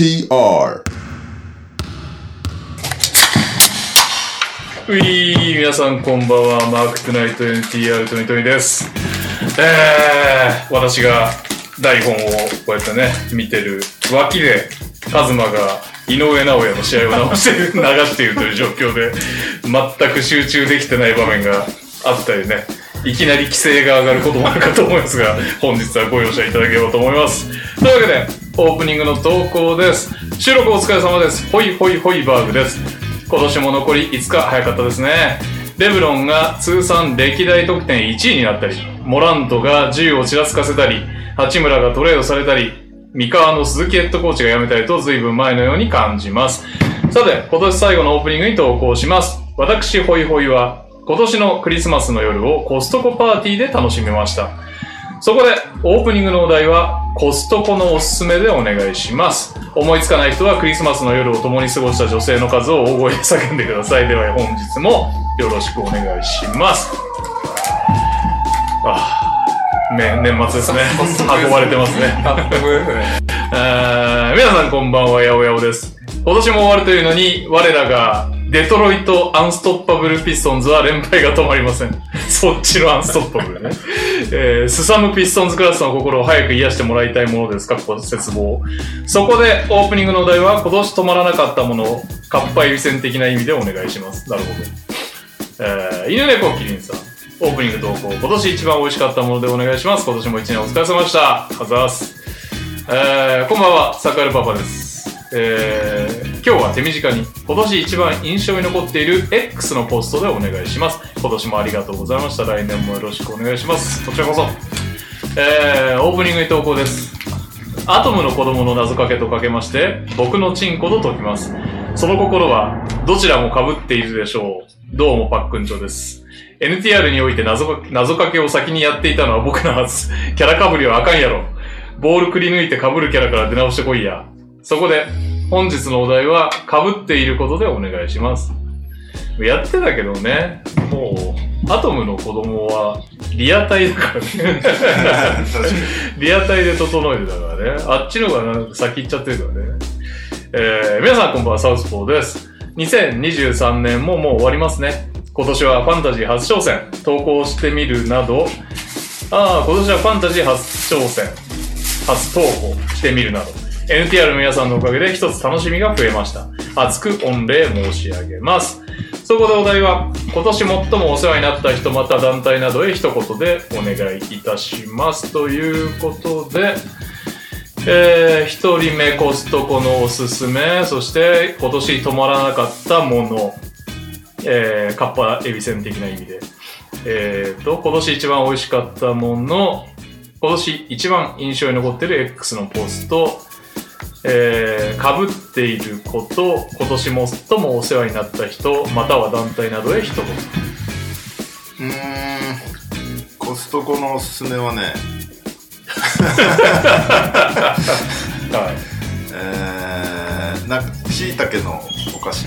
TR うい皆さんこんばんは。マークトゥナイト NTR トニトニです。えー、私が台本をこうやってね見てる脇でカズマが井上尚弥の試合を直して流しているという状況で全く集中できてない場面があったりねいきなり規制が上がることもあるかと思いますが本日はご容赦いただければと思います。というわけでオープニングの投稿です。収録お疲れ様です。ホイホイホイバーグです。今年も残り5日早かったですね。レブロンが通算歴代得点1位になったりモラントが銃をちらつかせたり八村がトレードされたり三河の鈴木ヘッドコーチが辞めたりと随分前のように感じます。さて今年最後のオープニングに投稿します。私ホイホイは今年のクリスマスの夜をコストコパーティーで楽しみました。そこでオープニングのお題はコストコのおすすめでお願いします。思いつかない人はクリスマスの夜を共に過ごした女性の数を大声で叫んでください。では本日もよろしくお願いします。ああね年末ですね。運ばれてますねえー皆さんこんばんは、やおやおです。今年も終わるというのに、我らが、デトロイト unstoppable ピストンズは連敗が止まりません。そっちの unstoppable ね。えー、すさむピストンズクラスの心を早く癒してもらいたいものですか、ここ絶望。そこで、オープニングのお題は、今年止まらなかったものを、かっぱえびせん的な意味でお願いします。なるほど。えー、犬猫キリンさん。オープニング投稿、今年一番美味しかったものでお願いします。今年も一年お疲れ様でした。あざーす。えー、こんばんは、サカルパパです。えー、今日は手短に、今年一番印象に残っている X のポストでお願いします。今年もありがとうございました。来年もよろしくお願いします。こちらこそ。えー、オープニングに投稿です。アトムの子供の謎かけとかけまして、僕のチンコと解きます。その心は、どちらも被っているでしょう。どうもパックンチョです。NTR において謎か謎かけを先にやっていたのは僕のはず。キャラ被りはあかんやろ。ボールくり抜いて被るキャラから出直してこいや。そこで、本日のお題は、被っていることでお願いします。やってたけどね、もう、アトムの子供は、リアタイだからね。リアタイで整えてたからね。あっちの方が先行っちゃってるからね。えー、皆さんこんばんは、サウスポーです。2023年ももう終わりますね。今年はファンタジー初挑戦、投稿してみるなど、ああ、今年はファンタジー初挑戦、初投稿してみるなど、NTR の皆さんのおかげで一つ楽しみが増えました。熱く御礼申し上げます。そこでお題は、今年最もお世話になった人また団体などへ一言でお願いいたします。ということで、えー、一人目コストコのおすすめ、そして今年止まらなかったもの、えー、カッパエビセン的な意味で、えーと、今年一番美味しかったもの、今年一番印象に残ってる X のポスト、えー、被っていること、今年最もお世話になった人、または団体などへ一言。うーんコストコのおすすめはね はえー、なんかしいたけのお菓子い。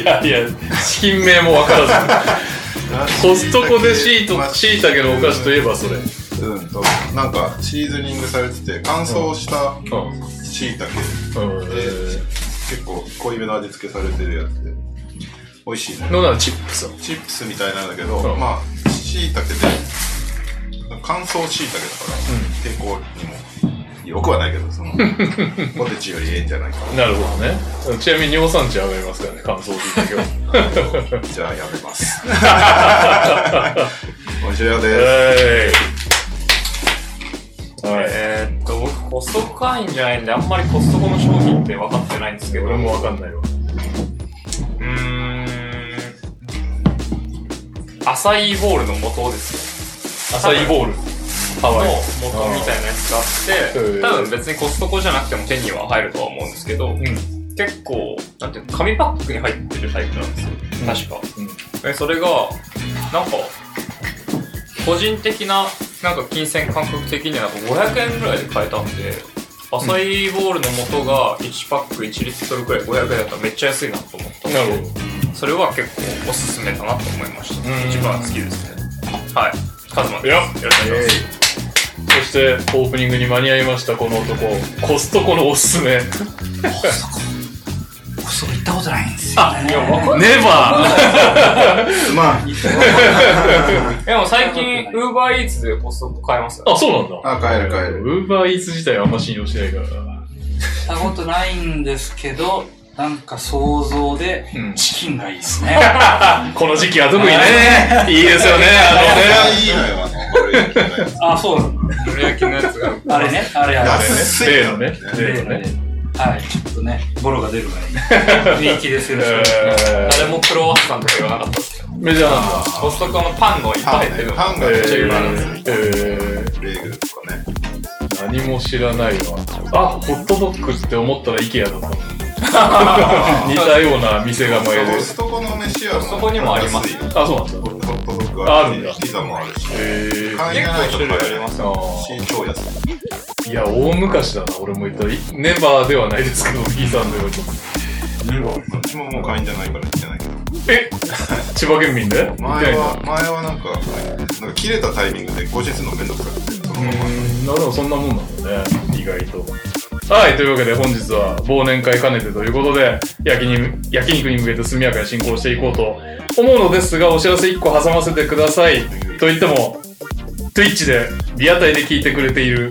いやいや、品名もわからず。コストコでシート、しいたけのお菓子といえばそれ。うん。うんとなんかシーズニングされてて乾燥したしいたけ結構濃いめの味付けされてるやつで美味しいねのならチップス。チップスみたいなんだけど、うんまあしいたけで乾燥しいたけだから、健康にもよくはないけどその ポテチよりええんじゃないかななるほどね。ちなみに尿酸値上がりますからね、乾燥しいたけは。じゃあやめます。おいしいよでえーい。はい。えーっと、僕、コストコ会員じゃないんで、あんまりコストコの商品って分かってないんですけど、俺もわかんないわ。うーん、アサイーボールの元ですアサイーボール。ハよ。ワイの。元みたいなやつがあって、うん多分別にコストコじゃなくても手には入るとは思うんですけど、うん。結構、なんていうの、紙パックに入ってるタイプなんですよ。確か。うん。えそれが、なんか、個人的な、なんか金銭感覚的にはなんか500円ぐらいで買えたんで、アサイーボールの素が1パック1リットルくらい500円だったらめっちゃ安いなと思ったなるほど。それは結構おすすめだなと思いました。うん一番好きですね。はい。カズマです。よろしくお願いします。そして、オープニングに間に合いました、この男。コストコのおすすめ。そう行ったことないんですよ、ね。いや、わかんネバすまん。でも最近、ウーバーイーツでコストコ買えます？よー。あ、そうなんだ。あ、帰る帰る。ウーバーイーツ自体はあんま信用してないからな。行ったことないんですけど、なんか想像でうん、チキンがいいですね。この時期は特にね、いいですよね、あのよ、あそうなんだ。丸焼きのやつが。あれね、あれあれ。の安ね。例のね。はい、ちょっとね、ボロが出るぐらい。人気ですよね。え誰もクロワッサンとか言わなかったですよ。ー、メジャーなんだ。コストコのパンのいっぱい入ってるの。パンがえめっちゃ有名なんですよ。ー、えベーグルとかね。ー、何も知らないわ。あ、ホットドッグって思ったら IKEA だった。似たような店構えでコ。ストコの飯はコストコにもありますあ、そうなんだ。ホットドッグあるんだピザもあるし。えー、会員がないりますあーし、超安い。いや、大昔だな、俺も言ったら。ネバーではないですけど、さんのように。うちももう会員じゃないから行ってないけど。え？千葉県民で？前は、前はなんか、なんか切れたタイミングで後日のめんどくさくて、そのうまま。ーん、なるほど、そんなもんなんだね。意外と。はい、というわけで本日は忘年会兼ねてということで、焼肉焼肉に向けて速やかに進行していこうと思うのですが、お知らせ1個挟ませてください。と言っても、Twitch でリアタイで聞いてくれている、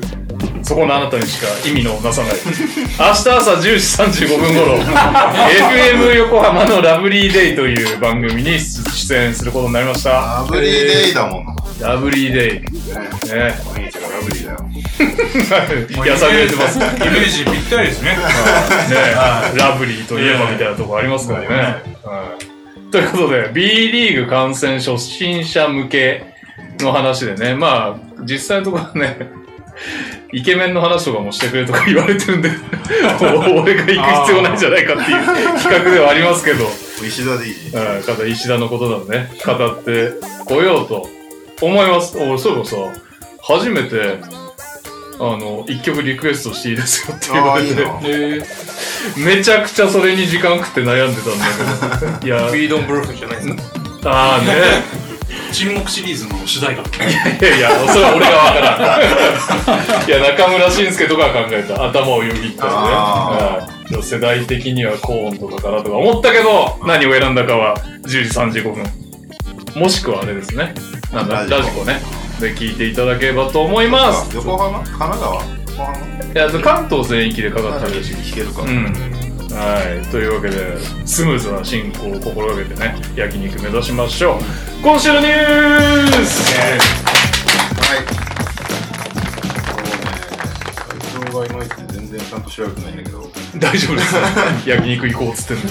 そこのあなたにしか意味のなさない。明日朝10時35分頃、FM 横浜のラブリーデイという番組に出演することになりました。ラブリーデイだもんな。ねラブリーデイ。ね。毎日がラブリーだよ。やさぐれてます。ね。イメージぴったりですね。ね。ラブリーといえばみたいなとこありますからね。はい。ということで、B リーグ観戦初心者向けの話でね、まあ、実際のところね、イケメンの話とかもしてくれとか言われてるんで、俺が行く必要ないんじゃないかっていう企画ではありますけど、石田でいいうん、ただ石田のことなのね、語ってこようと思います。俺、そういえばさ、初めて、あの、一曲リクエストしていいですよって言われて、めちゃくちゃそれに時間食って悩んでたんだけど、いや、フィードンブルフじゃないですか。ああね、沈黙シリーズの主題歌。いやいや、それは俺がわからん。いや、中村慎介とかは考えた。頭をよぎったあよね。うん世代的にはコーンとかかなとか思ったけど、何を選んだかは10時35分。もしくはあれですね。なんだ、ララジコジコね。で聞いていただければと思います。横浜？神奈川？横浜いや、関東全域でかかってるらしい。弾けるか。うん。はい。というわけで、スムーズな進行を心がけてね、焼肉目指しましょう。今週のニュースはい。そうね、体調がいまいちで全然ちゃんと調べてないんだけど、大丈夫です。焼肉行こうっつってんのに。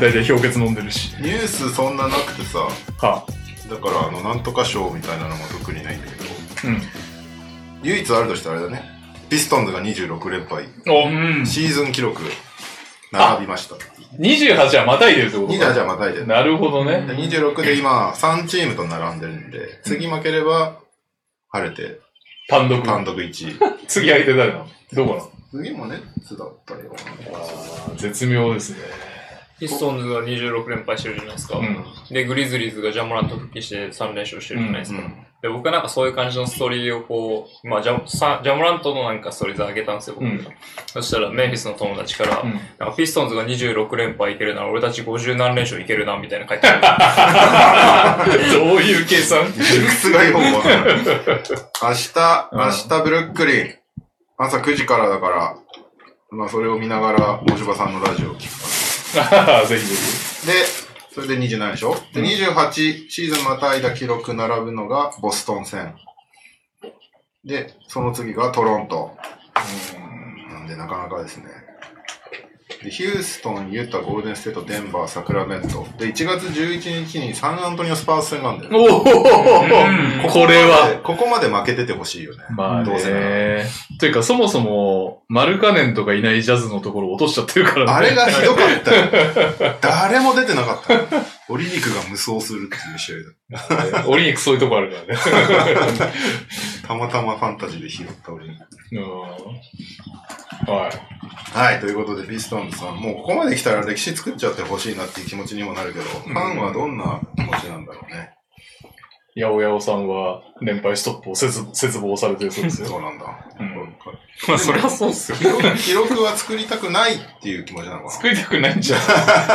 大体氷結飲んでるし。ニュースそんななくてさ、はだからあの、なんとか賞みたいなのも特にないんだけど、うん。唯一あるとしたらあれだね、ピストンズが26連敗、お、うん。シーズン記録、並びました。28はまたいでるってこと28はまたいでる。なるほどでね。26で今、3チームと並んでるんで、次負ければ、晴れて、単独。単独1位。次相手誰なの？どこなの？次もネッツだったよ絶妙ですね。ピストンズが26連敗してるじゃないですか。うん。で、グリズリーズがジャモラント復帰して3連勝してるじゃないですか。うんで、僕はなんかそういう感じのストーリーをこう、まあジャさジャモラントのなんかストーリーズ上げたんですよ、僕が。うんそしたら、メンフィスの友達から、うんなんかピストンズが26連敗いけるなら俺たち50何連勝いけるな、みたいな書いてある。どういう計算？理屈がよくわからない。明日、うん明日ブルックリン。朝9時からだから、まあそれを見ながら、大柴さんのラジオを聞くか ぜひぜひ。ら。で、それで27でしょ？で、28、シーズンまたいだ記録並ぶのがボストン戦。で、その次がトロント。なんでなかなかですね。で、ヒューストン、ユタ、ゴールデンステート、デンバー、サクラメント。で、1月11日にサンアントニオスパース戦なんだよね。おおこれは。ここまで負けててほしいよね。まあどうせ。というか、そもそも、マルカネンとかいないジャズのところを落としちゃってるからね。あれがひどかったよ。誰も出てなかったよ。オリニクが無双するっていう試合だ。オリニクそういうとこあるからね。たまたまファンタジーで拾ったオリニク。うんはい。はい、ということで、ピストンズさん、もうここまで来たら歴史作っちゃってほしいなっていう気持ちにもなるけど、ファンはどんな気持ちなんだろうね。八百屋さんは連敗ストップを絶絶望されてるそうですよ。そうなんだ。うんまあ、それはそうっすよ。記録記録は作りたくないっていう気持ちなのかな？作りたくないんじゃな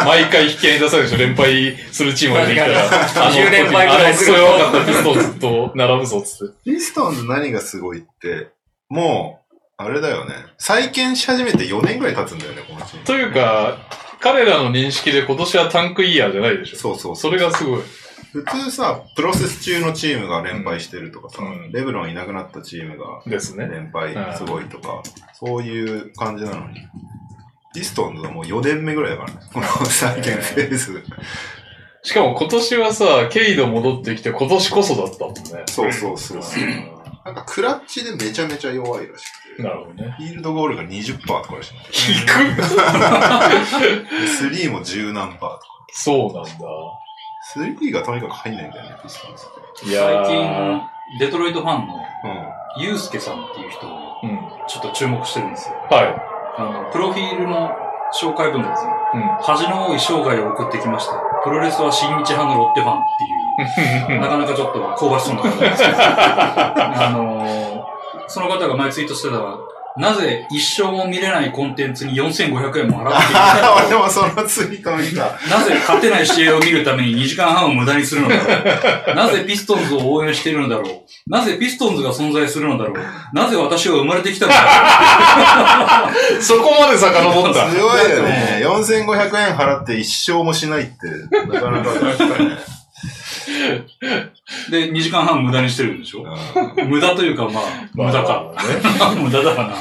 い？毎回引き合いに出されるでしょ連敗するチーム ができたら。あの、10連敗ぐらいするあの、強かったピストンズと並ぶぞっつって。ピストンズ何がすごいって、もう、あれだよね。再建し始めて4年ぐらい経つんだよね、このチーム。というか、彼らの認識で今年はタンクイヤーじゃないでしょ。そうそうそれがすごい。普通さ、プロセス中のチームが連敗してるとかさ、うんレブロンいなくなったチームがですね。連敗すごいとか、そういう感じなのに。ピストンズはもう4年目ぐらいだからね。この再建フェーズ。しかも今年はさ、ケイド戻ってきて今年こそだったもんね。そうそうそう。なんかクラッチでめちゃめちゃ弱いらしくて。なるほどね。フィールドゴールが20%とからしいんだよ引くでスリーも10何パーとか。そうなんだ。スリーがとにかく入んないんだよね、ピストンズって。いや最ー近、デトロイトファンのうん。ユースケさんっていう人をうん。ちょっと注目してるんですよ。はあの、プロフィールの紹介文がですね、い。うん。恥の多い生涯を送ってきました。プロレスは新日派のロッテファンっていう、なかなかちょっと香ばしそうな感じなんですけど、あのーその方が前ツイートしてたのは、なぜ一生も見れないコンテンツに4500円も払っているああ、俺もそのツイート見た。なぜ勝てない試合を見るために2時間半を無駄にするのだろうなぜピストンズを応援しているのだろうなぜピストンズが存在するのだろうなぜ私は生まれてきたのだろ そこまで遡った。強いよね。4500円払って一生もしないって、なかなかだよね。うで、2時間半無駄にしてるんでしょ？無駄というか、まあ、無駄か。無駄だかな。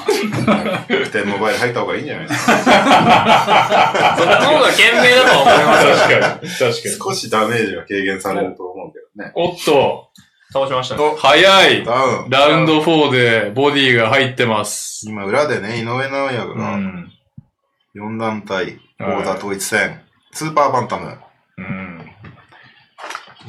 楽天モバイル入った方がいいんじゃない？ですか。そっちの方が賢明だとは思いますよ。確かに。確かに。少しダメージが軽減されると思うけどね。おっと、倒しましたね。お早い。ダウン。ラウンド4でボディが入ってます。今裏でね、井上直弥うがん。4団体はい王座統一戦、スーパーバンタム。うん。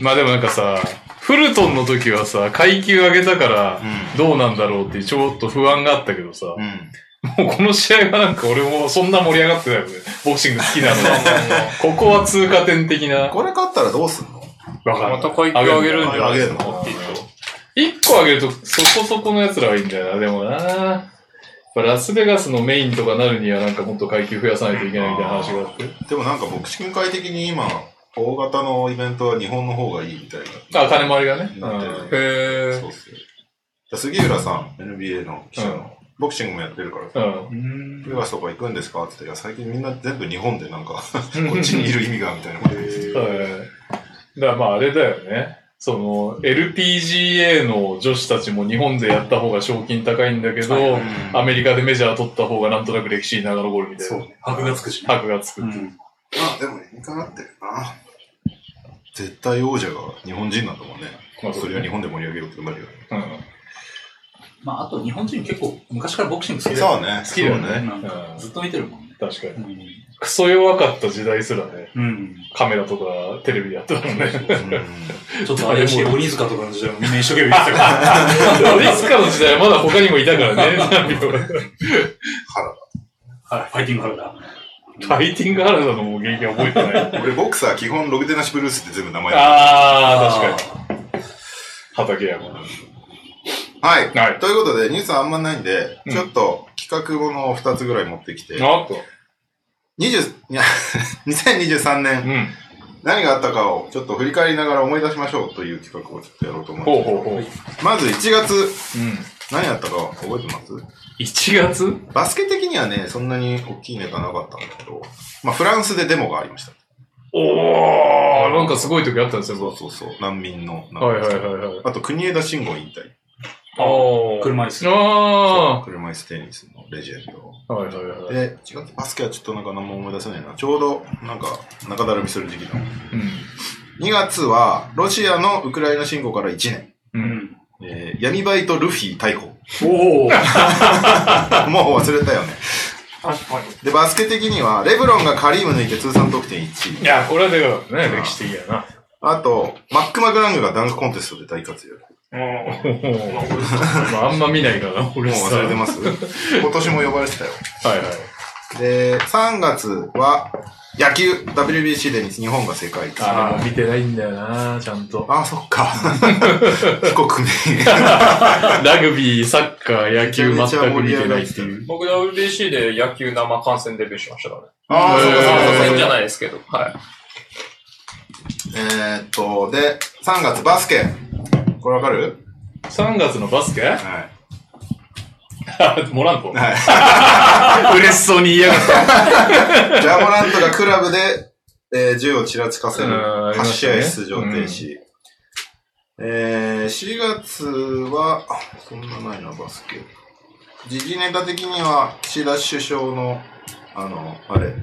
まあでもなんかさ、フルトンの時はさ、階級上げたからうどうなんだろうってちょっと不安があったけどさ、ん。うん。もうこの試合はなんか俺もそんな盛り上がってないよね。ボクシング好きなのに。ここは通過点的な。これ勝ったらどうすんの？わかんないまた階級上げるんじゃないですか、上げるの？きっと。一個上げるとそこそこの奴らがいいんだよな。でもな。やっぱラスベガスのメインとかなるにはなんかもっと階級増やさないといけないみたいな話があって。でもなんかボクシング界的に今、大型のイベントは日本の方がいいみたいな。あ、金回りがね。なってるうんへそうっすよ。杉浦さん、NBA の記者の、うんボクシングもやってるからさ、うん。フィガスとか行くんですか？って言って、いや、最近みんな全部日本でなんか、こっちにいる意味が、みたいなこと言っててはい。だからまああれだよね。その、LPGA の女子たちも日本でやった方が賞金高いんだけど、うんアメリカでメジャー取った方がなんとなく歴史に流れるみたいな。そうね。箔がつくしね。箔がつく。うん。まあ、でも理にかなってるな。絶対王者が日本人なんだもんね。まあそれは日本で盛り上げようってなるよね。まあ、あと日本人結構昔からボクシング好きだよそうね。好きだよねそうなんかずっと見てるもんね。確かに。うん。クソ弱かった時代すらね、うん。カメラとかテレビでやってたもんね。うんちょっと怪しい鬼塚とかの時代もみんな一生懸命見てたから。オリスカの時代はまだ他にもいたからね。腹はい、ファイティングハルだ。ファイティング原田のもう現役は覚えてない。俺、ボクサー基本、ログデナシブルースって全部名前だ。あー、確かに。畑山。はい。はいということで、ニュースはあんまないんで、うんちょっと企画ものを2つぐらい持ってきて、あっと。20いや 2023う年、ん。何があったかをちょっと振り返りながら思い出しましょうという企画をちょっとやろうと思ほううんですほうほう。うん。まず1月、何やったか覚えてます？1月？バスケ的にはね、そんなに大きいネタなかったんだけど、まあ、フランスでデモがありました。おー、なんかすごい時あったんですよ、そうそうそう。難民の。はいはいはいはい。あと、国枝慎吾引退。あ車椅子。あ車椅子テニスのレジェンド。あ。はいはいはい。で、違う、バスケはちょっとなんか何も思い出せないな。ちょうど、なんか、中だるみする時期だ。うん。2月は、ロシアのウクライナ侵攻から1年。う。うんん。えー、闇バイトルフィ逮捕。おお。もう忘れたよね。確かに。で、バスケ的には、レブロンがカリーム抜いて通算得点1位。いや、これはでかね、歴史的やな。あと、マック・マクラングがダンクコンテストで大活躍。まあ、あんま見ないからな、俺もう忘れてます？今年も呼ばれてたよ。はいはい。で、3月は野球、WBC で日本が世界一。ああ、見てないんだよな、ちゃんと。あ、そっか。非国民。ラグビー、サッカー、野球全く見てないっていう。僕 WBC で野球生観戦デビューしましたからね。ああ、そうかそうかそうか戦じゃないですけど。はい。えーっと、で、3月バスケ。これわかる ?3 月のバスケ？はい。モラントはい。嬉しそうに言いやがった。ジャモラントがクラブで、えー銃をちらつかせるうんありま8試合出場停止。えー、4月は、あそんなないな、バスケ。時事ネタ的には、岸田首相の、あの、あれ、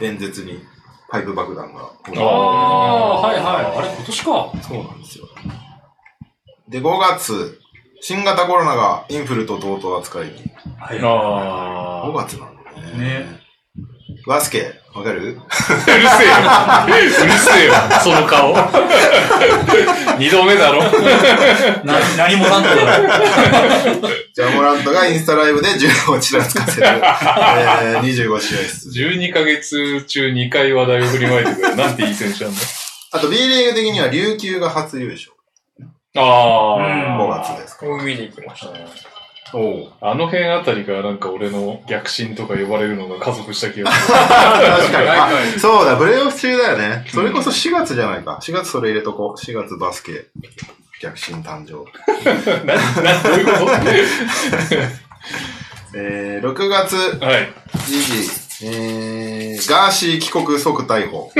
演説にパイプ爆弾が。ああ、はいはい。あれ、今年か。そうなんですよ。で、5月、新型コロナがインフルと同等扱いに。はい。5あ月なんだね。ねバスケ、わかる？あ。うるせえよ。うるせえよ、その顔。二度目だろ。な、何もなんとだろう。ジャモラントがインスタライブで銃をちらつかせる、えー、25試合出場。12ヶ月中2回話題を振りまいてくれる。なんていい選手なんだ。あと B リーグ的には琉球が初優勝。あ5あ。月ですか。見に行きました。おお。あの辺あたりからなんか俺の逆進とか呼ばれるのが加速した気がする。確かに。あ そうだ、ブレイオフ中だよね。それこそ4月じゃないか。4月それ入れとこう。4月バスケ。逆進誕生。な、な、どういうこえー、6月、とはい。時事、えー、ガーシー帰国即逮捕。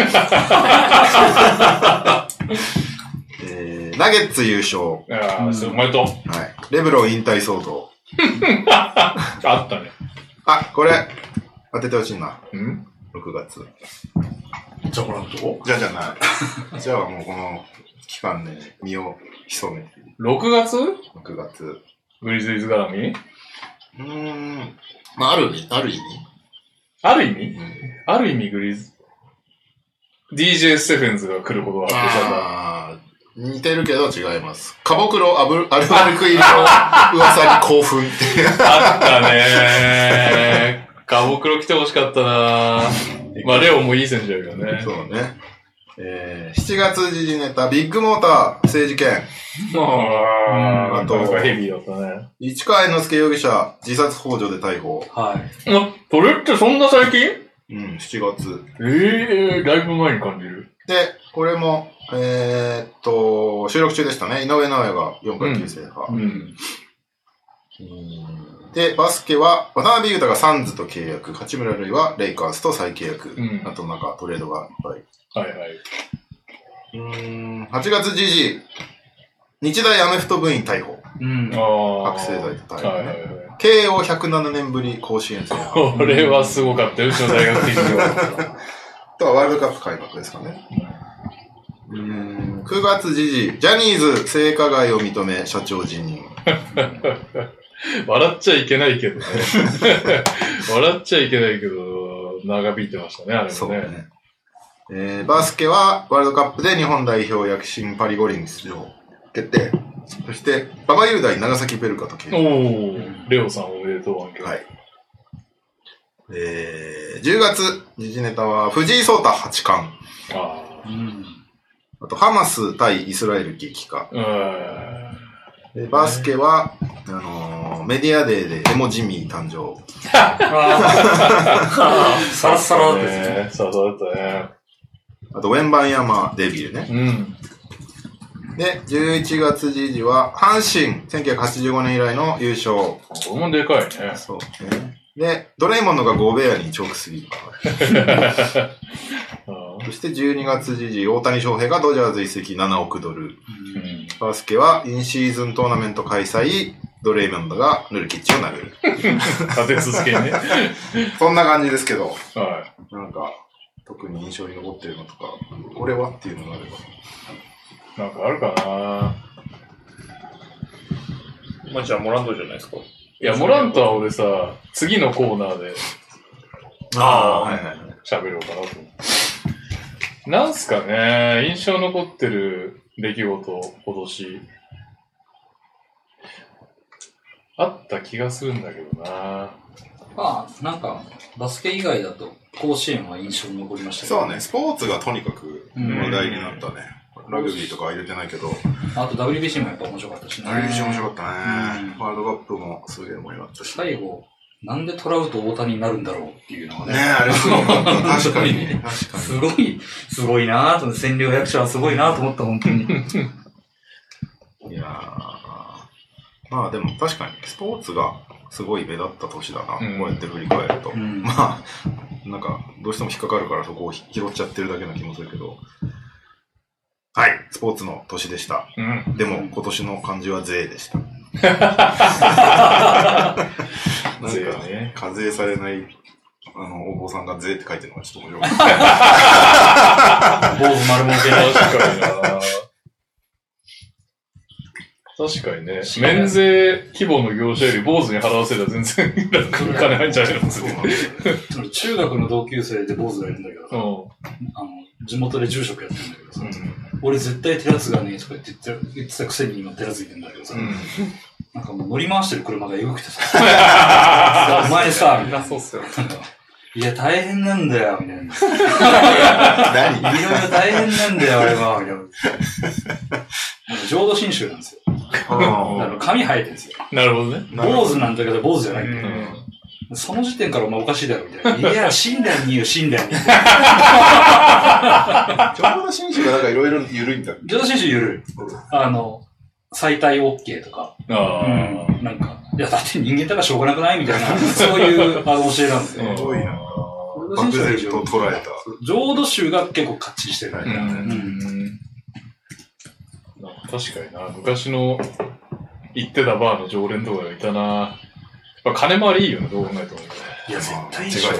えー、ナゲッツ優勝。ああ、そうおめでとう。はい。レブロン引退騒動。あったね。あ、これ、当ててほしいな。うん？6月。じゃあ、ほらんとじゃあじゃない。じゃあもうこの期間で身を潜めて。?6 月？6月。グリズリーズ絡みうーん。まあ、ある意味、ある意味？ある意味？うんある意味グリズ。DJ ステフェンズが来ることはあってじゃあー似てるけど違います。カボクロアブアルバルク入りの噂に興奮っていう。あったねー。ガボクロ来てほしかったなー。まあ、レオもいい選手だけどね。そうね。えー、7月時事ネタ、ビッグモーター不正事件。ああ、あとなんかヘビーだったね。市川猿之助容疑者、自殺幇助で逮捕。はい。あ、それってそんな最近？うん、7月。ええー、だいぶ前に感じる。で、これも、えー、っと、収録中でしたね。井上尚弥が4回9制覇。うん。うんで、バスケは、渡辺裕太がサンズと契約、八村塁はレイカーズと再契約。うんあとなんかトレードがいっぱい。はいはい。うーん、8月時事、日大アメフト部員逮捕。うん。ああ。覚醒剤と逮捕ねはいはいはい。慶応107年ぶり甲子園制覇。これはすごかったよ、うちの大学的には。とはワールドカップ開幕ですかね。うーん、9月時事、ジャニーズ性加害を認め社長辞任。笑っちゃいけないけどね。笑っちゃいけないけど、長引いてましたね、あれもね。そうね。えー、バスケはワールドカップで日本代表躍進パリ五輪出場決定。そして、馬場雄大長崎ペルカと契約。おー、レオさんおめでとう、はい。えー、10月、時事ネタは藤井聡太八冠。あうん。あと、ハマス対イスラエル激化。でバスケは、あのーメディアデーでエモジミー誕生。サラッサラですね。ね。さあ、そうだったね。あと、ウェンバンヤマデビューね。うん。で、11月時事は、阪神、1985年以来の優勝。これもでかいね。そうね。で、ドレイモンドがゴベアにチョークスリーパー。あそして12月時事、大谷翔平がドジャーズ移籍7億ドル。バスケは、インシーズントーナメント開催、ドレイモンドがヌルキッチを殴る。立て続けにね。そんな感じですけど、はなんか、特に印象に残ってるのとか、これはっていうのがあれば。い。なんかあるかなまあ、じゃあ、モランドじゃないですか。いや、モラントは俺さ、次のコーナーであはいはいはい。喋ろうかなと思って。なんすかね、印象残ってる出来事、今年。あった気がするんだけどなあまあ、なんか、バスケ以外だと、甲子園は印象に残りましたけど、そうね、スポーツがとにかく話題になったね。ラグビーとかは入れてないけど、あと WBC もやっぱ面白かったしね。WBC 面白かったね。うんワールドカップもすげえ盛り上がったし。最後、なんでトラウト大谷になるんだろうっていうのがね。ねえ、あれすごかった。確かに。確 かすごい、すごいなぁと、占領役者はすごいなと思った、本当に。に。いやーまあでも確かに、スポーツがすごい目立った年だな。うんこうやって振り返ると。うんまあ、なんか、どうしても引っかかるからそこを拾っちゃってるだけな気もするけど。はい、スポーツの年でした。うん。でも、今年の漢字は税でした。なんか税ね課税されない、あの、お坊さんが税って書いてるのがちょっと面白い。坊主丸儲けない。確かにな確かにね。免税規模の業者より坊主に払わせたら全然楽に金入んじゃうなんだよ俺中学の同級生で坊主がいるんだけどさ、うあの、地元で住職やってるんだけどさ、ん。俺絶対テラツがねえとか言って言ってたくせに今テラついてんだけどさ、うん。なんかもう乗り回してる車がエグくてさ、お前さ、みたいなそうっすよ。な。いや、大変なんだよ、みたいな。何？いろいろ大変なんだよ、俺は、みたいな。浄土真宗なんですよ。だから髪生えてるんですよ。なるほどね。坊主なんだけど坊主じゃないんだよ。うん。その時点からお前おかしいだろ、みたいな。いや、死んだに言う、死んだに。ちょうど新種がなんかいろいろ緩いんだ。浄土真宗ゆるい。あの、再退 OK とか。あうん。なんか、いや、だって人間だからしょうがなくないみたいな、そういうあの教えなんですよ。あ。すごいな浄土漠然と捉えた。浄土宗が結構かっちりしてる。うん。うん確かにな。昔の行ってたバーの常連とかがいたな。やっぱ金回りいいよね、どう考えても。いや、絶対いいでしょ。違い。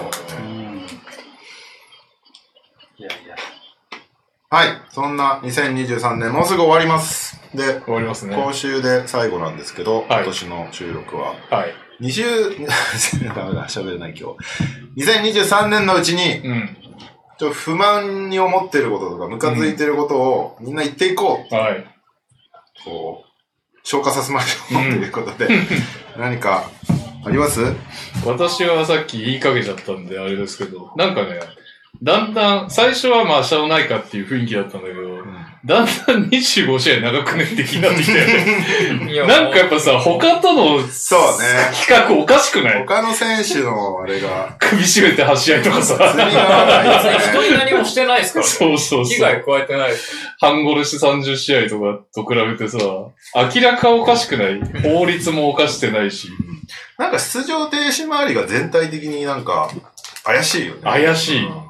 いやいや。はい。そんな2023年もうすぐ終わります。で、終わりますね。今週で最後なんですけど、はい今年の収録は。はい。20、ダメだ、喋れない今日。2023年のうちに、うん。ちょっと不満に思ってることとか、ムカついてることをみんな言っていこう。はい。こう、消化させましょうということで、何かあります？私はさっき言いかけちゃったんであれですけど、なんかね、だんだん、最初はまあ、しゃあないかっていう雰囲気だったんだけど、だんだん25試合長くねって気になってきて、いやなんかやっぱさ、他とのそうね。比較おかしくない？他の選手のあれが、首絞めて8試合とか釣さ、りが合わないです人何もしてないですからね。そうそう被そう。害加えてないです。半殺し30試合とかと比べてさ、明らかおかしくない？法律も犯してないし、なんか出場停止周りが全体的になんか怪しいよね。怪しいうん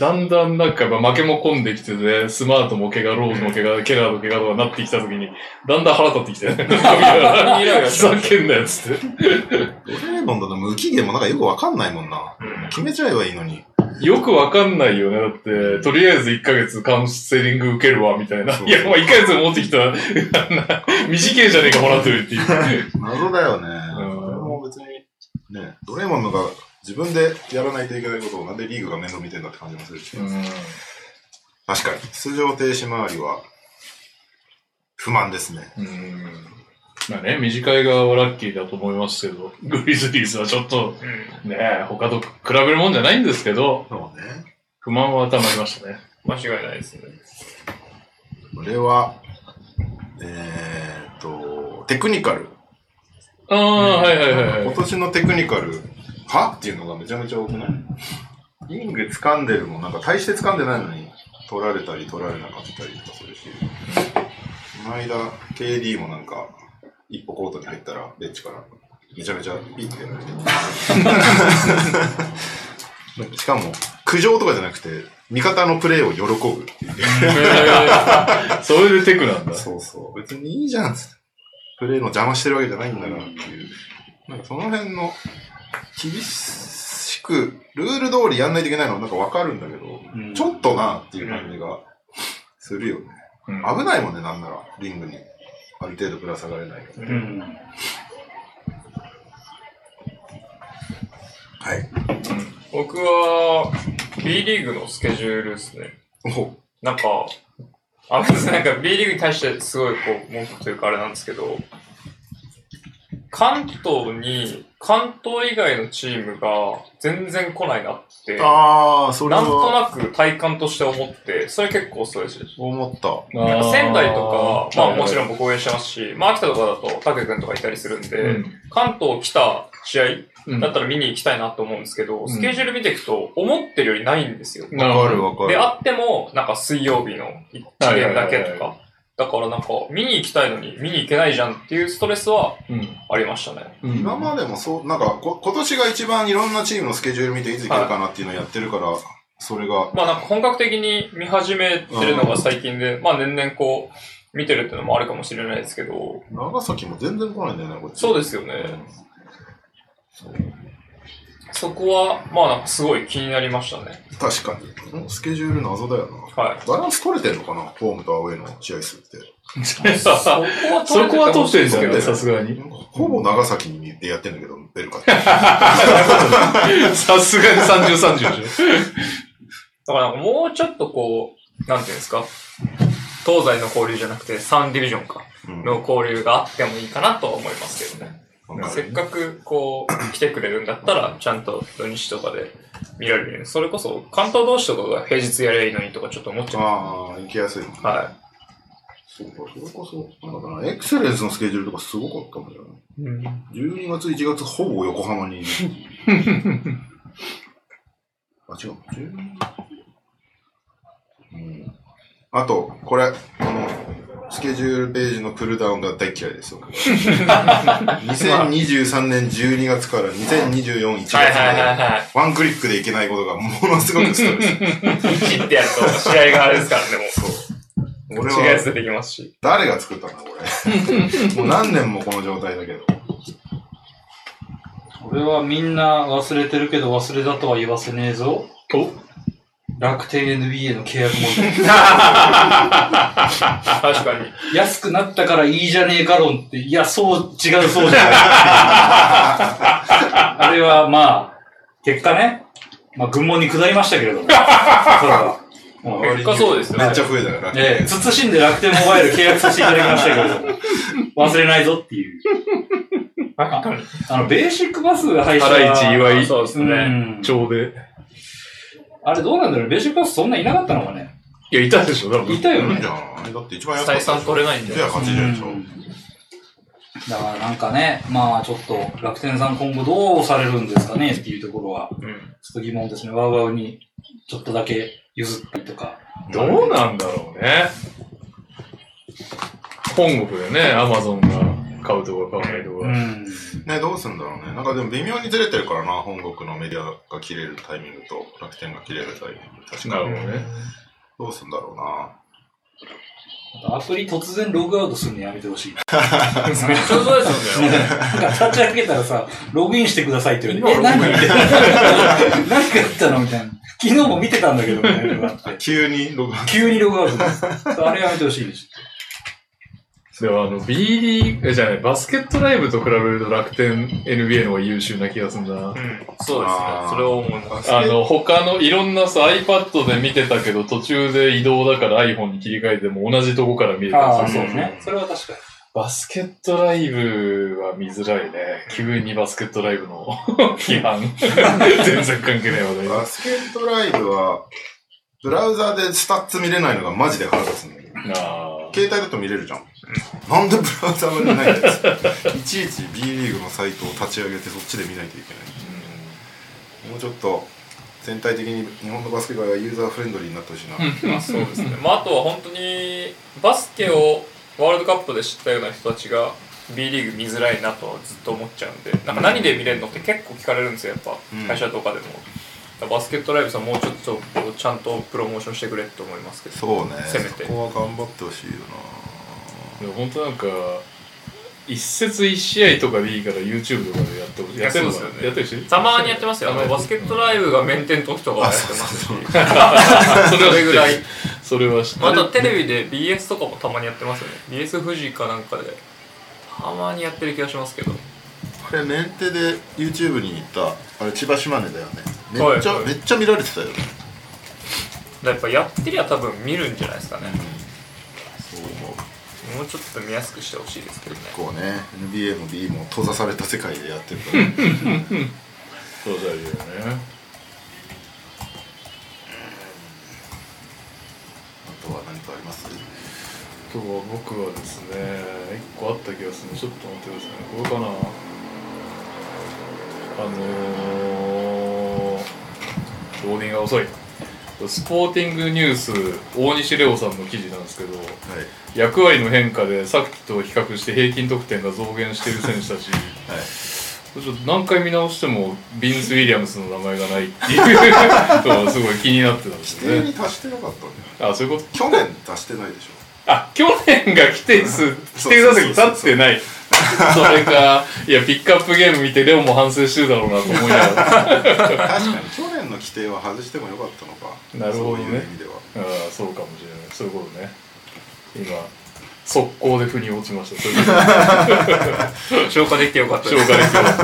だんだんなんかやっぱ負けも込んできてて、スマートも怪我、ローズも怪我、ケラーの怪我とかなってきた時に、だんだん腹立ってきて、ふざけんなよっつって。ドレーモンドの無期限もなんかよくわかんないもんな。決めちゃえばいいのに。よくわかんないよね。だって、とりあえず1ヶ月カウンセリング受けるわ、みたいな。そういや、まあ1ヶ月持ってきた、あんな短いじゃねえか、もらってるっていう。謎だよね。うんこれも別に、ね、ドレーモンドが自分でやらないといけないことをなんでリーグが面倒見てんだって感じもするし。うん確かに、出場停止周りは不満ですね。うんまあね、短い側はラッキーだと思いますけど、グリズリーズはちょっと、ね、他と比べるもんじゃないんですけど、そうね。不満は溜まりましたね。間違いないですね。これは、えーっと、テクニカル。ああ、はいはいはいはい。今年のテクニカル、はっていうのがめちゃめちゃ多くない？リング掴んでるもん、なんか大して掴んでないのに、取られたり取られなかったりとかするし、この間、KD もなんか、一歩コートに入ったら、ベンチから、めちゃめちゃピッてやられて。しかも、苦情とかじゃなくて、味方のプレーを喜ぶっていう。それでテクなんだ。そうそう。別にいいじゃんっつって。プレーの邪魔してるわけじゃないんだなっていう。なんかその辺の、厳しく、ルール通りやんないといけないのはなんかわかるんだけど、うんちょっとなっていう感じがするよね。うん危ないもんね、なんなら。リングに。ある程度ぶら下がれないから。うん。はい。僕は、B リーグのスケジュールですね。おなんか、あ、別になんか B リーグに対してすごいこう、文句というかあれなんですけど、関東に、関東以外のチームが全然来ないなって、ああ、それなんとはなく体感として思って、それ結構そうです。思った。やっぱ仙台とか、まあもちろんん。僕応援してますし、まあ秋田とかだと竹くんとかいたりするんで、うん関東来た試合うんだったら見に行きたいなと思うんですけど、んスケジュール見ていくと思ってるよりないんですよ。なわかるわかで、る。あっても、なんか水曜日の1ゲームだけとか。だからなんか、見に行きたいのに見に行けないじゃんっていうストレスはうん。ありましたね。うん今までもそう、なんかこ、今年が一番いろんなチームのスケジュール見ていつ行けるかなっていうのをやってるから、それが、まあなんか本格的に見始めてるのが最近で、まあ年々こう、見てるっていうのもあるかもしれないですけど、長崎も全然来ないんだよね、こっち。そうですよね。そこは、まあなんかすごい気になりましたね。確かに。スケジュール謎だよな。はい。バランス取れてんのかな？ホームとアウェイの試合数って。そこはそこは取ってんじゃんね、そうだよさすがに。ほぼ長崎にでやってんだけど、ベルカって。さすがに30、30でしょ。だからなんかもうちょっとこう、なんていうんですか？東西の交流じゃなくて3ディビジョンか。うんの交流があってもいいかなとは思いますけどね。せっかくこう、来てくれるんだったら、ちゃんと土日とかで見られる。それこそ、関東同士とかが平日やればいいのにとかちょっと思っちゃう。ああ、行きやすい。はそうか、それこそ、なんだかな、エクセレンスのスケジュールとかすごかったんだよね。12月、1月、ほぼ横浜にいる。あ、違う。12うん。あと、これ、この、スケジュールページのプルダウンが大嫌いですよ。2023 年12月から2024、1月まはいはいはいで、はワンクリックでいけないことがものすごくストレス。い。切ってやると試合があれですからね、もそう。う。俺は違うやつ出てきますし。誰が作ったんだ、これ。もう何年もこの状態だけど。俺はみんな忘れてるけど忘れたとは言わせねえぞ。お？楽天 NBA の契約問題。確かに。安くなったからいいじゃねえか論って、いや、そう、違う、そうじゃない。あれはまあ、結果ね、まあ、軍門に下りましたけれども。それは結果そうですよねめっちゃ増えたよ、楽天ええ、慎んで楽天モバイル契約させていただきましたけれども、忘れないぞっていう。あの、ベーシックバスが配ハライチ岩井うそうですね。ん。町で。あれどうなんだろう？ベーシックバスそんないなかったのかね？いや、いたでしょ、多分。いたよねじ。ゃだって一番安かった採算取れないんで。180円でしょ。うんだからなんかね、まあちょっと楽天さん今後どうされるんですかね？っていうところは、うん。ちょっと疑問ですね。ワウワウにちょっとだけ譲ったりとか。どうなんだろうね。本国でね、アマゾンが買うとか買わないとか。ん。ね、どうすんだろうね。なんかでも微妙にずれてるからな、本国のメディアが切れるタイミングと楽天が切れるタイミング。確かに。なるほどね。どうすんだろうな。アプリ突然ログアウトするのやめてほしい。めっちゃそうですよね。なんか立ち上げたらさ、ログインしてくださいって言われて、え、今何みたいな。何があったの？みたいな。昨日も見てたんだけど、みたいなのがあって。急にログアウト急にログアウト。あれやめてほしいです。でもあの、B リーグ、えじゃない、バスケットライブと比べると楽天 NBA の方が優秀な気がするんだな。うん。そうですねそれは思います。あの、他のいろんなさ、iPad で見てたけど、途中で移動だから iPhone に切り替えても同じとこから見れたりああ、するそうですね。それは確かに。バスケットライブは見づらいね。急にバスケットライブの 批判。全然関係ない話題。バスケットライブは、ブラウザでスタッツ見れないのがマジで腹立つんだけど。あ携帯だと見れるじゃん。なんでブラウザがないんですいちいち B リーグのサイトを立ち上げてそっちで見ないといけない。もうちょっと、全体的に日本のバスケ界はユーザーフレンドリーになってほしいな。まあそうですね。まああとは本当に、バスケをワールドカップで知ったような人たちが、B リーグ見づらいなとはずっと思っちゃうんで、なんか何で見れるのって結構聞かれるんですよ、やっぱうん。会社とかでも。バスケットライブさんもうちょっとちゃんとプロモーションしてくれって思いますけど。そうね。せめてそこは頑張ってほしいよでも本当なんか、一節一試合とかでいいから YouTube とかでやってほしい。やってるやってるしたまにやってますよ。あのバスケットライブがメンテン時とか。やってますし。それぐらい。それは知ってるあとテレビで BS とかもたまにやってますよね BS 富士かなんかでたまにやってる気がしますけどあれ、メンテで YouTube に行った、あれ、千葉島根だよね。めっちゃ、はいめっちゃ見られてたよね。やっぱやってりゃ多分見るんじゃないですかねそう思う。もうちょっと見やすくしてほしいですけどね。こうね NBA も B も閉ざされた世界でやってるから。そうだよね。あとは何かあります？あとは僕はですね一個あった気がするちょっと待ってくださいね。これかな？あのー、ローディングが遅いスポーティングニュース大西レオさんの記事なんですけどはい。役割の変化でさっきと比較して平均得点が増減している選手たちはい。ちょっと何回見直してもビンス・ウィリアムスの名前がないっていう。のがすごい気になってたんですよね。あそういうこと？去年達してないでしょあ去年が規定数規定打席立ってない。それかいやピックアップゲーム見てレオも反省してるだろうなと思いながら。確かに去年の規定は外してもよかったのか。なるほどね。そういう意味では。ああそうかもしれない。そういうことね。今速攻で腑に落ちました。消化できてよかった。消化できなかった。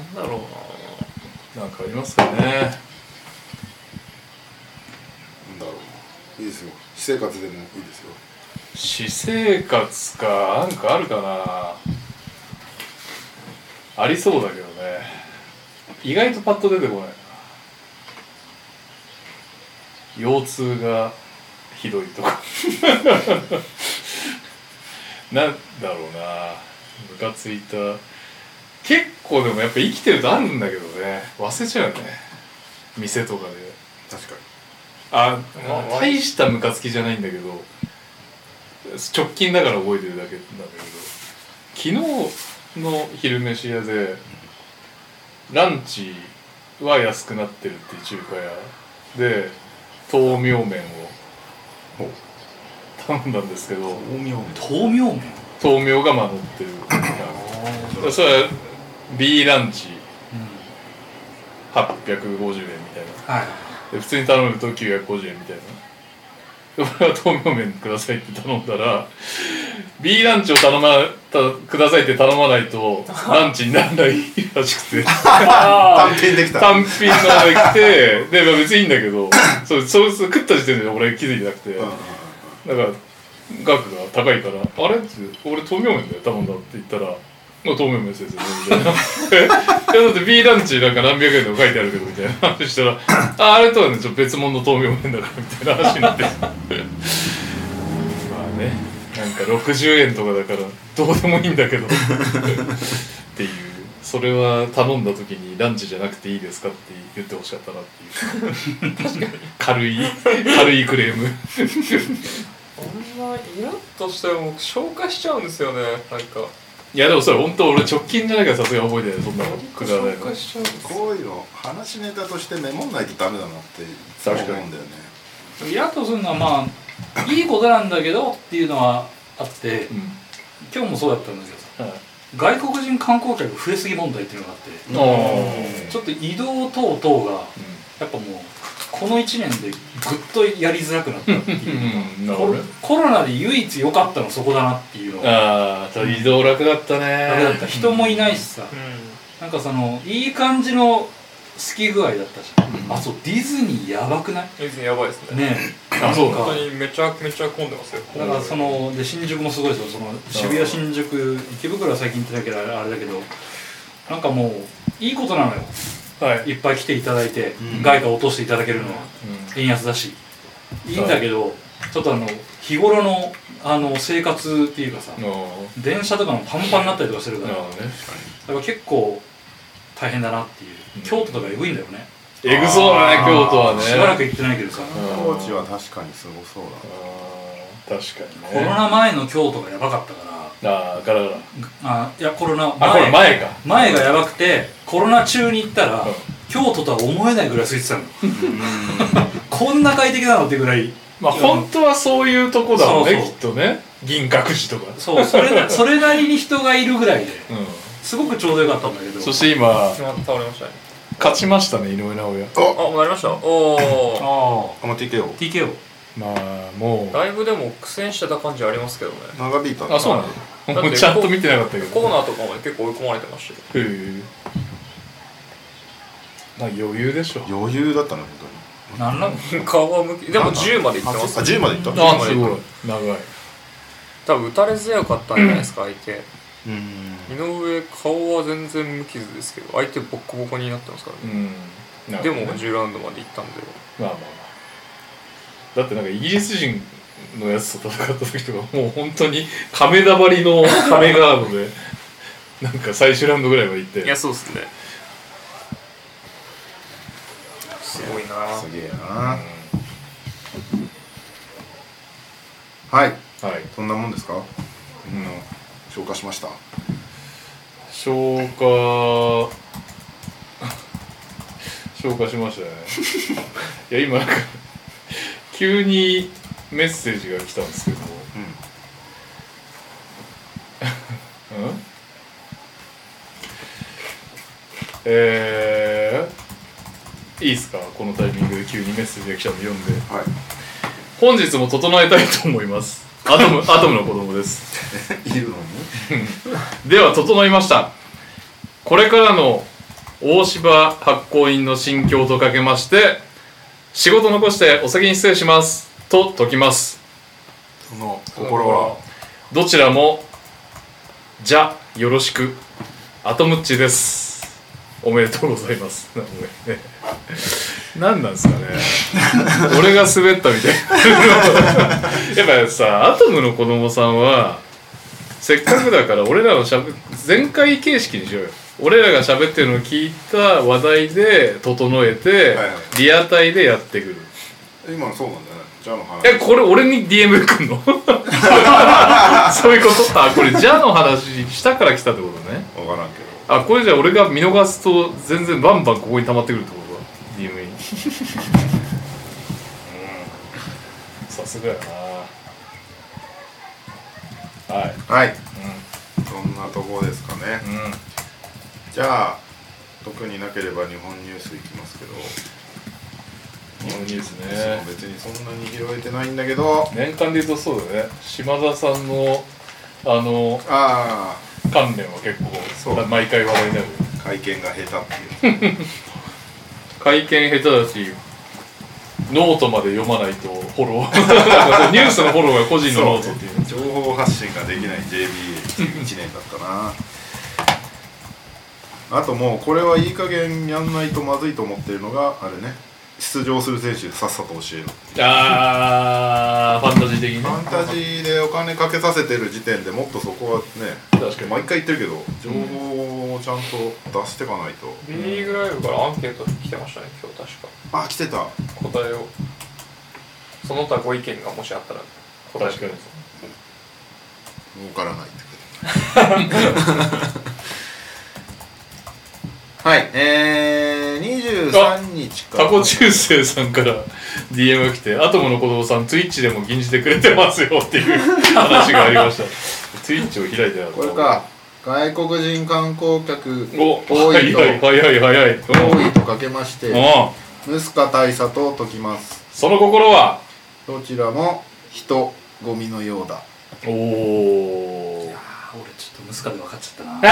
なんだろうなんかありますかねだろういいですよ。私生活でもいいですよ。私生活かなんかあるかな。ありそうだけどね。意外とパッと出てこないな。腰痛がひどいとか。なんだろうな。ムカついた。結構でもやっぱ生きてるとあるんだけどね。忘れちゃうよね。店とかで。確かにあまあ大したムカつきじゃないんだけど直近だから覚えてるだけなんだけど昨日の昼飯屋でランチは安くなってるっていう中華屋で豆苗麺を頼んだんですけど豆苗麺。豆苗麺？豆苗がまあ乗ってる。それは B ランチ。850円みたいな。はいで普通に頼むと950円みたいな。で俺は豆苗麺くださいって頼んだら B ランチを頼またくださいって頼まないとランチにならないらしくて。単品できた。単品ので来てで、まあ、別にいいんだけどそうそうそう食った時点で俺気づいてなくて。だから額が高いから「あれ?」って「俺豆苗麺だよ頼んだ」って言ったら「まあ、豆苗麺先生ね」みたい「やだって B ランチなんか何百円とか書いてあるけど」みたいな話したら「ああれとはねちょっと別物の豆苗麺だから」みたいな話になって。まあねなんか60円とかだからどうでもいいんだけど。っていう。それは頼んだ時にランチじゃなくていいですかって言ってほしかったなっていう。確かに。軽い軽いクレーム。あんなイラッとしても消化しちゃうんですよねなんか。いやでもそれ本当俺直近じゃないからさすがに覚えてないそんなのくだらないの。消化しちゃうんですこういうの話ネタとしてメモんないとダメだなっていつも思うんだよね。イラッとするのはまあいいことなんだけどっていうのはあってうん。今日もそうだったんだけどさはい。外国人観光客増えすぎ問題っていうのがあってあちょっと移動等々がやっぱもうこの1年でぐっとやりづらくなったっていううんコロほどね。コロナで唯一良かったのそこだなっていうのが。ああ移動楽だったね。ダメだった人もいないしさ。うなんかそのいい感じの好き具合だったじゃん、うん。あそうディズニーやばくない？ん別にやばいですね。ねあそう本当にめちゃめちゃ混んでますよ。だからそので新宿もすごいですよ。その渋谷新宿池袋は最近行ってたけどあれだけどなんかもういいことなのよ。はい。いっぱい来ていただいて、うん。外貨を落としていただけるのは円安だし。いいんだけど、ちょっとあの日頃のあの生活っていうかさ電車とかもパンパンになったりとかしてるからだから結構大変だなっていう、うん。京都とかエグいんだよね。えぐそうだね京都はね。しばらく行ってないけどさ、うん。高知は確かにすごそうだあー確かコロにねナ前の京都がやばかったから。ああガラガラ。あいやコロナ前あこれ前。か。前がやばくてコロナ中に行ったら、うん。京都とは思えないぐらい空いてたの。こんな快適なのってぐらい。まあ本当はそういうとこだもんねそうそう。きっとね。銀閣寺とか。そうそれな それなりに人がいるぐらいでうすごくちょうどよかったんだけど。んそして今倒れましたね。勝ちましたね井上尚弥。おあもうなりました？おおああま TKO あ TKO まあもう。だいぶでも苦戦してた感じありますけどね。長引いたあそうなの？ちゃんと見てなかったけど。コーナーとかまで結構追い込まれてましたよへえ。まあ余裕でしょ余裕だったね本当に。何ラウン皮むき。でも10までいってますあ、10までいった？あ、すごい。長い。多分打たれ強かったんじゃないですか相手。うん。井上顔は全然無傷ですけど相手ボッコボコになってますからね、でもほどね。10ラウンドまでいったんで。まあまあまあ。だってなんかイギリス人のやつと戦った時とかもう本当に亀田張りの亀ガードで なんか最終ラウンドぐらいまで行っていやそうっすねすごいなすげえうんな。はい。はいそんなもんですか？うん。消化しました。消化 消化しましたね いや今なんか急にメッセージが来たんですけど。うん。うん？えー、いいっすか？このタイミングで急にメッセージが来たの読んで。はい。本日も整えたいと思います。アトム アトムの子供です。いるのに？では整いました。これからの大柴発行員の心境とかけまして仕事残してお先に失礼します。と解きます。その心は？どちらもじゃよろしく。アトムッチです。おめでとうございます。何なんですかね。俺が滑ったみたいな。やっぱさアトムの子供さんはせっかくだから俺らのしゃべ前回形式にしようよ俺らが喋ってるのを聞いた話題で整えて、はいはい。リアタイでやってくる。今のそうなんだよね。じゃあの話。えこれ俺に DM 来んの？そういうこと？あこれ「じゃ」の話したから来たってことね。わからんけど。あこれじゃあ俺が見逃すと全然バンバンここに溜まってくるってこと？だ DM に。うん。さすがやな。はい。はい。そん。なとこですかね。うんうんじゃあ、特になければ日本ニュースいきますけど。日本ニュースね。別にそんなに拾えてないんだけど。年間で言うとそうだね。島田さんのあのあ関連は結構そう。毎回話題になる。あ、会見が下手っていう。会見下手だしノートまで読まないとフォロー。ニュースのフォローが個人のノートっていう。情報発信ができない JBA1 年だったなあともうこれはいい加減やんないとまずいと思ってるのがあれね。出場する選手さっさと教えろ。あーファンタジー的に。ねファンタジーでお金かけさせてる時点でもっとそこはね確かに。毎回言ってるけど情報をちゃんと出していかないと、B リーグライブからアンケート来てましたね今日確か。あ来てた。答えを。その他ご意見がもしあったら。答えて確かに。儲からないって はいえー、23日か。らタコ中世さんから DM が来てアトムの子供さん Twitch でも吟じてくれてますよっていう話がありました。Twitch を開いてなかったこれか。外国人観光客お多いと。早い早い早い。多いとかけましてうん。ムスカ大佐と解きます。その心は？どちらも人ゴミのようだ。おお俺ちょっとムスカで分かっちゃったな。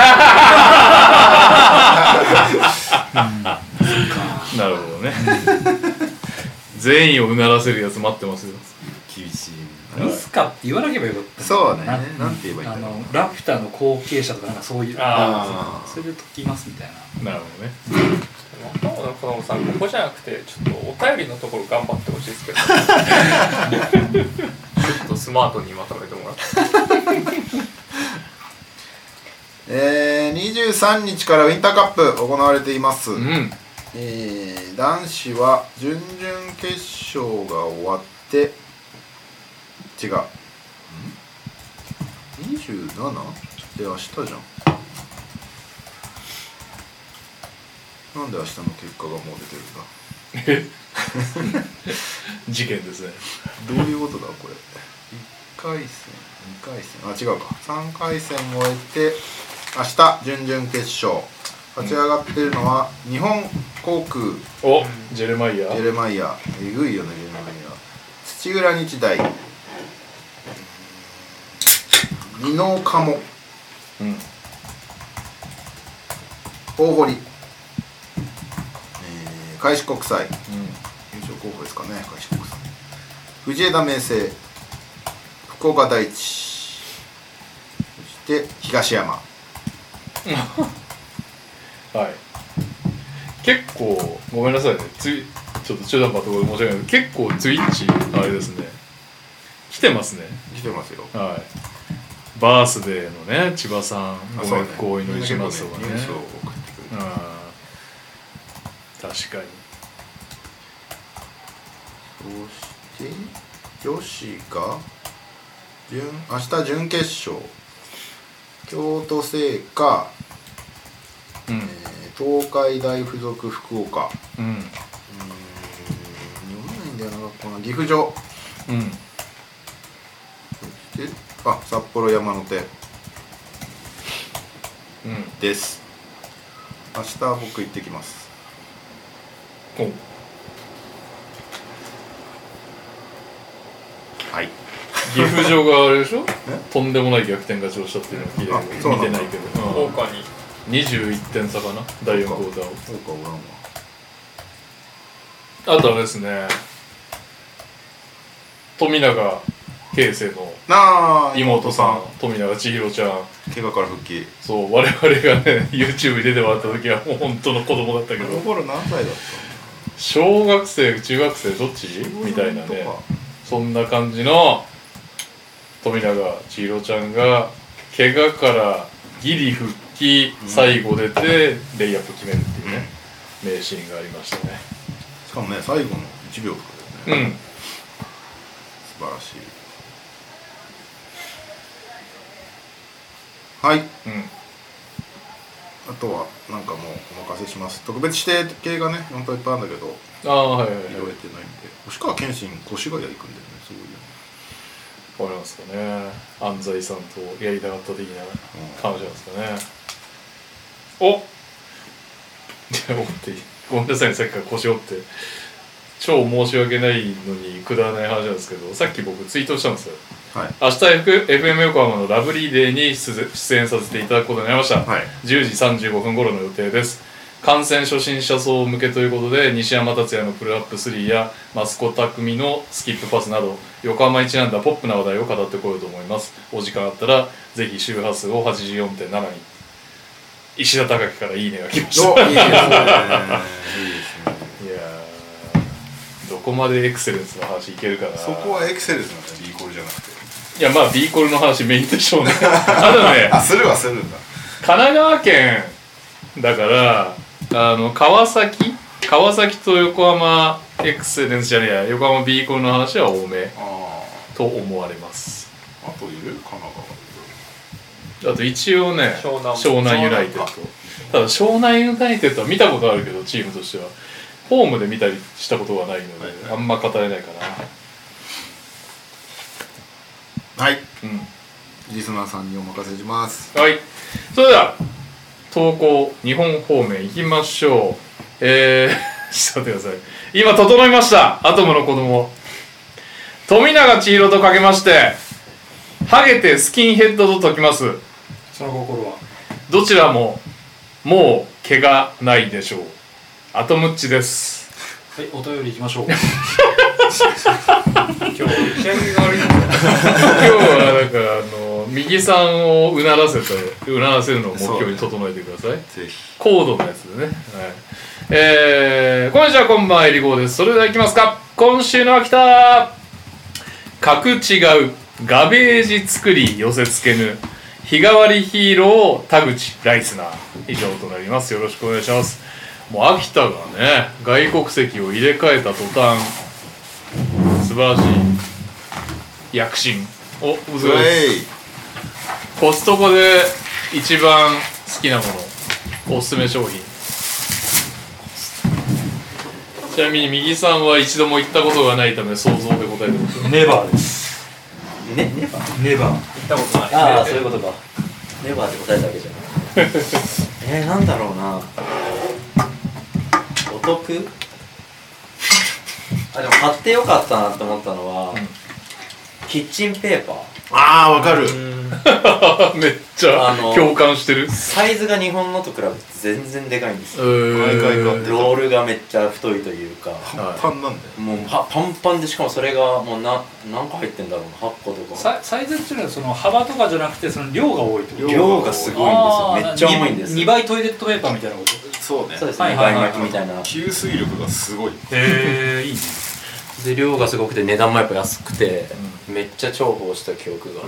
なるほどね。全員をうならせるやつ待ってますよ。厳しいムスカって言わなければよかったそうね。ななんて言えばいいんあだろう。のラピュタの後継者とかなんかそういうあそれで解きますみたいな。なるほどね。子供さんここじゃなくてちょっとお便りのところ頑張ってほしいですけど。ちょっとスマートにまとめてもらってえー、23日からウィンターカップ行われています、うん。えー男子は準々決勝が終わって違う。27? で明日じゃん。なんで明日の結果がもう出てるんだ？事件ですね。どういうことだこれ？1回戦2回戦。あ違うか。3回戦を終えて明日準々決勝。勝ち上がってるのは日本航空。おジェレマイヤジェレマイヤえぐいよねジェレマイヤ土浦日大。美濃鴨。うん。大堀、えー、開志国際。優勝候補ですかね開志国際。藤枝明誠。福岡第一。そして東山 はい。結構ごめんなさいね。ついちょっと中途半端なところで申し訳ないけど結構ツイッチあれですね。来てますね。来てますよ。はい。バースデーのね千葉さんごそうね。冥福をお祈りしますとかね。ニュースを送ってくうん。る確かに。そして女子が準明日準決勝京都精華、うん。えー東海大附属福岡。うん。うーん。読めないんだよな学校な岐阜城。うん。そしてあ札幌山手。うん。です。明日僕行ってきます。お。はい岐阜城があれでしょ？とんでもない逆転勝ちをしたっていうのを聞い見てないけど、うん。豪華に。21点差かな？第4クォーターを。そうかおらんわ。あとあれですね富永啓生の妹さん。富永千尋ちゃん。怪我から復帰。そう我々がね YouTube に出てもらった時はもう本当の子供だったけど。あの頃何歳だっ小学生中学生どっち？たみたいなね。そんな感じの富永千尋ちゃんが怪我からギリ復帰最後出てレイアップ決めるっていうね名シーンがありましたね。しかもね最後の1秒とかだよね、うん。素晴らしい。はい。うん。あとはなんかもうお任せします。特別指定系がね本当はいっぱいあるんだけど。ああはいはいはい。拾えてないんで。星川謙信越谷行くんだよねすごいよねわかりますかね。安西さんとやりたかった的な感じなんですかね。お。いや折って。ごめんなさいね。さっきから腰折って。超申し訳ないのにくだらない話なんですけどさっき僕ツイートしたんですよ。はい。明日 FM 横浜のラブリーデーに出出演させていただくことになりました、はい。10時35分頃の予定です観戦初心者層向けということで西山達也のプルアップ3や益子匠のスキップパスなど横浜にちなんだポップな話題を語ってこようと思います。お時間あったらぜひ周波数を84.7に。石田貴樹からいいねが来ました。おいいですね。いやーどこまでエクセレンスの話いけるかな。そこはエクセレンスなんだよ B コルじゃなくて。いやまあ B コールの話メインでしょうね。あとねあするはするんだ。神奈川県だからあの川崎？川崎と横浜エクセレンスじゃねえや横浜 B コールの話は多めあと思われます。ああといる？神奈あと一応ね湘南。湘南ユナイテッド。ただ湘南ユナイテッドは見たことあるけどチームとしては。ホームで見たりしたことがないので、はいあんま語れないか川はい。なうん。リスナーさんにお任せします。はい。それでは、投稿、日本方面行きましょう。えー、ちょっと待ってください。今、整いました。アトムの子供。富永千尋とかけまして、ハゲてスキンヘッドと解きます。その心は？どちらも、もう、怪我ないでしょう。アトムッチです。はいお便り行きましょう今日 今日は、なんか、あの、右さんをうならせて、うならせるのを目標に整えてください。ぜひコードのやつでね。はい。えー、こんにちは、こんばんは、えりごーです。それでは行きますか。今週の秋田格違う、ガベージ作り寄せ付けぬ、日替わりヒーロー、田口ライスナー。以上となります。よろしくお願いします。もう秋田がね、外国籍を入れ替えた途端、素晴らしい躍進。お、うずウですェイコストコで一番好きなものおすすめ商品。ちなみに右さんは一度も行ったことがないため想像で答えてます。ネバーです。ね、ネバー。ネバー行ったことない。ああ、そういうことか。ネバーって答えたわけじゃない。えー、なんだろうな。お得？あ、でも買ってよかったなって思ったのは、ん。キッチンペーパー。ああわかる。うん めっちゃあの共感してる。サイズが日本のと比べて全然でかいんですよ。毎回買ってロールがめっちゃ太いというか。パンパンなんだよ。もうパパンパンでしかもそれがもうな何個入ってんだろうな。8個とか。ササイズっていうのはその幅とかじゃなくてその量が多いってこと？量がすごいんですよ。めっちゃ重いんです2倍トイレットペーパーみたいなこと？そうね。そうですね。はいはいはい。倍巻きみたいな。吸水力がすごい。へえいいねで量がすごくて値段もやっぱ安くて、めっちゃ重宝した記憶が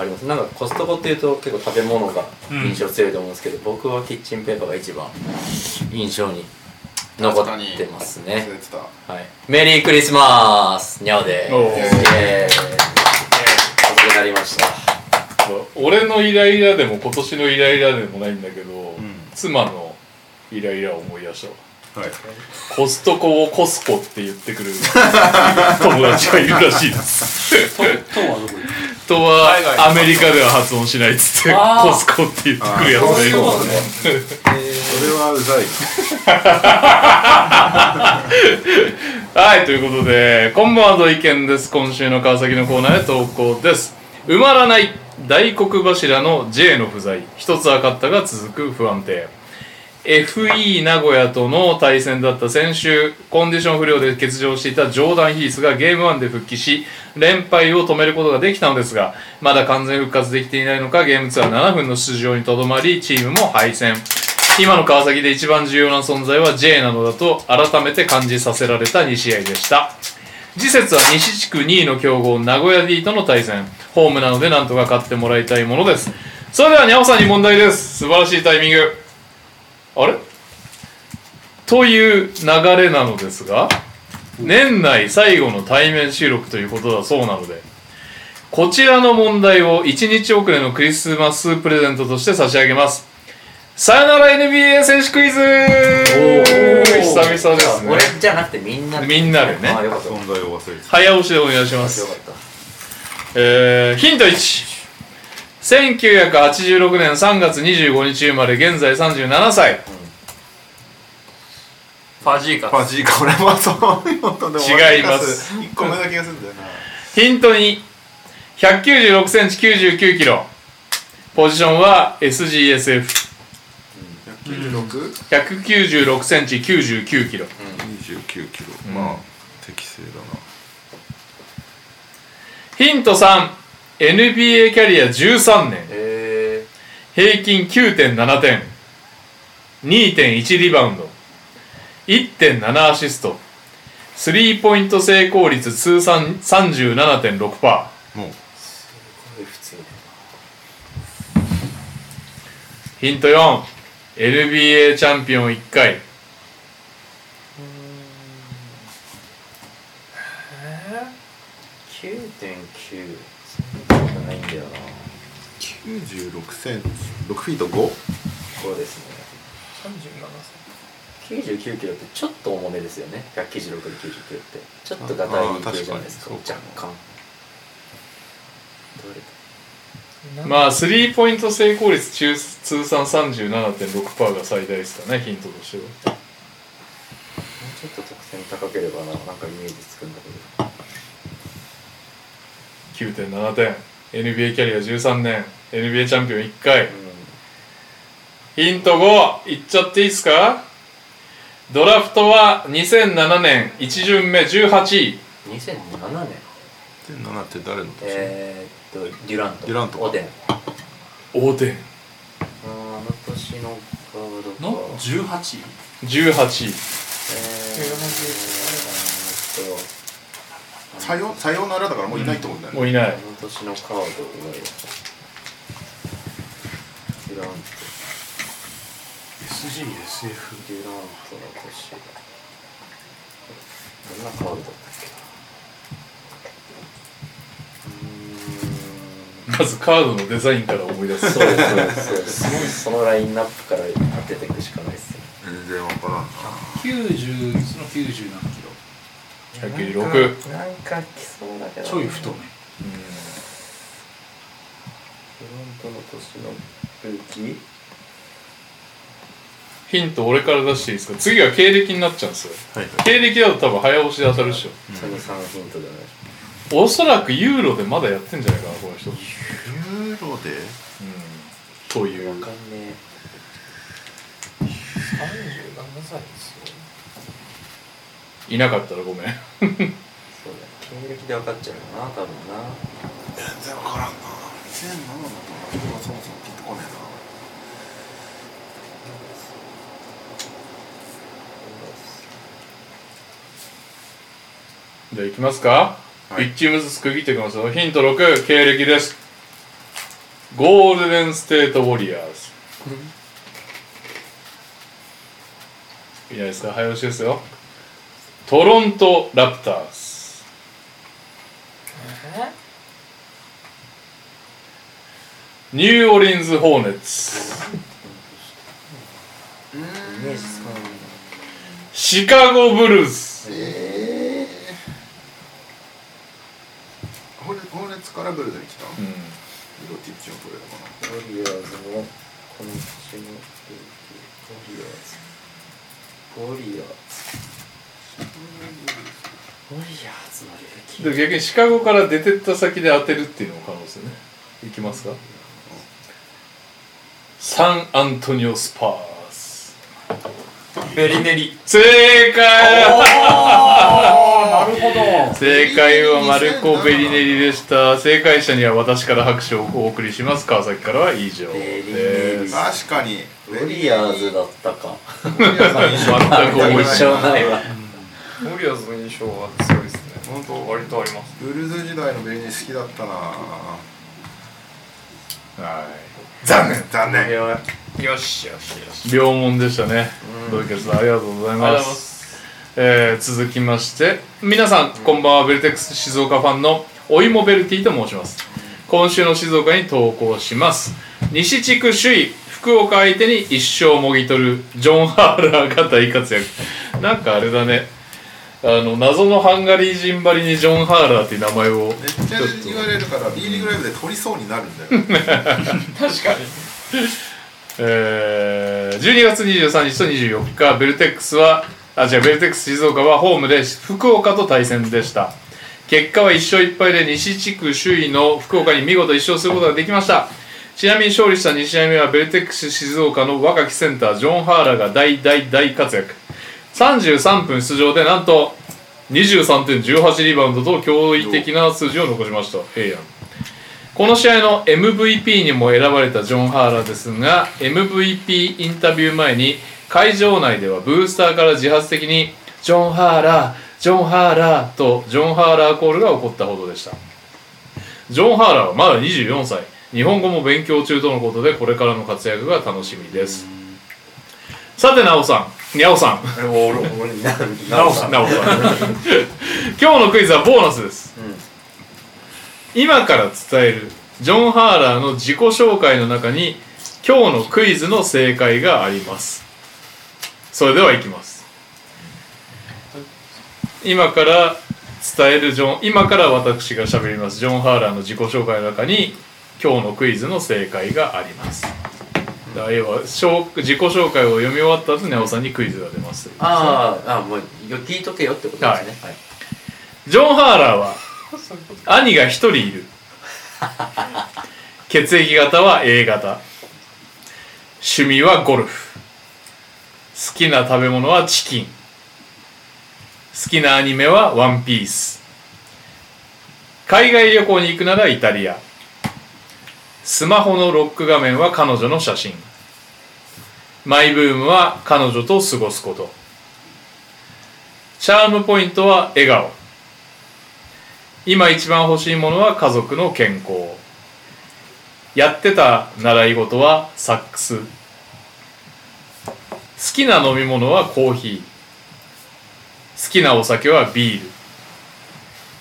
あります。なんかコストコっていうと結構食べ物が印象強いと思うんですけど、僕はキッチンペーパーが一番印象に残ってますね。はい、メリークリスマス!にゃおで遅くなりました。俺のイライラでも今年のイライラでもないんだけど、ん。妻のイライラを思い出したわ。はい。コストコをコスコって言ってくる 友達がいるらしいです。ととはどことはアメリカでは発音しないっつってコスコって言ってくるやつがいるそういうことねそれはうざい。はい、ということで、こんばんは、土井健です。今週の川崎のコーナーへ投稿です。埋まらない大黒柱の J の不在。一つ分かったが続く不安定。FE 名古屋との対戦だった先週、コンディション不良で欠場していたジョーダン・ヒースがゲーム1で復帰し、連敗を止めることができたのですが、まだ完全復活できていないのか、ゲーム2は7分の出場にとどまり、チームも敗戦。今の川崎で一番重要な存在は J なのだと改めて感じさせられた2試合でした。次節は西地区2位の強豪名古屋 D との対戦。ホームなのでなんとか勝ってもらいたいものです。それではにゃおさんに問題です。素晴らしいタイミング。あれ？という流れなのですが年内最後の対面収録ということだそうなのでこちらの問題を1日遅れのクリスマスプレゼントとして差し上げます。さよなら NBA 選手クイズ！久々ですね。俺じゃなくてみんなみんなでね。あよかった。よ存在を忘れてた。早押しでお願いしまかすった。えー、ヒント1 1986年3月25日生まれ現在37歳。ファジーカマジか、俺もそういうのとでも違います。一個目な気がするんだよな。ヒント2 196センチ99キロ。ポジションは SGSF 196?29 196センチ99キロ。キロ。うん。まあ、適正だな。ヒント NBA キャリア13年、え、平均9.7点2.1リバウンド。1.7アシスト。スリーポイント成功率通算37.6%もうすごい普通ヒント 4NBA チャンピオン1回。えー、9.9 96センチ。6フィート 5? こうですね。99キロってちょっと重めですよね。196で99って。ちょっとガタイ系じゃないですか。若干。まあスリーポイント成功率中通算37.6%が最大ですかねヒントとしては。もうちょっと得点高ければななんかイメージつくんだけど。9.7点 NBA キャリア13年 NBA チャンピオン1回。ヒント5いっちゃっていいですか？ドラフトは2007年1巡目18位。うん、2007年7って誰の年？えー、っとデュラント。デュラントか。オデン。大手あーあの年のカードか。の？18位。18位。えー、えー、っとさよさようならだからもういないと思うんだよね。もういない。あの年のカードをラント SGSF デュラントの年どんな。カードだったっけうーんまずカードのデザインから思い出す。そうですそう。ですそのラインナップから当てていくしかないですよ。全然わからんな。90その90何キロ？196なんか来そうだけど。ちょい太め。フロントの年のヒント俺から出していいですか？次は経歴になっちゃうんですよ。はいはい。経歴だと多分早押しで当たるでしょ。それ3ヒントじゃないおそらくユーロでまだやってんじゃないかなこの人、うん、ユーロで？という。わかんね37歳ですよ。いなかったらごめん。えそうだ。ね経歴で分かっちゃうよな多分な。全然わからんな2007のドラフトがそもそもピンとこねじゃあいきますか、はい。1チームずつ区切っていきますよヒント6経歴です。ゴールデンステートウォリアーズ。いいじゃないですか。早押しですよ。トロントラプターズニューオリンズ・ホーネッツ。シカゴ・ブルースええホーネッツからブルズに来た？うん。ミロティッチのトレードかなウォリアーズのこの年のウォリアーズ。ウォリアーズ。ウォリアーズの履歴で逆にシカゴから出てった先で当てるっていうのも可能ですよね。いきますか？サンアントニオ・スパーズベリネリ。正解。なるほど。正解はマルコ・ベリネリでした。正解者には私から拍手をお送りします。川崎からは以上ベリネリ。です確かに。ウォリアーズだったか。全く覚えてない印象ないわウォリアーズの印象は強いですね。本当割とあります。ブルーズ時代のベリニ好きだったな。はい残念残念。よしよしよし。両門でしたね。同決さんありがとうございありがとうございまます。す。えー続きまして皆さんこん。ばんはベルテックス静岡ファンのおいもベルティと申します。今週の静岡に投稿します。西地区首位福岡相手に一勝もぎ取るジョン・ハーラーが大活躍。なんかあれだねあの謎のハンガリー人ばりにジョン・ハーラーっていう名前をめっちゃ言われるから B リーグライブで取りそうになるんだよ。確かに。えー12月23日と24日ベルテックスはあ違うベルテックス静岡はホームで福岡と対戦でした。結果は1勝1敗で西地区首位の福岡に見事1勝することができました。ちなみに勝利した2試合目はベルテックス静岡の若きセンタージョン・ハーラーが大大大活躍33分出場でなんと23.18リバウンドと驚異的な数字を残しました。ええやんこの試合の MVP にも選ばれたジョン・ハーラーですが MVP インタビュー前に会場内ではブースターから自発的に「ジョン・ハーラージョン・ハーラー」とジョン・ハーラーコールが起こったほどでした。ジョン・ハーラーはまだ24歳。日本語も勉強中とのことでこれからの活躍が楽しみです。さてなおさん。にゃおさん。俺俺ななおさん。なおさん。今日のクイズはボーナスです。今から伝えるジョン・ハーラーの自己紹介の中に今日のクイズの正解があります。それではいきます。今から伝えるジョン今から私が喋りますジョン・ハーラーの自己紹介の中に今日のクイズの正解がありますだ要は紹自己紹介を読み終わった後に青さんにクイズが出ます。あーあもう聞いとけよってことですね、はい。はい。ジョン・ハーラーは兄が一人いる。血液型は A 型。趣味はゴルフ。好きな食べ物はチキン。好きなアニメはワンピース。海外旅行に行くならイタリアスマホのロック画面は彼女の写真。マイブームは彼女と過ごすこと。チャームポイントは笑顔。今一番欲しいものは家族の健康。やってた習い事はサックス。好きな飲み物はコーヒー。好きなお酒はビール。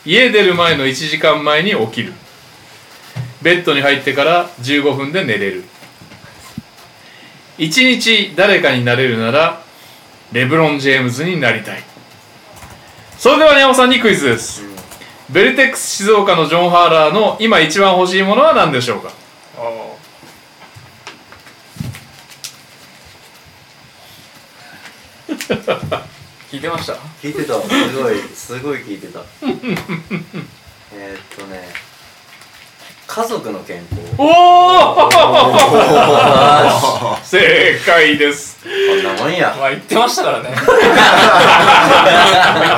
家出る前の1時間前に起きる。ベッドに入ってから15分で寝れる。一日誰かになれるならレブロン・ジェームズになりたい。それでは宮尾さんにクイズです、ベルテックス静岡のジョン・ハーラーの今一番欲しいものは何でしょうか？ああ。聞いてました？聞いてた。すごいすごい聞いてた。えとね、家族の健康。おおあ 正解です。こんなもんや。まあ言ってましたからね。間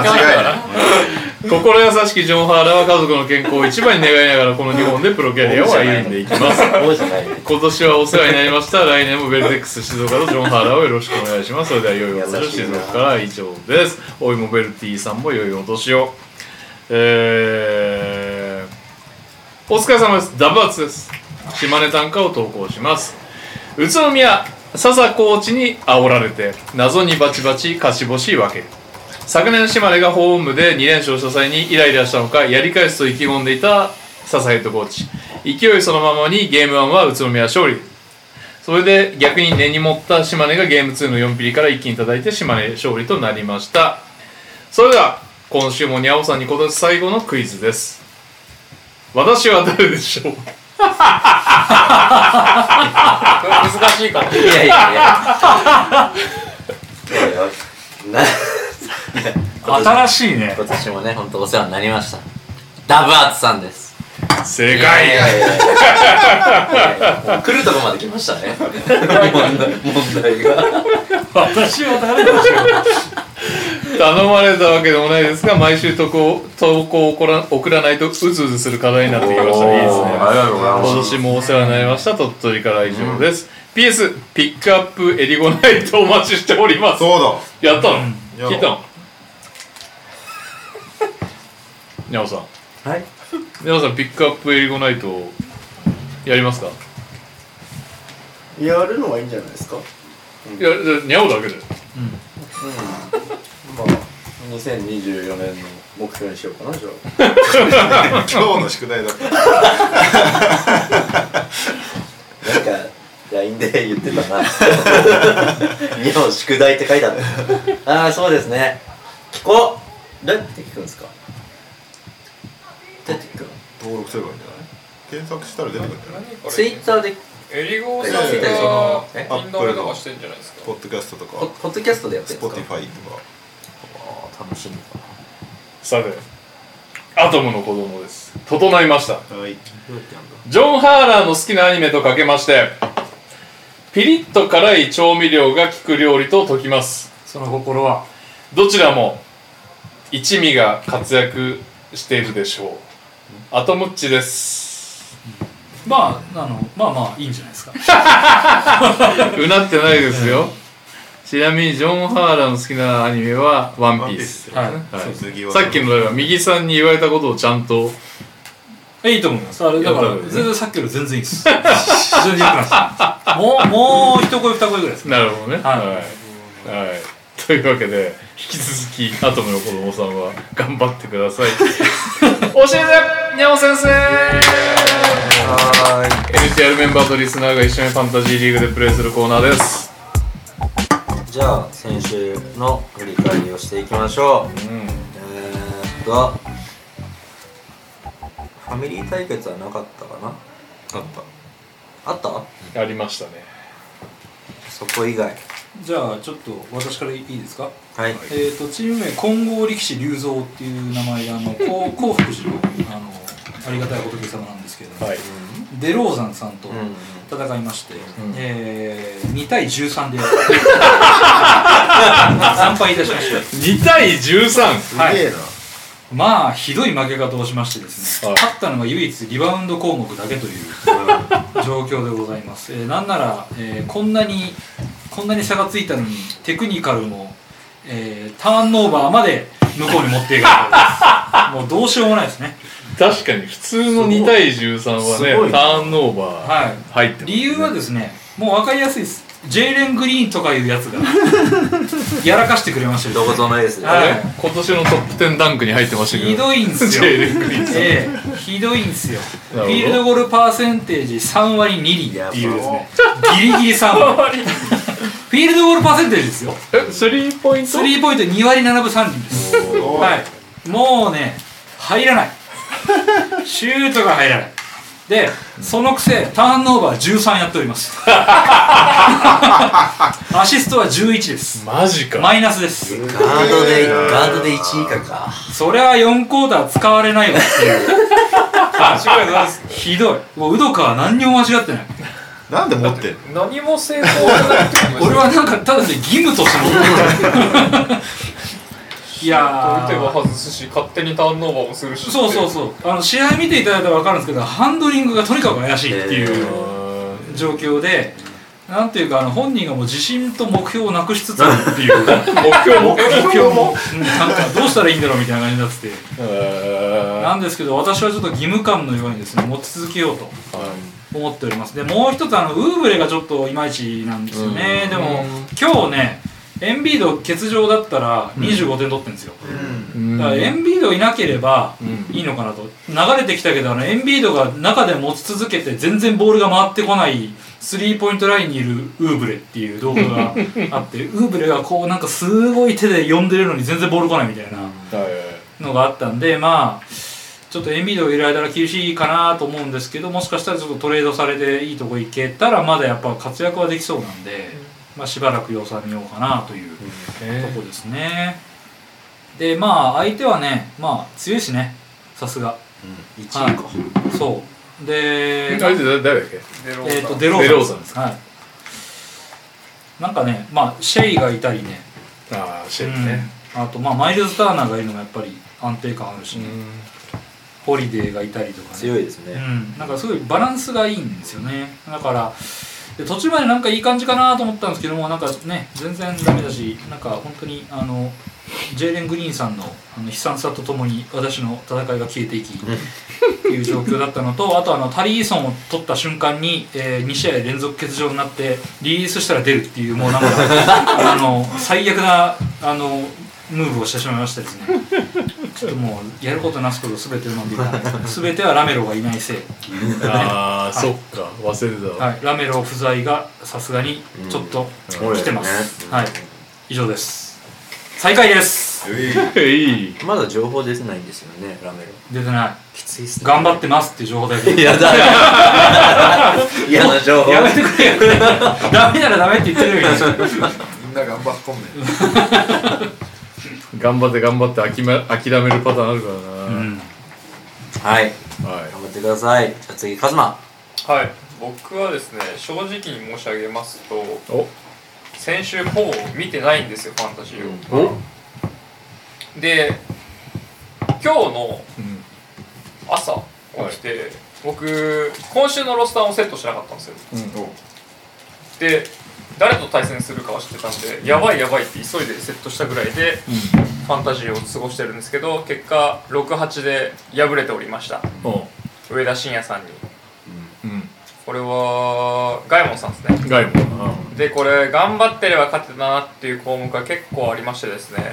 違いない。心優しきジョン・ハーラーは家族の健康を一番に願いながらこの日本でプロキャリアを歩んでいきます。今年はお世話になりました。来年もベルテックス静岡とジョン・ハーラーをよろしくお願いします。それでは良いお年を静岡から以上です。おいもベルティさんも良いお年を。えー、お疲れ様です。ダブアツです。島根短歌を投稿します。宇都宮、笹コーチに煽られて、謎にバチバチ勝ち星分け。昨年島根がホームで2連勝した際にイライラしたのかやり返すと意気込んでいた笹ヘッドコーチ勢いそのままにゲーム1は宇都宮勝利それで逆に根に持った島根がゲーム2の4ピリから一気に叩いて島根勝利となりましたそれでは今週もにゃおさんに今年最後のクイズです私は誰でしょう？これ難しいかも。いやいやいや。いやいやな新しいね。今年もね、本当お世話になりました。ダブアーツさんです。正解 来るとこまで来ましたね。問題が。私は誰でしょう？頼まれたわけでもないですが毎週投稿投稿を送ら送らないとうずうずする課題になってきました。いいですね。ありがとうございます。今年もお世話になりました鳥取から以上です、PS ピックアップエリゴナイトお待ちしております。そうやったの、う聞いたの？にゃおさん。はい。にゃおさんピックアップエリゴナイトやりますか？やるのはいいんじゃないですか？いやじゃあにゃおだけでまあ、2024年の目標にしようかな、じゃあ。だ。今日の宿題だった。なんか、LINE で言ってたな。日本宿題って書いてあった。ああ、そうですね。聞こうどうやって聞くんですか？どうやって聞くの登録すればいいんじゃない検索したら出てくるんじゃないツイッターで、エリゴーえさんがえインドアとかしてんじゃないですか。ポッドキャストとポか、ポッドキャストでやってるんですか？Spotify とか。あー楽しみかな。さてアトムの子供です。整いました。はい。ジョン・ハーラーの好きなアニメとかけましてピリッと辛い調味料が効く料理と解きます。その心は？どちらも一味が活躍しているでしょう。アトムッチですまあ、あの、まあまあ、いいんじゃないですか。うなってないですよちなみにジョン・ハーラーの好きなアニメは「ワンピース」はい。はいさっきのだから右さんに言われたことをちゃんといいと思います。あれ、だから全然さっきより全然いいです。全然良くなってますもう、もう一声二声ぐらいですね。なるほどねはいはい、はいというわけで引き続きアトムの子供さんは頑張ってください教えてにゃお先生は NTR メンバーとリスナーが一緒にファンタジーリーグでプレーするコーナーですい。じゃあ、先週の振り返りをしていきましょう。うんえーっと、ファミリー対決はなかったかな？あった。あった？ありましたねそこ以外。じゃあ、ちょっと私からいいですか？はい。えっ、と、チーム名、金剛力士龍蔵っていう名前で、あの、こう 幸福寺の、あの、ありがたい仏様なんですけれども、はいデローザンさんと戦いまして、んえー、2対13で 参拝いたしました。2対13すげえな。まあ、ひどい負け方をしましてですね、はい勝ったのが唯一リバウンド項目だけという 状況でございます。えーなんなら、えーこんなに、こんなに差がついたのに、テクニカルも、えーターンオーバーまで向こうに持っていかれて、もうどうしようもないですね。確かに普通の2対13はすごいねターンオーバーはい。入ってます、ね理由はですね、もう分かりやすいです。ジェイレン・グリーンとかいうやつが、やらかしてくれましたよ。どこぞのエースですね。はい今年のトップ10ダンクに入ってましたけどひどいんですよ。ジェイレングリーンさんええひどいんですよ。フィールドゴールパーセンテージ3割2厘っていうですね、ギリギリ3割。フィールドゴールパーセンテージですよ。えスリーポイント？スリーポイント2割7分3厘です。はい。もうね、入らない。シュートが入らない。で、そのくせ、ターンオーバー13やっております。アシストは11です。マジかマイナスです。ガードで、ガードで1位以下か。それは4クォーター使われないわっていう。ひどい。もう、ウドカは何にも間違ってない。なんで持って何も成功してない俺はなんか、ただで義務として持ってる。いや取り手はー。外すし勝手にターンオーバーもするしそうそうそう。あの、試合見ていただいたら分かるんですけど、ハンドリングがとにかく怪しいっていう状況で、なんていうか、あの、本人がもう自信と目標をなくしつつあるっていう。目標も？目標も、うんなんかどうしたらいいんだろうみたいな感じになってて。えなんですけど、私はちょっと義務感のようにですね、持ち続けようと思っております。で、もう一つ、あの、ウーブレがちょっといまいちなんですよね。でも、今日ね、エンビード欠場だったら25点取ってるんですよ。だからエンビードいなければいいのかなと。流れてきたけど、あの、エンビードが中で持ち続けて全然ボールが回ってこない、スリーポイントラインにいるウーブレっていう動画が あって、ウーブレがこうなんかすごい手で呼んでるのに全然ボール来ないみたいな。のがあったんでまあちょっとエンビードを入れられたら厳しいかなと思うんですけどもしかしたらちょっとトレードされていいとこ行けたらまだやっぱ活躍はできそうなんで、まあ、しばらく様子は見ようかなというとこですね。でまあ相手はねまあ強いしね。さすが。1位か。そう。であれで誰だっけ？デロえっ、とデデローザンデローザンですはい。なんかねまあシェイがいたりね。ああシェイね。うん。あとまあマイルズ・ターナーがいるのがやっぱり安定感あるしね、ホリデーがいたりとかね。う強いですね。ん、なんかすごいバランスがいいんですよね。だからで途中までなんかいい感じかなと思ったんですけどもなんかね全然ダメだしなんか本当にあのジェイレン・グリーンさんのあの悲惨さとともに私の戦いが消えていきっていう状況だったのとあとあのタリー・イーソンを取った瞬間に、え2試合連続欠場になってリリースしたら出るっていうもうなんか あの最悪なあのムーブをしてしまいましてですね。ちょっともうやることなすこと全てうまくいかない。全てはラメロがいないせい。ああそっか。忘れてたはい、ラメロ不在がさすがにちょっと来てます、はい。以上です。再開です。い。い。まだ情報出てないんですよね、ラメロ。出てない。きついっすね。頑張ってますっていう情報だけ。いやだ。嫌な情報。やめてくれよ。ダメならダメって言ってるよ今みんな頑張っとんねん。頑張って頑張って諦め諦めるパターンあるからな、うん。はい。はい。頑張ってください。じゃあ次、カズマ。はい。僕はですね正直に申し上げますとお。先週ほぼ見てないんですよファンタジーを、お。で今日のうん。朝起きて、僕今週のロスターをセットしなかったんですよ。で誰と対戦するかは知ってたんでやばいやばいって急いでセットしたぐらいで、ファンタジーを過ごしてるんですけど結果68で敗れておりました。お上田晋也さんに。うん。これはガイモンさんですね。ガイもなでこれ頑張ってれば勝てたなっていう項目が結構ありましてですね。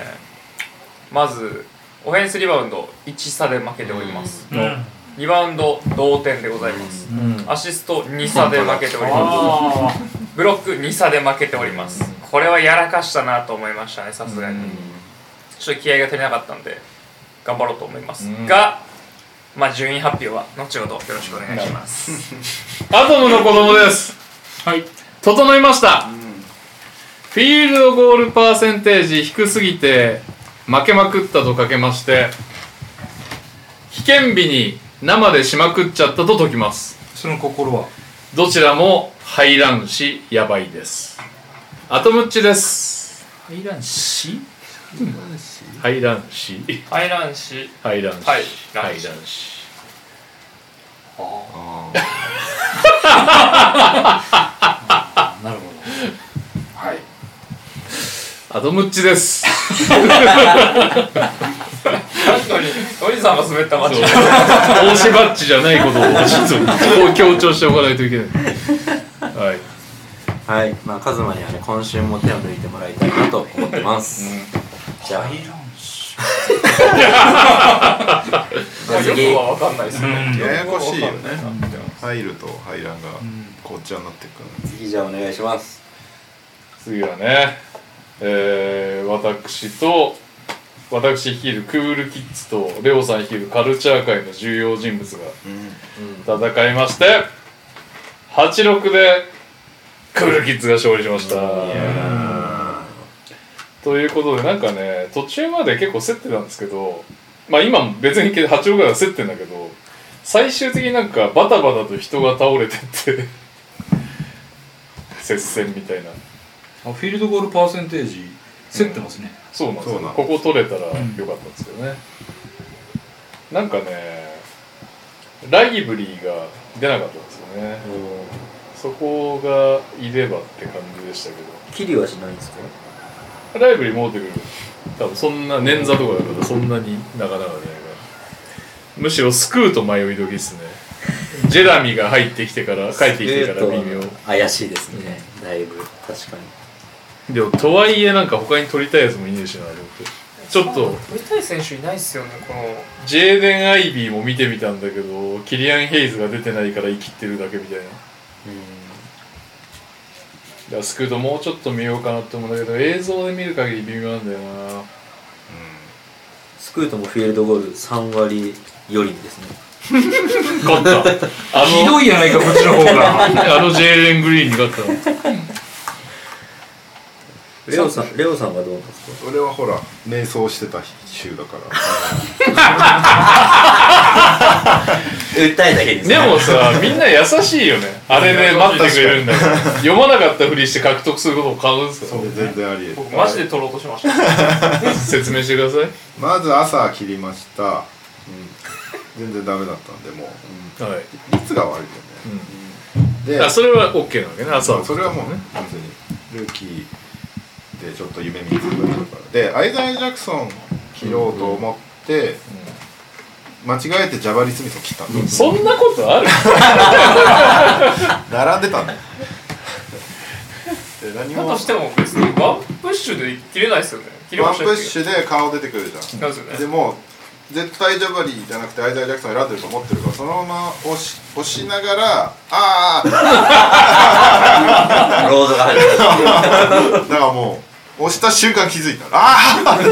まずオフェンスリバウンド1差で負けております、うん。リバウンド同点でございます、うん。アシスト2差で負けております。あブロック2差で負けております。これはやらかしたなと思いましたねさすがに。ちょっと気合が足りなかったんで頑張ろうと思います。うん。がまあ順位発表は後ほどよろしくお願いします。アトムの子供です。ーはい。整いました、フィールドゴールパーセンテージ低すぎて負けまくったとかけまして危険日に生でしまくっちゃったと解きます。その心は？どちらも入らんしやばいです。アトムッチです。入らんし？入らんし。入らんし。入らんし。はい入らんランチしなるほど。はい。アトムッチです。確かにおじさんが滑ったマッチ大しバッチじゃないことを強調しておかないといけないはい。はい。まあ、カズマにはね、今週も手を抜いてもらいたいなと思ってます。じゃあ、入らんしじゃあ次。よく。は分かんないですね。うん。ややこしいよね。入ると入らんがこっちゃになっていく次じゃあお願いします。次はね、えー、私と私率いるクールキッズとレオさん率いるカルチャー界の重要人物が戦いまして86でクールキッズが勝利しました。ということでなんかね途中まで結構競ってたんですけどまあ今も別に86が競ってんだけど最終的になんかバタバタと人が倒れてって 接戦みたいな。あフィールドゴールパーセンテージ競ってますね、そうなんですよ。そうなんここ取れたらよかんったんですけどね、なんかねライブリーが出なかった。んですよねそこがいればって感じでしたけど。キリはしないんですか？ライブリー持ってくる多分そんな捻挫とかだからそんなになかなかじゃないから。むしろスクーと迷い時ですね。ジェラミが入ってきてから帰ってきてから微妙。怪しいですね。だいぶ。確かに。でもとはいえなんか他に取りたいやつもいねえしなとちょっと。取りたい選手いないっすよねこのジェーデン・アイビーも見てみたんだけどキリアン・ヘイズが出てないから生きてるだけみたいな。だからスクートもうちょっと見ようかなって思うんだけど映像で見る限り微妙なんだよな。スクートもフィールドゴール3割よりですね。勝った。あの。ひどいやないかこっちの方が。あのジェーレン・グリーンに勝ったのレオさんレオさんはどうなんですか？俺はほら瞑想してた週だから。訴えだけですでもさみんな優しいよね。あれで待っててくれるんだから読まなかったふりして獲得することを買うんすかそれ全然あり僕マジで取ろうとしました。説明してください。まず朝切りました、うん、全然ダメだったんでもう、はい、うん、率が悪いよね、であそれは OK なわけね。朝はそれはもうね。完全に。ルーキーでちょっと夢見つけたからでアイザイ・ジャクソン切ろうと思って、間違えてジャバリ・スミスを切ったんだ、そんなことある？並んでたんだよで何も。だとしても別にワンプッシュで切れないっすよね。切れまワンプッシュで顔出てくるじゃん。なんですよね。でも絶対ジャバリーじゃなくてアイザイア・ジャクソン選んでると思ってるからそのまま押し押しながらああ ロードが入る。だからもう押した瞬間気づいたああ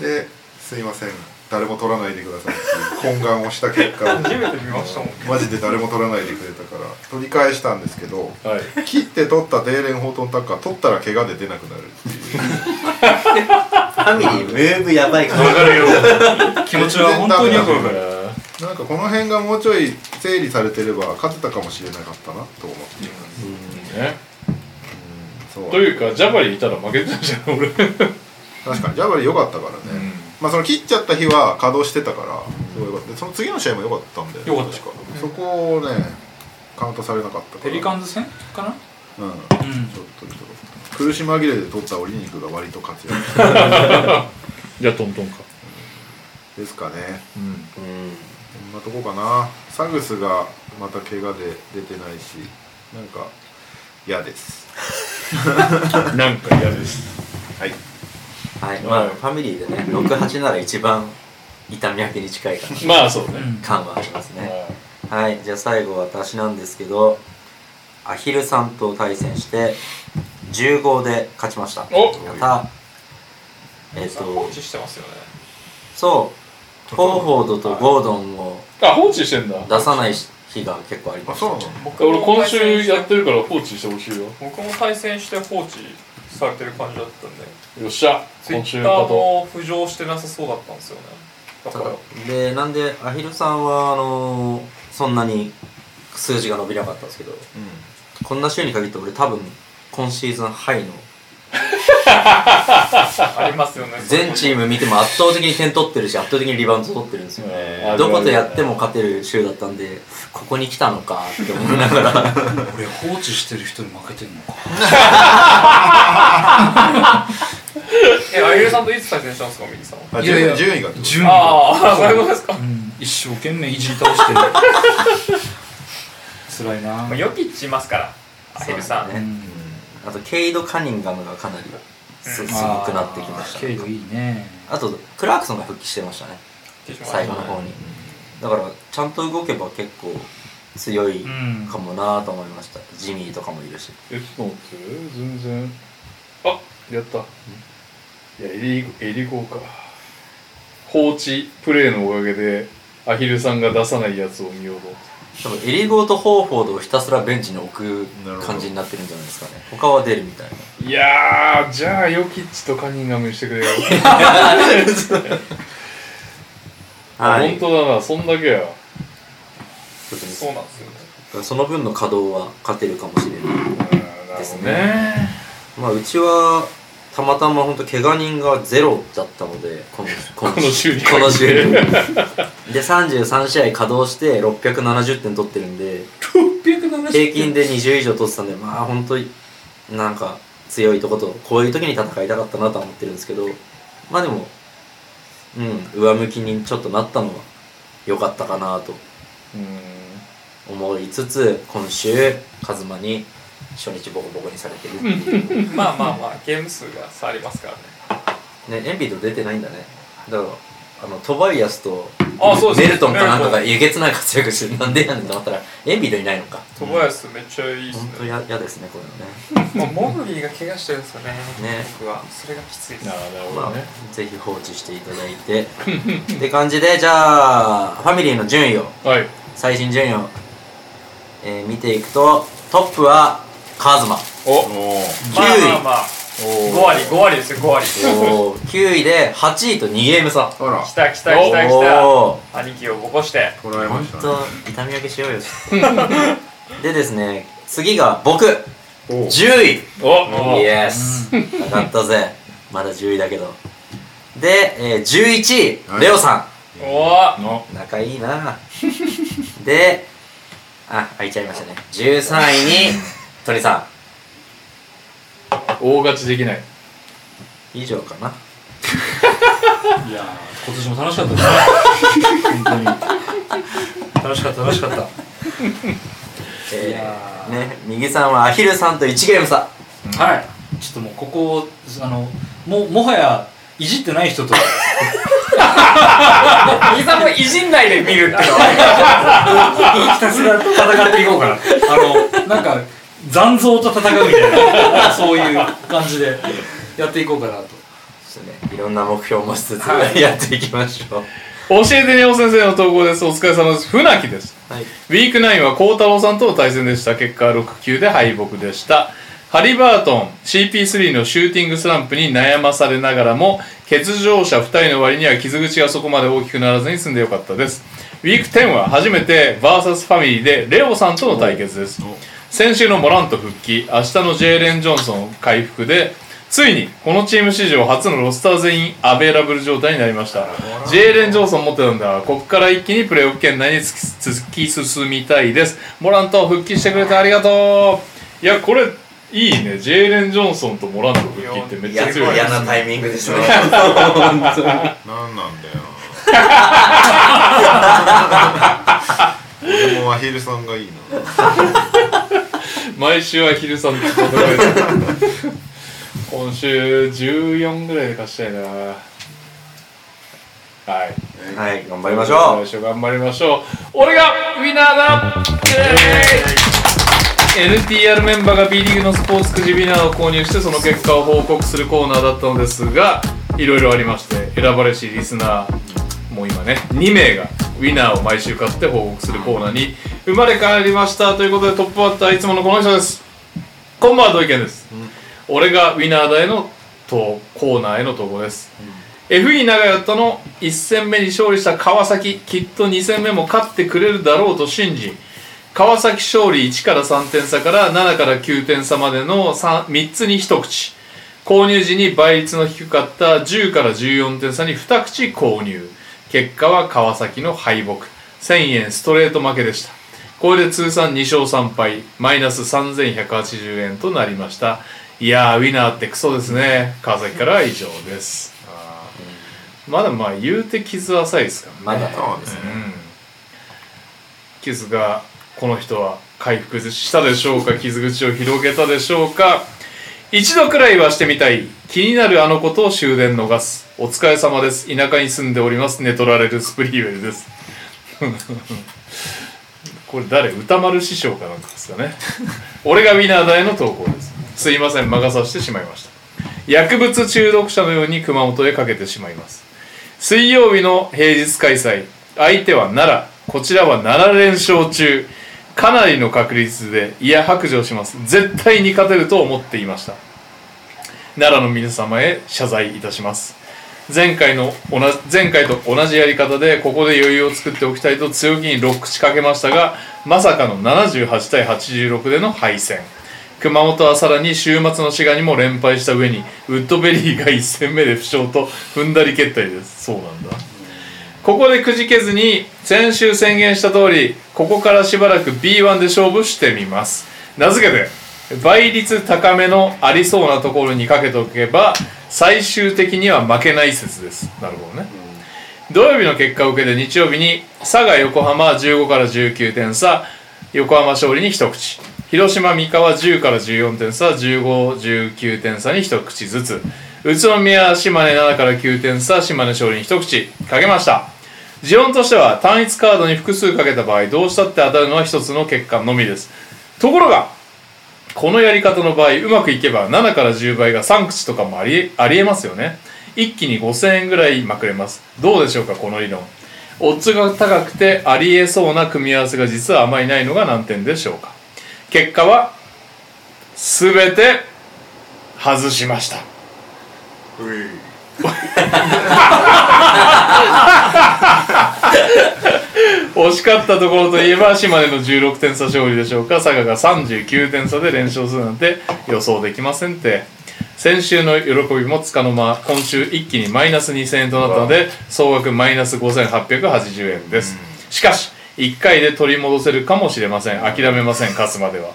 ですいません。誰も取らないでくださいっていう懇願をした結果初めて見ましたもんマジで誰も取らないでくれたから取り返したんですけどはい。切って取ったテイレン・ホートン・タッカー取ったら怪我で出なくなるっていう。ファミリームーブやばいかわかるよ 気持ちは本当によくわかる。なんかこの辺がもうちょい整理されてれば勝てたかもしれなかったなと思っています、ねそうというかジャバリいたら負けてたじゃん俺。確かにジャバリ良かったからね、まあその切っちゃった日は稼働してたからすごい良かったでその次の試合も良かったんで良かった確か。そこをねカウントされなかったから。ペリカンズ戦かな？うん。うん。ちょっとちょっと苦し紛れで取った折り肉が割と活躍じゃあトントンか。ですかね。うんうん。こんなとこかな。サグスがまた怪我で出てないしなんか嫌です なんか嫌です。はい。はい。まあファミリーでね68なら一番痛み分けに近いかな。まあそうね、感はありますね。ははい。じゃあ最後私なんですけどアヒルさんと対戦して15で勝ちました。お！たえっ、と放置してますよね。そう。フォーフォードとゴードンをあ放置してんだ。出さない日が結構ありましたあそうなの？僕俺今週やってるから放置してほしいよ。僕も対戦して放置されてる感じだったんで。よっしゃ。今週も浮上してなさそうだったんですよね。だからでなんでアヒルさんはあのそんなに数字が伸びなかったんですけどこんな週に限って俺多分今シーズンハイの ありますよね。全チーム見ても圧倒的に点取ってるし圧倒的にリバウンド取ってるんですよ。うんどことやっても勝てる週だったんでここに来たのかって思いながら。俺放置してる人に負けてんのか。えあゆるさんといつ対戦したんですかミキさんは？あいやいや。順順位が。順位が。ああそういうことですか。うん。一生懸命いじり倒して辛いな。まあヨキッチいますからアヒルさんあとケイド・カニンガムがかなりすごくなってきました。ケイドいいね。あとクラークソンが復帰してましたね。最後の方に。だからちゃんと動けば結構強いうん。かもなと思いました。ジミーとかもいるし。えちょっと待って全然。あやった。いやエリエリゴーか。放置プレーのおかげでアヒルさんが出さないやつを見ようと多分エリゴーとホーフォードをひたすらベンチに置く感じになってるんじゃないですかね他は出るみたいないやーじゃあヨキッチとカニンガムにしてくれよ はい本当だな、そんだけや。そうなんですよね。その分の稼働は勝てるかもしれない。うん、なるほどね。まあ、うちは、たまたま本当怪我人がゼロだったので、この、ここの週にこの週に。で、33試合稼働して670点取ってるんで、670平均で20以上取ってたんで、まあ本当になんか強いとこと、こういう時に戦いたかったなとは思ってるんですけど、まあでも、うん、上向きにちょっとなったのは良かったかなとうん。思いつつ、今週、カズマに初日ボコボコにされてるっていう。まあまあまあ、ゲーム数が差ありますからね。ね、エンビード出てないんだね。だから、あの、トバイアスと、あそうですメルトンかなんかがメえげつない活躍して、なんでやねんと思ったら、エンビードいないのか。トバヤスめっちゃいいですね。本当や嫌ですね、これね。まあ、モグリーが怪我してるんですよね。ね僕は。それがきついですな。るほまあどね。、ぜひ放置していただいて。って感じで、じゃあ、ファミリーの順位を、はい。最新順位を、えー見ていくと、トップは、カズマ。おまあまあまあ、お5割、5割ですよ、5割。おー9位で、8位と2ゲーム差。あら来た来た来た来た。兄貴をボコして。捉えましたねと、痛み分けしようよ。でですね、次が僕、おー10位。おイエス。上がったぜ。まだ10位だけど。で、えー、11位、はいレオさおーのん。仲いいなで、あ、開いちゃいましたね。13位に、鳥さ大勝ちできない。ん。以上かな。いやー今年も楽しかったですね本当に楽しかった楽しかったいえやー、ね、右さんはアヒルさんと1ゲーム差。はいちょっともうここあのももはやいじってない人とひ右さんもいじんないで見るっていうのは。たすら戦っていこうかなあのなんか残像と戦うみたいなそういう感じでやっていこうかなとね、いろんな目標もしつつ、やっていきましょう。教えてねお先生の投稿です。お疲れ様です。船木です。はい。ウィーク9は孝太郎さんとの対戦でした。結果6級で敗北でした。ハリバートン CP3 のシューティングスランプに悩まされながらも、欠場者2人の割には傷口がそこまで大きくならずに済んでよかったです。ウィーク10は初めて VS ファミリーでレオさんとの対決です。先週のモラント復帰、明日のジェイレン・ジョンソン回復で、ついにこのチーム史上初のロスター全員アベーラブル状態になりました。ジェイレン・ジョンソン持ってたんだ。ここから一気にプレーオフ圏内に突き進みたいです。モラント復帰してくれてありがとう。いや、これ、いいね。ジェイレン・ジョンソンとモラント復帰ってめっちゃ強い嫌なタイミングですね。なんなんだよな 俺もアヒルさんがいいな毎週は昼さんと戦える今週14ぐらいで勝ちたいな。はい。はい、頑張りましょう。う頑張りましょう。俺がウィナーだ。イエーイ。NTR メンバーが B リーグのスポーツくじウィナーを購入してその結果を報告するコーナーだったのですがいろいろありまして選ばれしリスナーもう今ね2名がウィナーを毎週買って報告するコーナーに生まれ変わりました。ということでトップバッターいつものこの人です。こんばんは土井健です、俺がウィナーだへの投コーナーへの投稿です、FE 長与との1戦目に勝利した川崎きっと2戦目も勝ってくれるだろうと信じ川崎勝利1から3点差から7から9点差までの 3, 3つに一口。購入時に倍率の低かった10から14点差に2口購入結果は川崎の敗北。1000円ストレート負けでした。これで通算2勝3敗マイナス3180円となりました。いやーウィナーってクソですね。川崎からは以上です。まだまあ言うて傷浅いですからね。まだそうですね。うん。傷がこの人は回復したでしょうか？傷口を広げたでしょうか？一度くらいはしてみたい。気になるあのことを終電逃す。お疲れ様です。田舎に住んでおります。寝取られるスプリーウェルです。これ誰？歌丸師匠かなんかですかね。俺がウィナーだへの投稿です。すいません。魔が差してしまいました。薬物中毒者のように熊本へかけてしまいます。水曜日の平日開催。相手は奈良。こちらは7連勝中。かなりの確率でいや白状します。絶対に勝てると思っていました。奈良の皆様へ謝罪いたします。前回の同じ前回と同じやり方でここで余裕を作っておきたいと強気に6口かけましたがまさかの78対86での敗戦。熊本はさらに週末の滋賀にも連敗した上にウッドベリーが1戦目で負傷と踏んだり決体です。そうなんだ。ここでくじけずに先週宣言した通りここからしばらく B1 で勝負してみます。名付けて倍率高めのありそうなところにかけておけば最終的には負けない説です。なるほどね、土曜日の結果を受けて日曜日に佐賀横浜15から19点差横浜勝利に一口。広島三河10から14点差1519点差に一口ずつ。宇都宮島根7から9点差島根勝利に一口。かけました。持論としては単一カードに複数かけた場合どうしたって当たるのは一つの結果のみです。ところがこのやり方の場合うまくいけば7から10倍が3口とかもありありえますよね。一気に5000円ぐらいまくれます。どうでしょうかこの理論。オッズが高くてありえそうな組み合わせが実はあまりないのが難点でしょうか。結果は全て外しました。惜しかったところといえば島根の16点差勝利でしょうか。佐賀が39点差で連勝するなんて予想できませんって。先週の喜びもつかの間今週一気にマイナス2000円となったので総額マイナス5880円です。しかし1回で取り戻せるかもしれません。諦めません勝つまでは。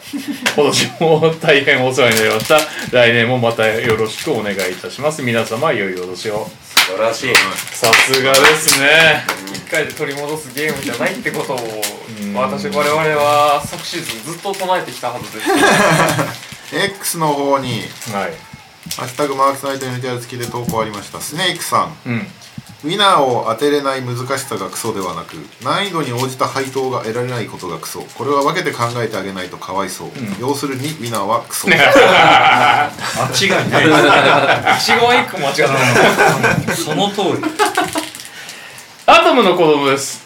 今年も大変お世話になりました。来年もまたよろしくお願いいたします。皆様良いお年を素晴らしい。さすがですね。一回で取り戻すゲームじゃないってことを私我々は昨シーズンずっと唱えてきたはずです。X の方にはい。ハッシュタグマークスナイト NTR 付きで投稿ありました。スネークさん。うんウィナーを当てれない難しさがクソではなく難易度に応じた配当が得られないことがクソ。これは分けて考えてあげないとかわいそう、要するにウィナーはクソ。間違いない一言一句間違ってその通り。アトムの子供です。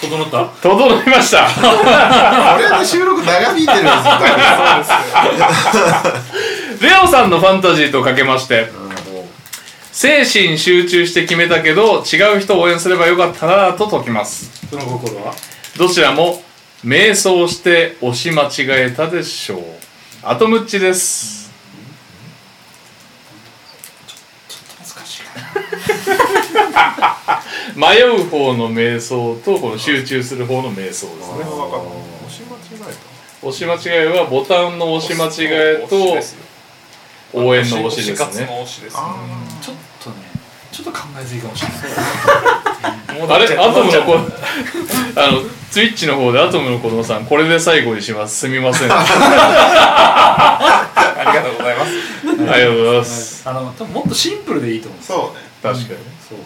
整った？整いました。これで収録長引いてるんですよ。レオさんのファンタジーとかけまして、精神集中して決めたけど違う人を応援すればよかったなと解きます。その心は？どちらも迷走して押し間違えたでしょう。アトムッチです。迷う方の瞑想とこの集中する方の瞑想ですね。押し間違え押し間違いはボタンの押し間違えと応援の押しですね。すたあちょっちょっと考えずいかもしれないあれアトムの子子あのツイッチの方でアトムの子供さんこれで最後にしますすみませんあありがとうございますりがとうございますあの多分もっとシンプルでいいと思うそうね確かにそう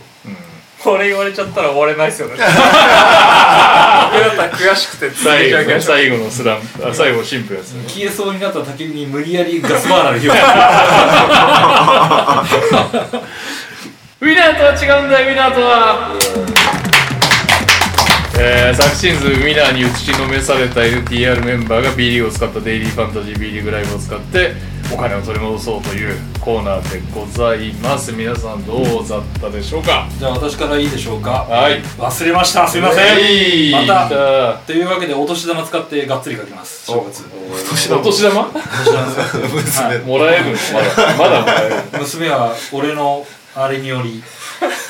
これ言われちゃったら終われないですよね僕だったら悔しくて最後最後のスランプあ最後シンプルですね消えそうになった竹に無理やりガスバーナーで火をウィナーとは違うんだよウィナーとは。えー、昨シーズンウィナーに打ちのめされた LTR メンバーが B リーグを使ったデイリーファンタジー B リーグライブを使ってお金を取り戻そうというコーナーでございます。皆さんどうだったでしょうか？じゃあ私からいいでしょうか？はい。忘れました。すいません。はいまた。というわけでお年玉使ってがっつりかけます。正月。お年玉？お年玉 もらえる？のまだまだもらえる。娘は俺のあれにより。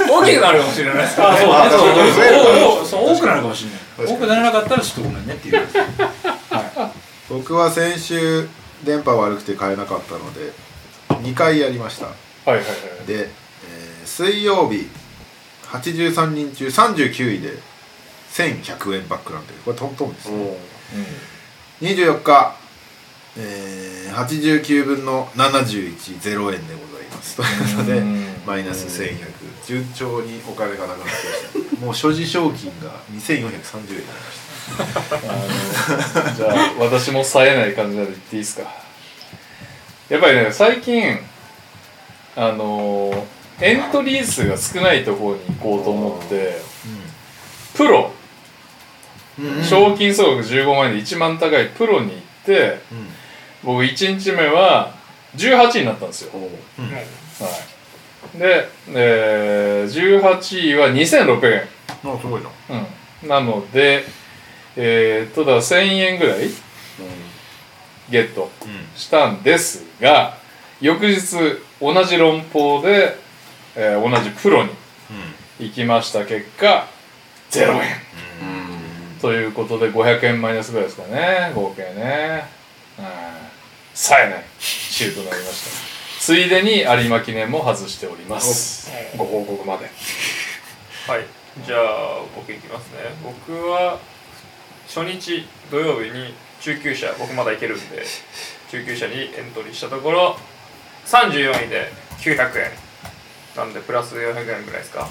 大きくなるかもしれないですからあ、ねそうね、そう多くなるかもしれない。多くならなかったらちょっとごめんねっていう。は僕は先週電波悪くて買えなかったので2回やりました。はいはいはいで、えー水曜日83人中39位で1100円バックなんでこれトントンですね。24日、えー、89分の710円でございますということでうん。マイナス1100順調にお金がなくなってきました。もう所持賞金が2430円になりました。じゃあ私も冴えない感じなので言っていいですか？やっぱりね最近あのエントリー数が少ないところに行こうと思ってプロ。うん賞金総額15万円で一番高いプロに行って僕1日目は18位になったんですよ、はい、で、えー、18位は2600円。あ、すごいな。うん。なので、えー、とだ1000円ぐらいゲットうん。したんですが、翌日同じ論法で、えー同じプロに行きました結果、0円。ということで500円マイナスぐらいですかね、合計ね。うん。さえないシュートになりました。ついでに有馬記念も外しております。ご報告まで。はい。じゃあ僕いきますね。僕は初日土曜日に中級者僕まだいけるんで中級者にエントリーしたところ34位で900円。なんでプラス400円ぐらいですか。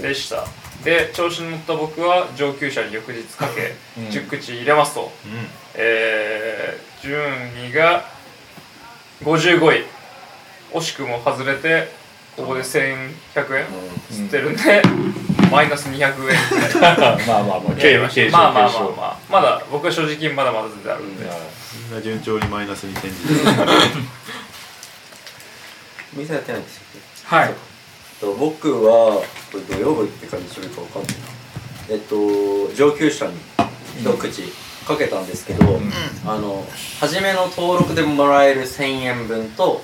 でした。で調子に乗った僕は上級者に翌日かけ、うん。10口入れますと、うん。えー、順位が55位。惜しくも外れてここで1100円釣ってるんで、マイナス200円。ぐらいまあまあまあ、経まあまあまあまあ。まだ僕は正直まだまだ全然あるんで、みんな順調にマイナスに転じてる。店やってないんですよ。はい。と僕はこれ土曜日って感じするかわかんないな。えっと上級者に一口かけたんですけど、あの初めの登録でもらえる1000円分と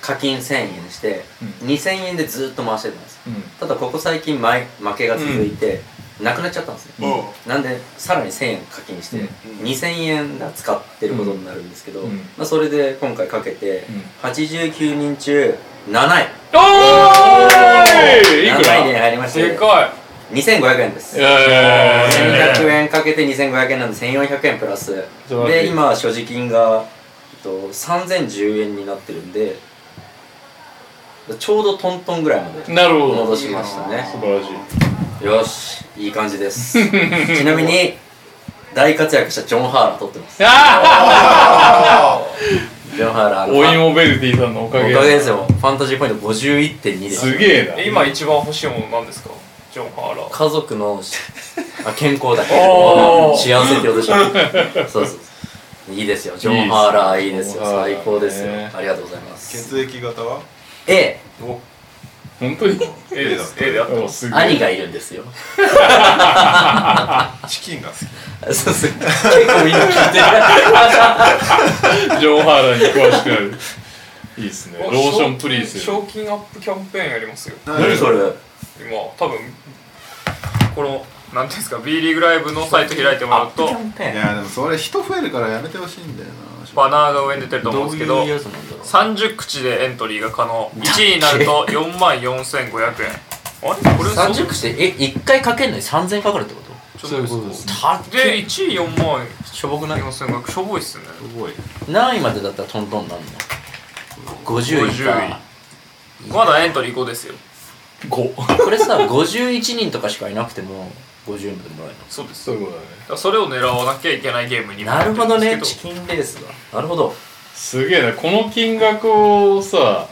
課金1000円して、2000円でずっと回してたんですうん。ただここ最近前負けが続いて、なくなっちゃったんですね、なんでさらに1000円課金して、うん。2000円が使ってることになるんですけど、うん。まあ、それで今回かけて、うん。89人中7位おーいい7くら位に入りましてでか2500円です。いやいやいやいや1200円かけて2500円なんで1400円プラス。で今所持金がえっと3010円になってるんでちょうどトントンぐらいまでなるほど。戻しましたね。素晴らしい。よしいい感じです。ちなみに大活躍したジョン・ハーラー取ってます。ジョン・ハーラーオイモベルティさんのおかげ。おかげですよ。ファンタジーポイント51.2です。すげえな。今一番欲しいものなんですか？家族の あ健康だけ。幸せってことでしょ。そうそういいですよ。ジョン・ハーラーいいですよ。最高ですよ。ねありがとうございます。血液型は？A 本当に？A です。A であってます兄がいるんですよ。チキンが好き。結構みんな聞いてジョン・ハーラーに詳しくなる。いいっすね。ロおーションプリース賞金アップキャンペーンやりますよ。る何それ？今多分このなんていうんですか B リーグライブのサイト開いてもらうといや、でもそれ人増えるからやめてほしいんだよな。バナーが上に出てると思うんですけどどういうやつなんだろう。30口でエントリーが可能。1位になると 4万4500円。あれ？これそう30口でえ1回かけるのに3000かかるってこと？そういうことですたっで1位4万しょぼくない？4500しょぼいっすね。すごい。何位までだったらトントンなんの？50位50かまだエントリー5ですよ5これさ51人とかしかいなくても50円までもらえるそうです。そういうことだね。だからそれを狙わなきゃいけないゲームにのなるほどね。チキンレースだ。なるほど。すげえな。この金額をさ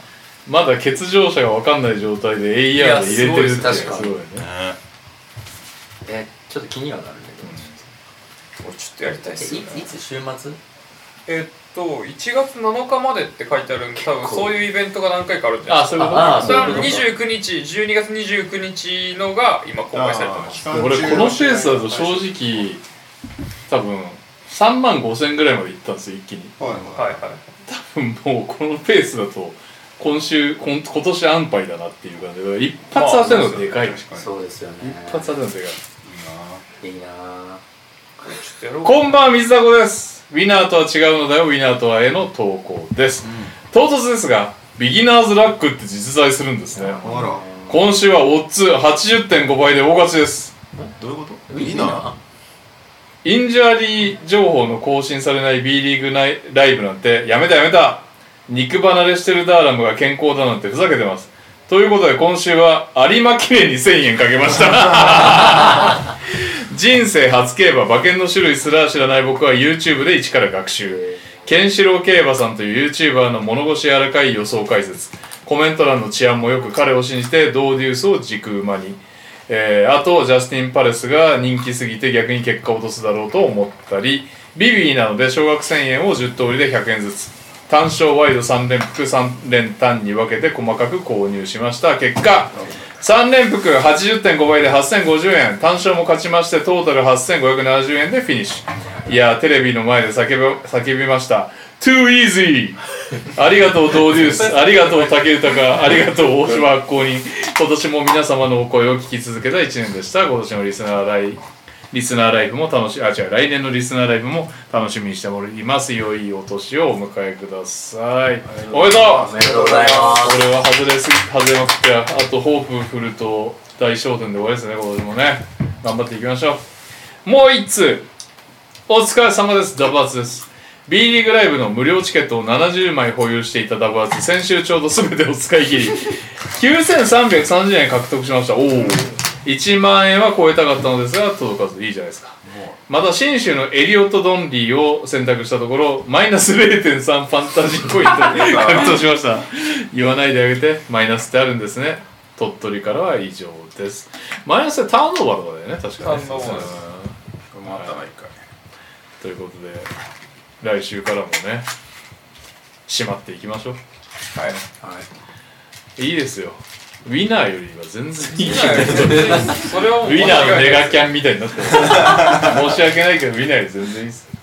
まだ欠場者が分かんない状態で AER で入れてるっていやすごいね。えちょっと気にはなるけど。けど俺ちょっとやりたいっえすよね。いいつ週末？えっと1月7日までって書いてあるんで多分そういうイベントが何回かあるんじゃないですか。あそういうことああそれはそういうこと29日12月29日のが今公開されてます。俺このペースだと正直多分3万5千ぐらいまでいったんですよ一気に。はいはい。はい多分もうこのペースだと今週今今年安牌だなっていう感じで。一発当てるのでかい、確かに。そうですよね。一発当てるのでかい。いいなぁ。ちょっとやろうこんばんは水田子ですウィナーとは違うのだよウィナーとはへの投稿です、唐突ですがビギナーズラックって実在するんですね。あら、今週はオッズ80.5倍で大勝ちです。どういうこと？ウィいいな。インジャリー情報の更新されない B リーグナイライブなんてやめたやめた。肉離れしてるダーラムが健康だなんてふざけてます。ということで今週は有馬記念に1000円かけました 人生初競馬馬券の種類すら知らない僕は YouTube で一から学習。ケンシロウ競馬さんという YouTuber の物腰柔らかい予想解説。コメント欄の治安もよく彼を信じてドーデュースを軸馬に。えーあとジャスティン・パレスが人気すぎて逆に結果を落とすだろうと思ったり。ビビーなので小学1000円を10通りで100円ずつ。単勝ワイド3連複3連単に分けて細かく購入しました。結果3連複80.5倍で8050円。単勝も勝ちましてトータル8570円でフィニッシュ。いやーテレビの前で叫び叫びました。Too easy! ありがとうドーデュース。ありがとう竹豊。ありがとう大島発行人今年も皆様のお声を聞き続けた1年でした。今年のリスナーライリスナーライブも楽しあ違う来年のリスナーライブも楽しみにしております良いお年をお迎えください。おめでとう。おめでとうございます。これは外れすぎ外れまくってあとホープフルと大商店で終わりですね今年もね。頑張っていきましょう。もう一通お疲れ様です。ダブアツです。B リーグライブの無料チケットを70枚保有していたダブアツ。先週ちょうど全てを使い切り。9330円獲得しました。おお1万円は超えたかったのですが届かず。いいじゃないですか。また信州のエリオット・ドンリーを選択したところマイナス0.3ファンタジーポイント獲得しました。言わないであげてマイナスってあるんですね。鳥取からは以上です。マイナスってターンオーバーとかだよね確かにターンオーバーです。うん。またないかということで来週からもね締まっていきましょう。はい。いいですよウィナーよりは全然いいウィナーのメガキンャンみたいになってます申し訳ないけどウィナーより全然いいです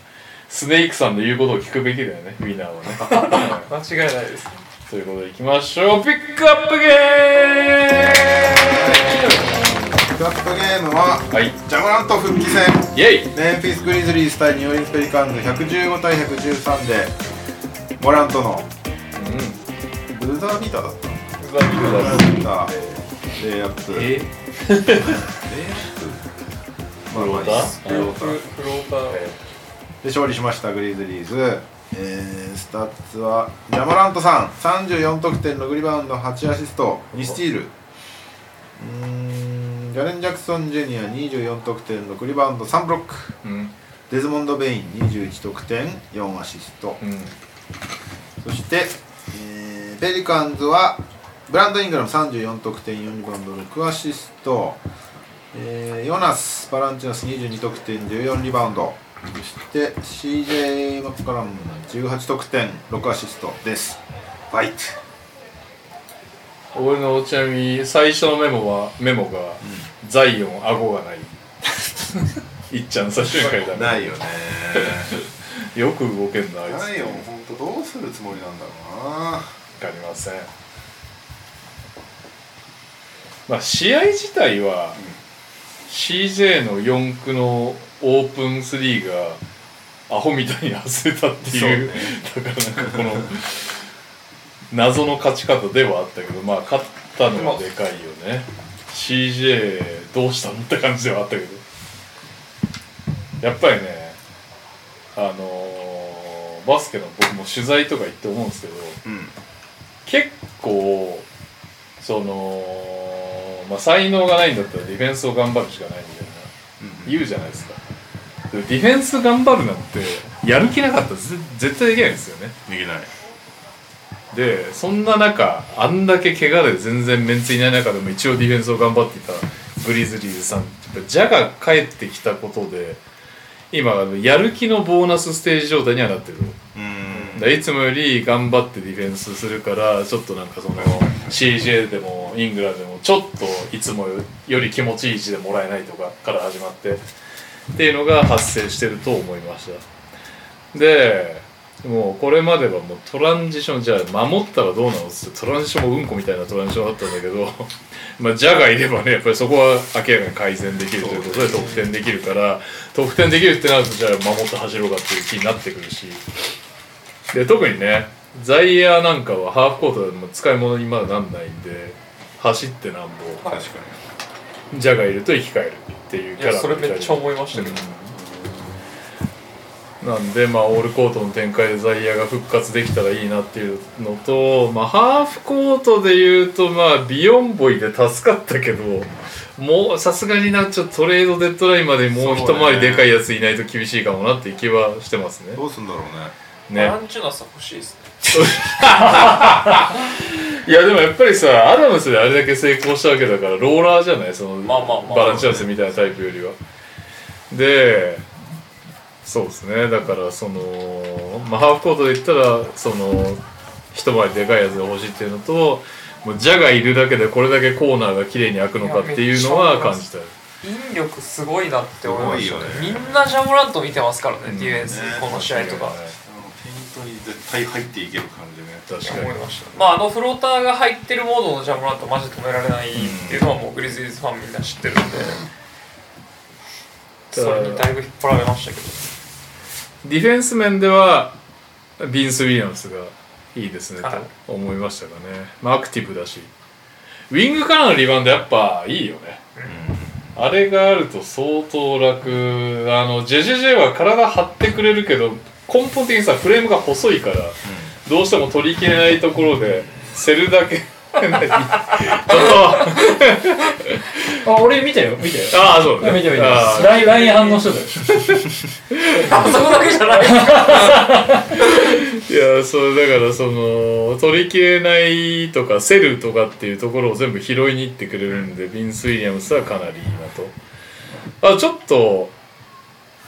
スネークさんの言うことを聞くべきだよね。ウィナーはね。間違いないですということでいきましょう。ピックアップゲーピックアップゲームはムはい。ジャムラント復帰戦。イェイ。メンフィス・グリズリース対ニューオーリンズ・ペリカンズ115対113でモラントのうブザービーターだったのんブザービーターレイアップレイアッえプ まあまあいいっすフローター。で勝利しましたグリズリーズ、えー、スタッツはジャモラントさん。34得点6リバウンド8アシスト。2スティール。うーんジャレン・ジャクソン・ジュニア24得点6リバウンド3ブロック。うん。デズモンド・ベイン21得点4アシスト。うん。そして、えーペリカンズはブランドン・イングラム34得点4リバウンド6アシスト、えーヨナス・バランチナス22得点14リバウンド。そして CJ マッカラム18得点6アシストです。ファイト。俺のちなみに最初のメモはメモが、ザイオン顎がない。いっちゃん最初に書いたね。ないよね。よく動けんなあいつ。ライオン本当どうするつもりなんだろうな。わかりませんまあ試合自体は、CJ の4区のオープン3がアホみたいに外れたっていうだからなんかこの謎の勝ち方ではあったけどまあ勝ったのはでかいよね。CJ どうしたのって感じではあったけど。やっぱりねあのーバスケの僕も取材とか行って思うんですけどうん。結構その、まあ、才能がないんだったらディフェンスを頑張るしかないみたいな。言うじゃないですか。でディフェンス頑張るなんてやる気なかったらぜ絶対できないんですよね。できない。でそんな中あんだけ怪我で全然メンツいない中でも一応ディフェンスを頑張っていたグリズリーズさん。ジャが帰ってきたことで今やる気のボーナスステージ状態にはなってる。いつもより頑張ってディフェンスするからちょっとなんかその CJ でもイングランドでもちょっといつもより気持ちいい位置でもらえないとかから始まってっていうのが発生してると思いました。でもうこれまではもうトランジションじゃあ守ったらどうなのっつってトランジションもうんこみたいなトランジションだったんだけど まあジャがいればねやっぱりそこは明らかに改善できるということで得点できるから得点できるってなるとじゃあ守って走ろうかっていう気になってくるし。で特にねザイヤーなんかはハーフコートでも使い物にまだなんないんで走ってなんぼ確かジャがいると生き返るっていうキャラいやそれめっちゃい思いましたけど、なんでまあオールコートの展開でザイヤーが復活できたらいいなっていうのと、まあ、ハーフコートで言うとまあビヨンボイで助かったけどもうさすがになちょっとトレードデッドラインまでもう一回りでかいやついないと厳しいかもなっていう気はしてますね。にどうすんだろうね。ね。ランチュナス欲しいですね いやでもやっぱりさアダムスであれだけ成功したわけだからローラーじゃない？そのバランチャンスみたいなタイプよりは。でそうですね。だからそのまあ、ハーフコートで言ったらその一回りでかいやつが欲しいっていうのともうジャがいるだけでこれだけコーナーが綺麗に開くのかっていうのは感じたよ。引力すごいなって思いましたね。ね。みんなジャモラント見てますからね、ディフェンスねこの試合とかペイントに絶対入っていける感じね確かに思いましたまああのフローターが入ってるモードのジャモラントマジで止められないっていうのはもうグリズリーズファンみんな知ってるんで、それにだいぶ引っ張られましたけど。ディフェンス面ではビンス・ウィリアムスがいいですねはい。と思いましたかね、まあ、アクティブだし。ウィングからのリバウンドやっぱいいよね、あれがあると相当楽。あのジェジェジェは体張ってくれるけど根本的にさフレームが細いから、どうしても取りきれないところで競るだけ何ちょっとあ、俺見たよ、見たよ。ああそうね見た見た。ラインライン反応してたよ。あそこだけじゃない いやそうだからその取りきれないとかセルとかっていうところを全部拾いに行ってくれるんで、ビンス・ウィリアムスはかなりいいなとあちょっと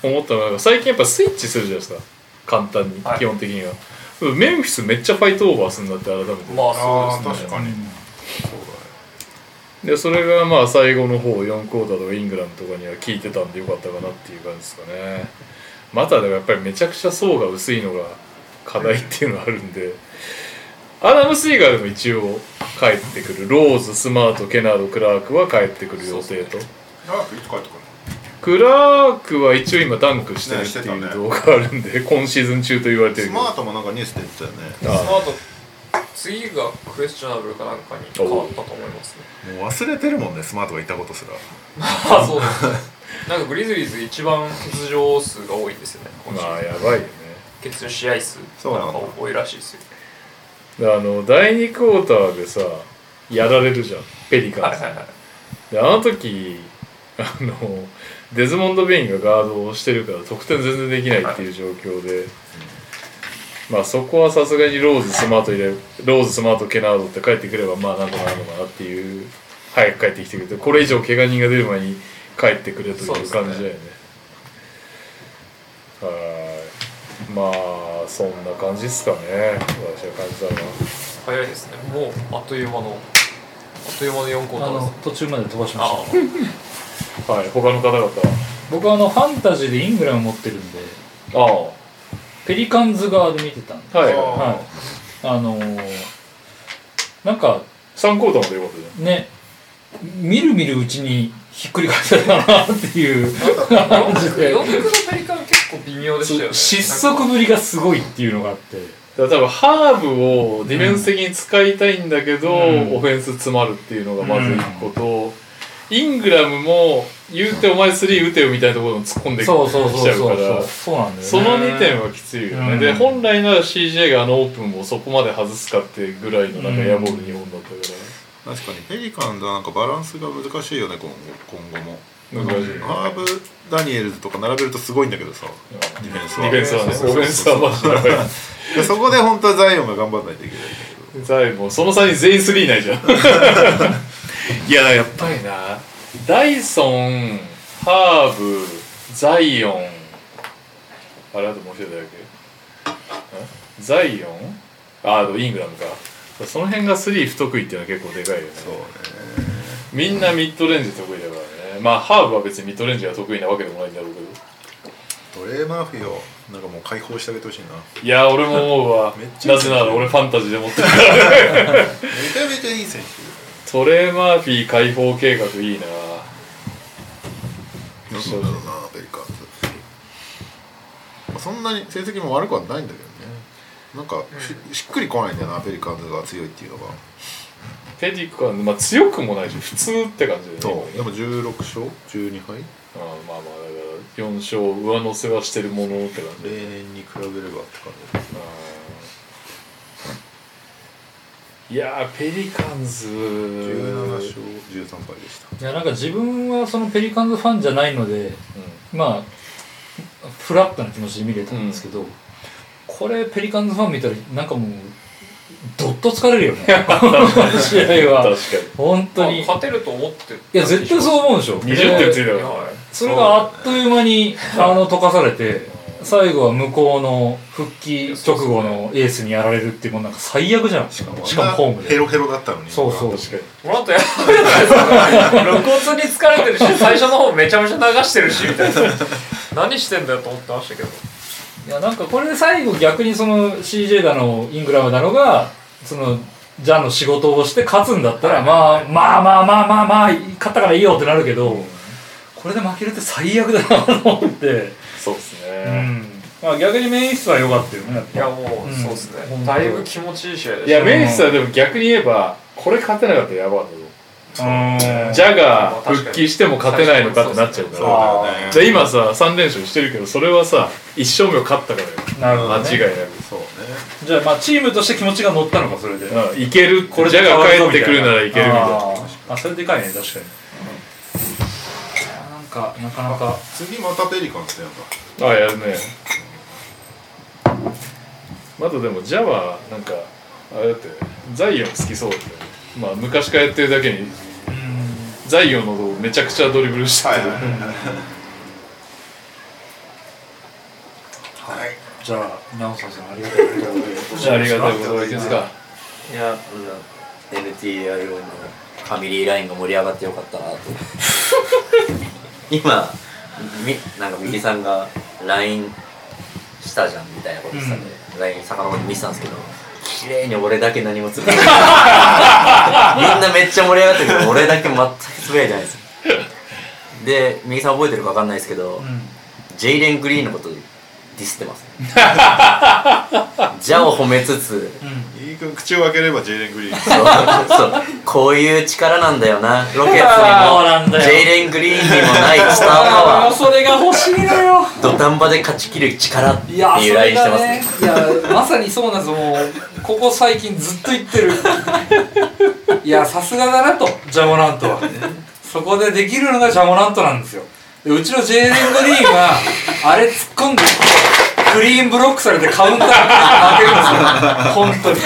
思ったのが最近やっぱスイッチするじゃないですか簡単に、はい。基本的には。メンフィスめっちゃファイトオーバーするんだって改めて、まああそうですね。あ確かに。でそれがまあ最後の方4クォーターとかイングランドとかには効いてたんでよかったかなっていう感じですかね。またでもやっぱりめちゃくちゃ層が薄いのが課題っていうのがあるんで。アダムス以外でも一応帰ってくる。ローズスマートケナードクラークは帰ってくる予定と。長くいつ帰ってくるクラークは一応今ダンクしてるっていう動画があるんで今シーズン中と言われてるけど。のスマートもなんかニュースで言ってたよね。その後次がクエスチョナブルかなんかに変わったと思いますね。もう忘れてるもんねスマートがいたことすら。あそうです。ね なんかグリズリーズ一番欠場数が多いんですよね。今シまあーズンやばいよね。欠場試合数そうなんだか多いらしいですよ。であの第2クォーターでさやられるじゃん。ペリカンズ。はいはいはい。であの時あのデズモンド・ベインがガードをしてるから得点全然できないっていう状況で、まあそこはさすがにローズスマート入れローズスマートケナードって帰ってくればまあなんとかなるのかなっていう。早く帰ってきてくれてこれ以上怪我人が出る前に帰ってくれという感じだよね。はい。まあそんな感じっすかね。私は感じたのは。早いですね。もうあっという間のあっという間の4コーターです、途中まで飛ばしまあした。はい他の方々は？僕はあの、ファンタジーでイングラム持ってるんで、あペリカンズ側で見てたんで、あはい。はい。あのー、なんか、3クォーターまでよかったじゃん。ね、みるみるうちにひっくり返されたなっていう。感じで、4区のペリカン結構微妙でしたよね。失速ぶりがすごいっていうのがあって、だから多分ハーブをディフェンス的に使いたいんだけど、うん。オフェンス詰まるっていうのがまず一個と、イングラムも言うてお前スリー打てよみたいなところに突っ込んできちゃそうそうそうそううからその2点はきついよね、うん。で本来なら CJ があのオープンをそこまで外すかってぐらいのなんかエアボール2本だったか確かにペリカンズはなんかバランスが難しいよね今後今後もら、難しい。ハーブ・ダニエルズとか並べるとすごいんだけどさディフェンスは。ディフェンスはねオフェンスはそこで本当はザイオンが頑張らないといけない。んだけどザイもうその差に全員スリーないじゃんいややっぱりなダイソンハーブザイオン。あれあともう一人だっけ。んザイオン？ああとイングラムか。その辺がスリー不得意っていうのは結構でかいよね。そうね。みんなミッドレンジ得意だからね。まあハーブは別にミッドレンジが得意なわけでもないんだろうけど。トレー・マーフィーをなんかもう解放してあげてほしいな。いや俺も思うわ。なぜなら俺ファンタジーで持ってるから。めちゃめちゃいい選手トレー・マーフィー解放計画いいな。なんだろうなペリカンズ、まあ、そんなに成績も悪くはないんだけどねなんかししっくりこないんだよなペリカンズが強いっていうのがペディクは、まあ、強くもないし普通って感じでねそうでも16勝12敗ああまあまあだから4勝上乗せはしてるものって感じ例年に比べればって感じですあいやーペリカンズ。17勝13敗でした。いやなんか自分はそのペリカンズファンじゃないのでまあフラットな気持ちで見れたんですけど、これペリカンズファン見たらなんかもうどっと疲れるよね。この 試合は。確か本当に。い勝てると思ってや絶対そう思うでしょ。に20点ついたでからはいそれがあっという間にあの溶かされて最後は向こうの復帰直後のエースにやられるっていうもうなんか最悪じゃん。しかも、しかもホームで。ヘロヘロだったのに。そうそう。確かに。モラントやばいじゃないですか。露骨に疲れてるし、最初の方めちゃめちゃ流してるし、みたいな。何してんだよと思ってましたけど。いや、なんかこれで最後逆にその CJ だの、イングラムだのが、その、ジャンの仕事をして勝つんだったら、まあ、まあまあまあまあまあ、勝ったからいいよってなるけど、これで負けるって最悪だなと思って、そうですうね。ん。まあ逆にメイン室は良かったよね、いや、もう、うんそうですねだいぶ気持ちいい試合でした。いや、メイスはでも逆に言えば、これ勝てなかったらやばかったぞ。うんジャガー復帰しても勝てないのかってなっちゃうそうから。だよね。で今さ、3連勝してるけど、それはさ、1勝目を勝ったからよ。なるほど、ね。間違いなく。そうね。じゃあまあチームとして気持ちが乗ったのか、それで。うんいける。これジャガー帰ってくるならいけるみたいな。あ、それでかいね、確かに。か、なかなか。次またペリカンズやんだ。ああやるね。まだでもジャはなんかあれだってザイオン好きそうだったよね。まあ昔からやってるだけに。ザイオンのことめちゃくちゃドリブルしてて、はいはいじゃあ、ナオさんさん、ありがとうございます。じゃあありがたいことですか。いや、うん、NTIO のファミリーラインが盛り上がってよかったなと 今みなんか右さんが LINE したじゃんみたいなこと言ってたんで、LINE 遡って見てたんですけど綺麗に俺だけ何もつぶやいて みんなめっちゃ盛り上がってるけど俺だけ全くつぶやいてないですで右さん覚えてるか分かんないですけど、ジェイレン・グリーンのことディスってますねジャを褒めつついい君口を開ければジェイレン・グリーン。そうそうこういう力なんだよなロケッツそうにもジェイレン・グリーンにもないスターパワーそれが欲しいのよ。土壇場で勝ち切る力っていや、そいうラインしてれがますねね、いや、まさにそうなんですよ。もう、ここ最近ずっと言ってる。いや、さすがだなと、ジャモラントは。そこでできるのがジャモラントなんですよ。でうちのジェイレン・グリーンは、あれ突っ込んで、クリーンブロックされてカウンター負けるんですよ。本当に。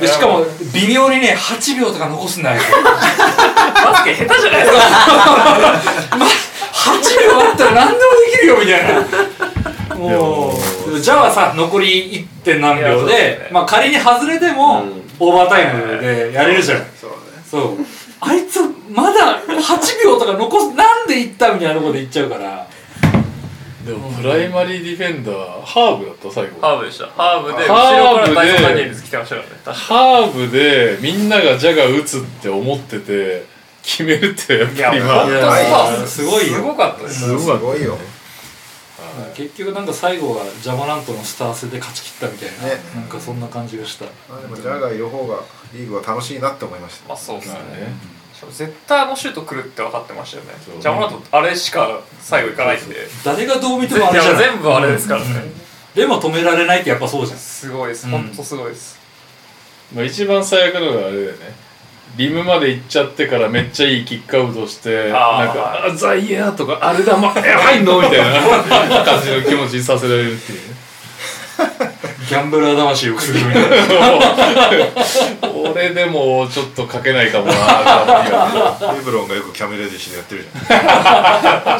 でしかも、微妙にね、8秒とか残すんだよ。バスケ下手じゃないですか。8秒あったら何でもできるよみたいなもうじゃあさ残り 1. 点何秒でねまあ仮に外れても、うんオーバータイムでやれるじゃんそうね。そうあいつまだ8秒とか残すなんで行ったみたいなとこで行っちゃうからでもプライマリーディフェンダーハーブだった最後ハーブでした。ハーブで、後ハーブでろからダイソン・ダニエルズ来てましたからね。ハーブでみんながジャが打つって思ってて決めるってやっぱりいや今すごいよすごかったです。すごいよ。結局なんか最後はジャマラントのスター性で勝ち切ったみたいな、ねなんかそんな感じがしたまあでもジャガーいる方がリーグは楽しいなって思いました。まあそうですね絶対あのシュート来るって分かってましたよね。ジャモラントあれしか最後いかないんで。い誰がどう見てもやあれじゃない全部あれですからね。でも止められないってやっぱそうじゃんすごいです。うんほんとすごいです。まあ、一番最悪なのがあれだよねリムまで行っちゃってからめっちゃいいキックアウトしてあー。なんか「あザイヤー」とか「あれだまえ入んの?」みたいな。感じの気持ちにさせられるっていう。ねギャンブラー魂をくすぐるみたいな。俺でもちょっと書けないかもなーって。いうレブロンがよくキャメレディシでやってるじゃん。は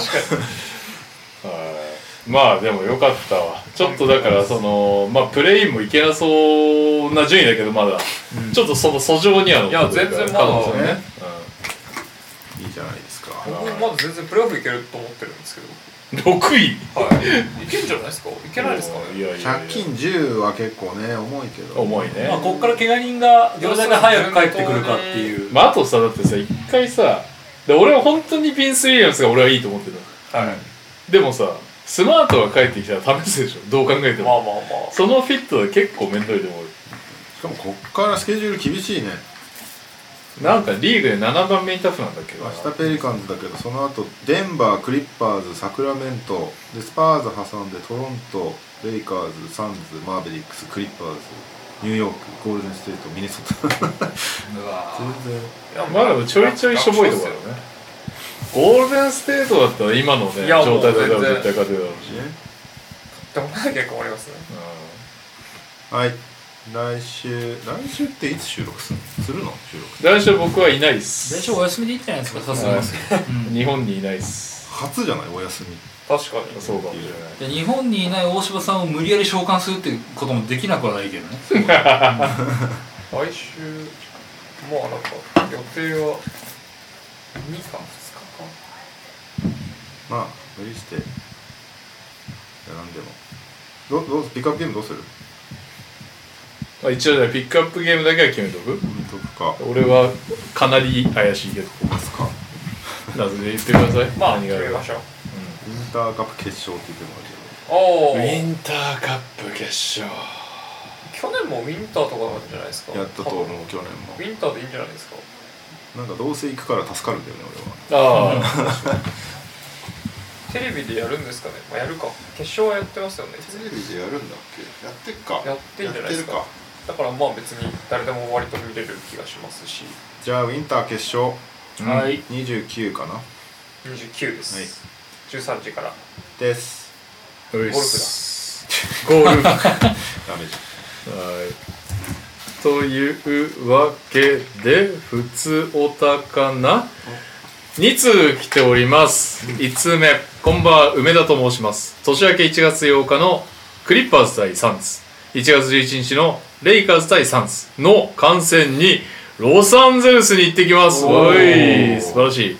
いまあでもよかったわ。ちょっとだからそのまあプレインもいけなそうな順位だけどまだ、ちょっとその訴状には乗ってるいや全然まだ可能性ね、いいじゃないですか。僕もまだ全然プレーオフいけると思ってるんですけど。うん、6位？はい。いけんじゃないですか？いけないですかね？いやいやいや。借金10は結構ね、重いけど。重いね、まあこっから怪我人がどれだけ早く帰ってくるかっていう。まあ、あとさだってさ一回さで俺は本当にビンス・ウィリアムスが俺はいいと思ってたはい。でもさスマートが帰ってきたら試すでしょどう考えても、まあまあまあ。そのフィットは結構めんどいと思うしかもこっからスケジュール厳しいね。なんかリーグで7番目にタフなんだっけどな明日ペリカンズだけど、その後デンバー、クリッパーズ、サクラメント、でスパーズ挟んでトロント、レイカーズ、サンズ、マーベリックス、クリッパーズ、ニューヨーク、ゴールデンステート、ミネソタ。全然。いやまあでもちょいちょいしょぼいところだよねゴールデンステートだったら今のねいやもう状態だったら絶対勝てるだろうし、ねでもなきゃ困ります？ね。はい。来週、来週っていつ収録するの？するの収録。うん、来週僕はいないっす。来週お休みでいいんじゃないですかさすがに。日本にいないっす。初じゃない？お休み。確かにそうかもしれない。で日本にいない大柴さんを無理やり召喚するっていうこともできなくはないけどね。来週まあなんか予定は2か2日か？まあ。無理して。やらんでも。どどうピックアップゲームどうする？まあ一応じゃあピックアップゲームだけは決めとく。見とくか。俺はかなり怪しいけど。ますか。なぜで言ってください？まあ何がある決めましょう。インターカップ決勝って言ってもおおウィンターカップ決勝。去年もウィンターとかなんじゃないですか？やったと思う去年ウィンターでいいんじゃないですか？もなんかどうせ行くから助かるんだよね俺は。ああ テレビでやるんですかね？まあやるか。決勝はやってますよね。テレビでやるんだっけ？やってっか。やってんじゃないですか。だからまあ別に誰でも割と見れる気がしますし。じゃあウィンター決勝。はい。29かな。29です、13時から。です。ゴルフゴールフ。ダメじはい。というわけで、ふつおたかな ?2 通来ております。1通目、こんばんは、梅田と申します。年明け1月8日のクリッパーズ対サンズ、1月11日のレイカーズ対サンズ。の観戦にロサンゼルスに行ってきます。おい、素晴らしい。ゃんいいね。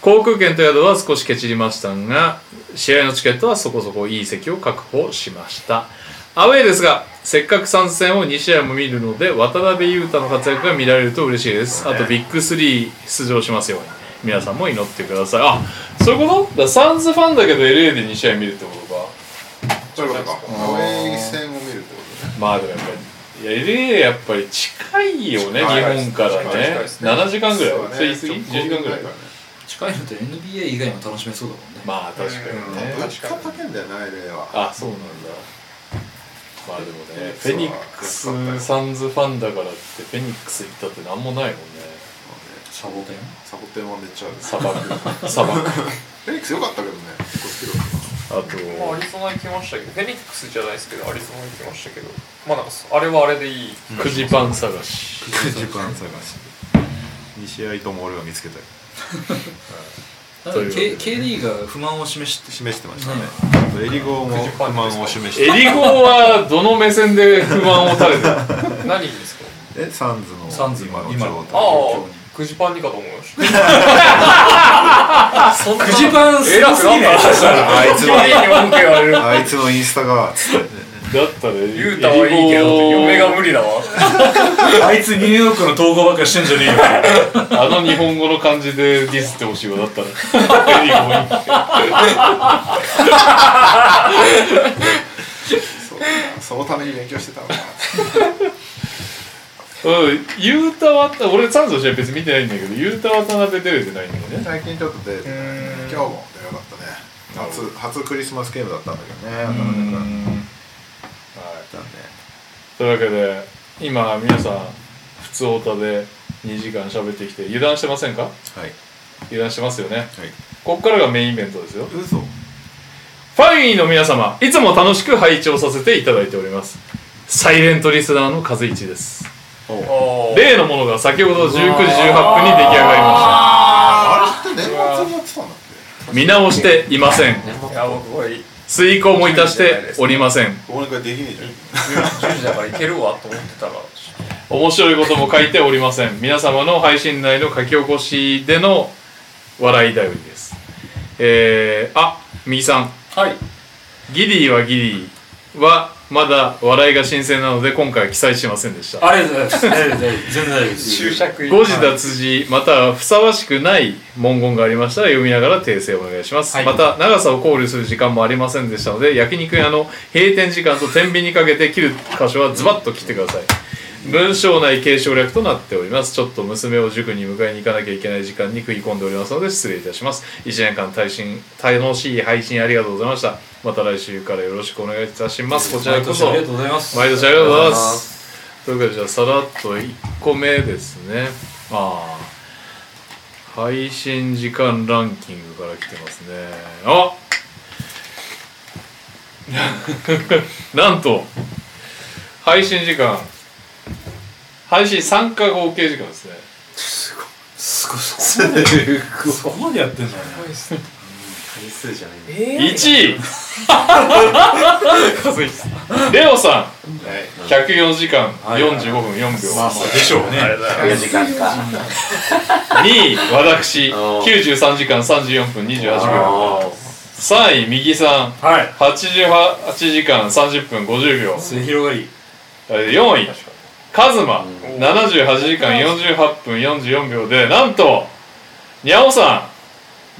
航空券と宿は少しケチりましたが試合のチケットはそこそこいい席を確保しました。アウェーですがせっかく参戦を2試合も見るので渡辺裕太の活躍が見られると嬉しいです。あとビッグ3出場しますよ。うに皆さんも祈ってください。あそういうこと？だサンズファンだけど LA で2試合見るってことか。そういうことか。アウェー戦を見るってことねまあでもやっぱりいや LA やっぱり近いよね日本からね。ね。7時間ぐらい。そうだそれ言い過ぎ10時間ぐらい。近いのって NBA 以外も楽しめそうだもんね。まあ確かにね。物価高いん。だよな LA はあそうなんだ。まあでもねフェニックスサンズファンだからってフェニックス行ったってなんもないもんねサボテン？サボテンはめっちゃある。砂漠砂漠フェニックス良かったけどね。結構好きだったあとまあアリゾナ行きましたけど。フェニックスじゃないですけどアリゾナ行きましたけど。まあなんかあれはあれでいい。くじパン探し。ジパン探し。2試合とも俺が見つけたよ。K, KD が不満を示して示してましたね。エリゴも不満を示して。エリゴはどの目線で不満を垂れてる？何にですか？えサンズのサンズ今の状態くじパンにかと思いました。くじパンすごすぎねあいつの綺麗に文句言われる。あいつのインスタがつって。だったらユータはいいけど嫁が無理だわ。あいつニューヨークの統合ばっかりしてんじゃねえよ。あの日本語の感じでディスってほしいわだったら。そうそのために勉強してたのかなうんユータは俺サンズの試合別に見てないんだけどユータ渡辺出れてないんだよね。最近ちょっと出て今日も出なかったね。初初クリスマスゲームだったんだけどね。なかなかはい。残というわけで今皆さん普通オタで2時間喋ってきて油断してませんか？念はい。油断してますよね。はい。ここからがメインイベントですよ。嘘ファインの皆様いつも楽しく拝聴させていただいております。サイレントリスナーの和一です例のものが先ほど19時18分に出来上がりまあれって年末にやってたんだっした見直していません。いや僕これ10遂行もいたしておりません。け俺これできねえじゃん。時だからいけるわと思ってたら。面白いことも書いておりません。皆様の配信内の書き起こしでの笑い頼りです。えー、あ右さん。はい。ギリーはギリーはまだ笑いが新鮮なので今回は記載しませんでした。ありがとうございます。全然大丈夫です。注釈誤字脱字またはふさわしくない文言がありましたら読みながら訂正お願いします、はい。また長さを考慮する時間もありませんでしたので焼肉屋の閉店時間と天秤にかけて切る箇所はズバッと切ってください文章内継承略となっておりますちょっと娘を塾に迎えに行かなきゃいけない時間に食い込んでおりますので失礼いたします1年間配信楽しい配信ありがとうございましたまた来週からよろしくお願いいたしますこちらこそありがとうございます毎年ありがとうございます。というわけでじゃあさらっと1個目ですね。ああ。配信時間ランキングから来てますね。あ なんと、配信時間、配信参加合計時間ですね。すごい。すごいそこまでやってんだね。回数じゃないえ1位。レオさん。104時間45分4秒。まあまあでしょうね。4時間か。2位私。おー。93時間34分28秒。あ3位右さん。はい。88時間30分50秒。末広がり。4位カズマ。78時間48分44秒でなんとにゃおさん。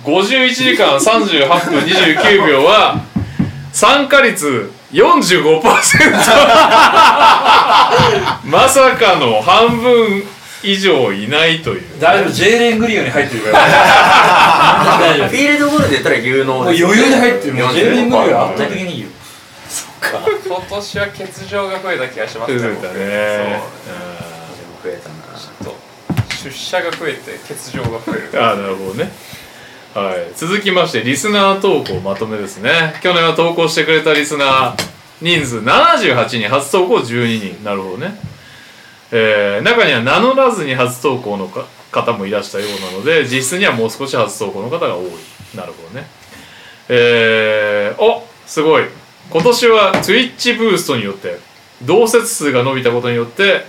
51時間38分29秒は参加率45%まさかの半分以上いないという。大丈夫、J レーングリーンに入ってるから。大丈フィールドゴールで言ったら有能夫。もうです余裕で入ってる。もう J レーングリーンは圧倒的にいいよ。今年は欠場が増えた気がしますね増えたね。増えたなそう出社が増えて欠場が増える。ああなるほどね。はい。続きましてリスナー投稿まとめですね。去年は投稿してくれたリスナー人数78人初投稿12人。なるほどね。えー中には名乗らずに初投稿のか方もいらしたようなので実質にはもう少し初投稿の方が多い。なるほどね。えー、おすごい今年は Twitch ブーストによって同説数が伸びたことによって、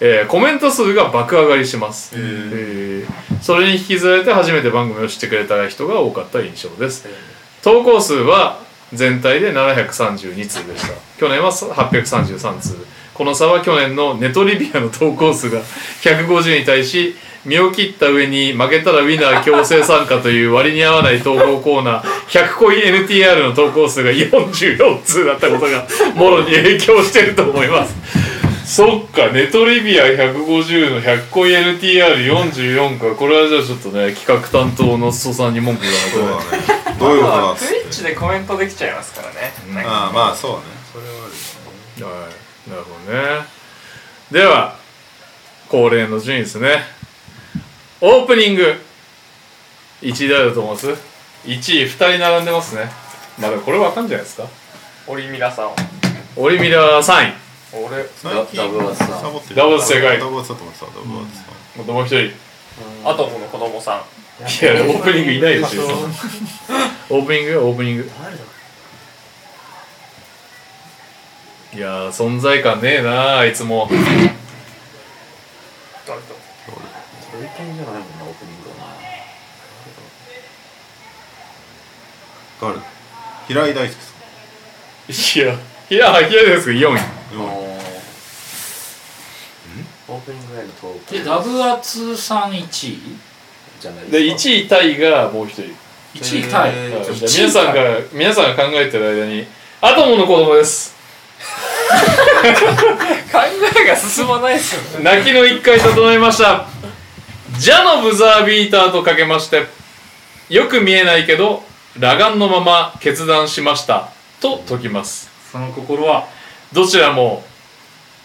えーコメント数が爆上がりします、えーそれに引きずられて初めて番組を知ってくれた人が多かった印象です。投稿数は全体で732通でした。去年は833通。この差は去年のネトリビアの投稿数が150に対し身を切った上に負けたらウィナー強制参加という割に合わない投稿コーナー100個 NTR の投稿数が44通だったことがもろに影響してると思いますそっかネトリビア150の100個 NTR44 かこれはじゃあちょっとね企画担当の裾さんに文句言わないとねそうだね。どういうことなんですツイッチでコメントできちゃいますからね、なんかああ、まあそうね。それはあるよね。はい、なるほどね。では、恒例の順位ですね。オープニング、1位誰だと思います ?1 位2人並んでますね。まあでもこれわかんじゃないですか。オリミラさんオリミラ3位。俺最近ダブルワッツさんサボってるダブルワッツ正解ダブルワッツだと思ってた、ダブルワッツさん。あともう一人。アトムの子供さんいや、オープニングいないですよ。オープニングよ、オープニング。いやー、存在感ねえなあいつも。誰とそういう点じゃないもんなオープニングは誰平井大輔さいや、いや、いやですけど4位。ん。なオープニングへのトークで、ダブアツさん1位じゃないで、ですか1位タイがもう一人。?1 位タイ。へーはいじゃあ皆さんが皆さんが考えてる間にアトムの子供です考えが進まないですよね泣きの一回整えましたジャのブザービーターとかけましてよく見えないけど裸眼のまま決断しましたと解きます。その心は、どちらも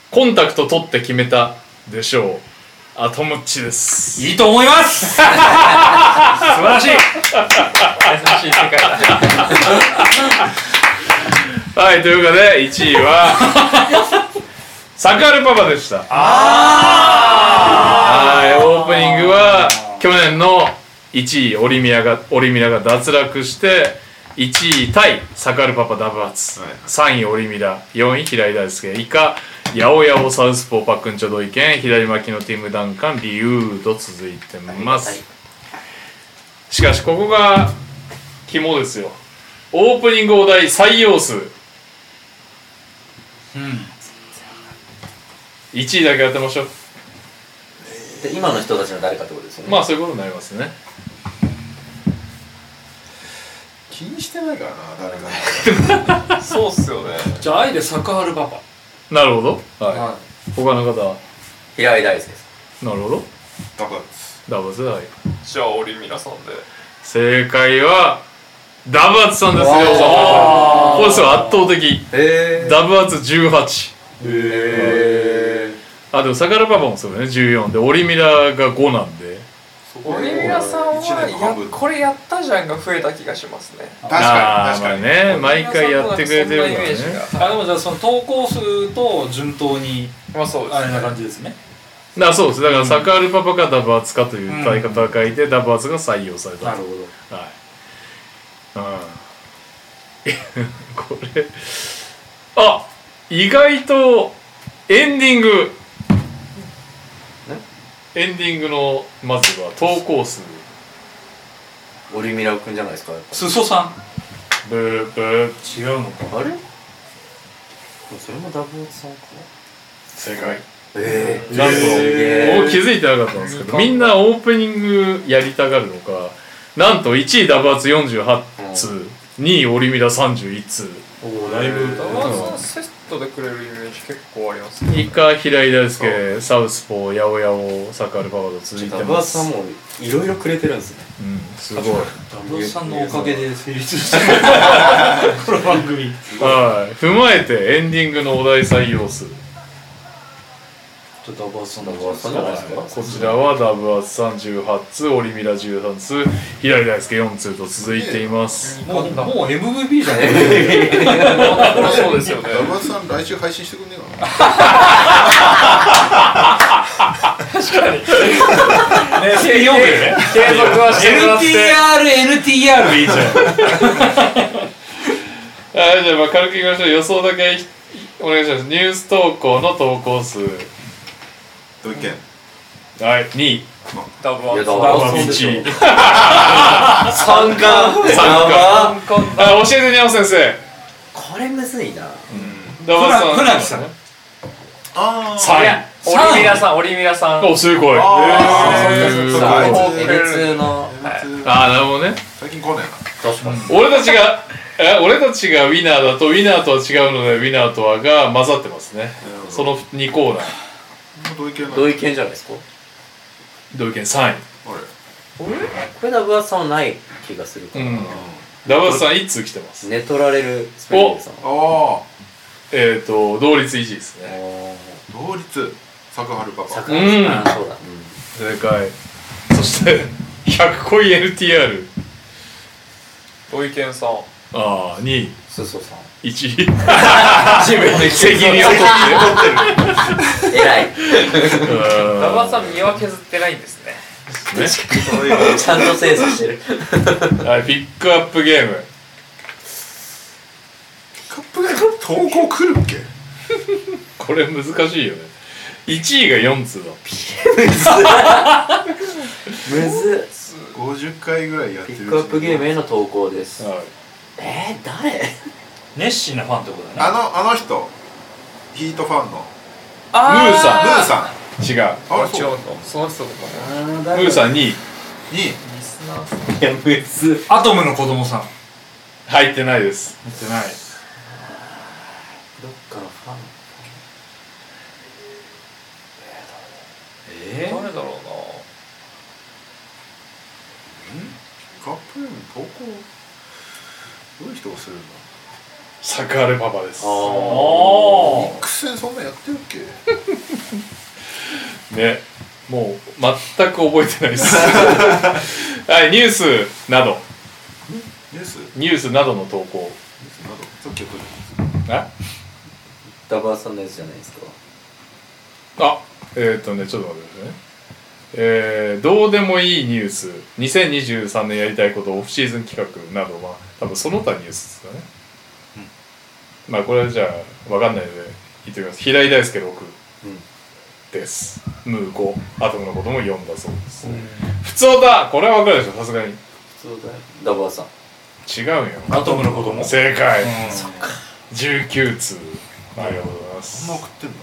コンタクト取って決めたでしょう。アトムッチです。いいと思います。素晴らしい。優しい世界だはいというかで1位は サカールパパでした。はいオープニングは去年の1位オリミラがオリミラが脱落して1位タイサカールパパダブアツ、はい。3位オリミラ4位平井大輔。以下八百屋をサウスポーパックンチョドイケン左巻きのティム・ダンカンリュウと続いてます。しかしここが肝ですよ。オープニングお題採用数。うん。1位だけ当てましょう。で今の人たちの誰かってことですよね。まあそういうことになりますね。気にしてないからな、誰か。そうっすよね。じゃあ、あえてサカールパパ。なるほど。はい、は他の方は？平井大輔です。なるほど。ダブルダブアツはい。じゃあオリミラさんで。正解はダブアツさんですよ。これですよ圧倒的。へダブアツ18えあでもサカルパパもそうだね。14でオリミラが5なんで。オリミラさんはやこれやったじゃんが増えた気がしますね。確かに、確かに。まあね毎回やってくれてるからね。あ、でもじゃあその投稿数と順当に、まあそうあれな感じですね。だそうです。だからサカールパパかダブアツかという歌い方が書いて、ダブアツが採用されたと、なるほど。はい、これ。あ意外とエンディングエンディングのまずは投稿数。オリミラくんじゃないですかすそさん。ブーブー。違うのか。ぱあれ？それもダブルさんか正解。ええなんと、え僕気づいてなかったんですけどみんなオープニングやりたがるのかなんと1位ダブアツ48通2位オリミラ31通。おだいぶ。ダバーさんセットでくれるイメージ結構ありますね。以下平井大輔サウスポー八百屋をサカールパパと続いてダブアツますさんもいろいろくれてるんですね。うんすごい。ダブさんのおかげで成立した。この番組。はい。踏まえてエンディングのお題採用数ダバさんダブアツさんじゃないですか？こちらはダブアツ38通オリミラ13通平井大輔4通と続いています。もう、もう MVP じゃん。そうですよね。ダバさん来週配信してくんねえかな。ね、スピ4でね。継続はしてもらって。NTR、NTR でいいじゃん。はいじゃあまあ軽くいきましょう。予想だけお願いします。ニュース投稿の投稿数どういけんはい2位ダブアツいやダブアツでしょ1位三冠。三冠。教えてにゃお先生。これむずいな。ダバさん船木さん。あ3位オリミラさんオリミラさん。おすごい。あへー。そうかあいつ N2 のあーなるほどね。最近来ね確かに。俺たちがえ俺たちがウィナーだとウィナーとは違うのでウィナーとはが混ざってますね。その2コーナーえなどういけんな同意見じゃないですか？同意見3位。あれ？これダブアツさんはない気がするからうん。ダバさん1通来てます？寝取られるスペインさん。あえっ、と同率1位ですね。あ同率。作春パパ。坂うん。そうだ。正解。そして100恋 NTR ご意見さん。ああ2位。すそさん。1位。自分で責任を取って。偉 いうん。ダバーさん身は削ってないんですね。ね。ちゃんと精査してる。はいピックアップゲーム。カップが投稿来るっけ？これ難しいよね。1位が4通だ。むず50回ぐらいやっ。てるピックアップゲームへの投稿です。はい。えー、誰？熱心なファンってことだね。あのあの人？ヒートファンのムー。ムさーさん。違う。んあれ違そうその人とかね。ムーさん2位に。アトムの子供さん。入ってないです。見てない。どっかのファン？え誰だろうカップゲーム投稿どういう人がするんだサクハレパパです。あおー。苦戦そんなやってるっけ？ね。もう全く覚えてないです。はいニュースなど。ニュース？ニニュースなどの投稿。ュースなど。さっダバーさんのやつじゃないですか。あえっ、ー、とねちょっと待ってくださいね。えー、どうでもいいニュース。2023年やりたいことオフシーズン企画などまあ多分その他ニュースですかね、まあこれはじゃあ分かんないので言っておきます。平井大輔6うん。です。ムー5アトムのことも4だそうです、普通だ。これは分かるでしょ。さすがに。そうだよ。ダバーさん。違うよ。アトムの子供。正解、うん。19通。ありがとうございます。そんな送ってんの？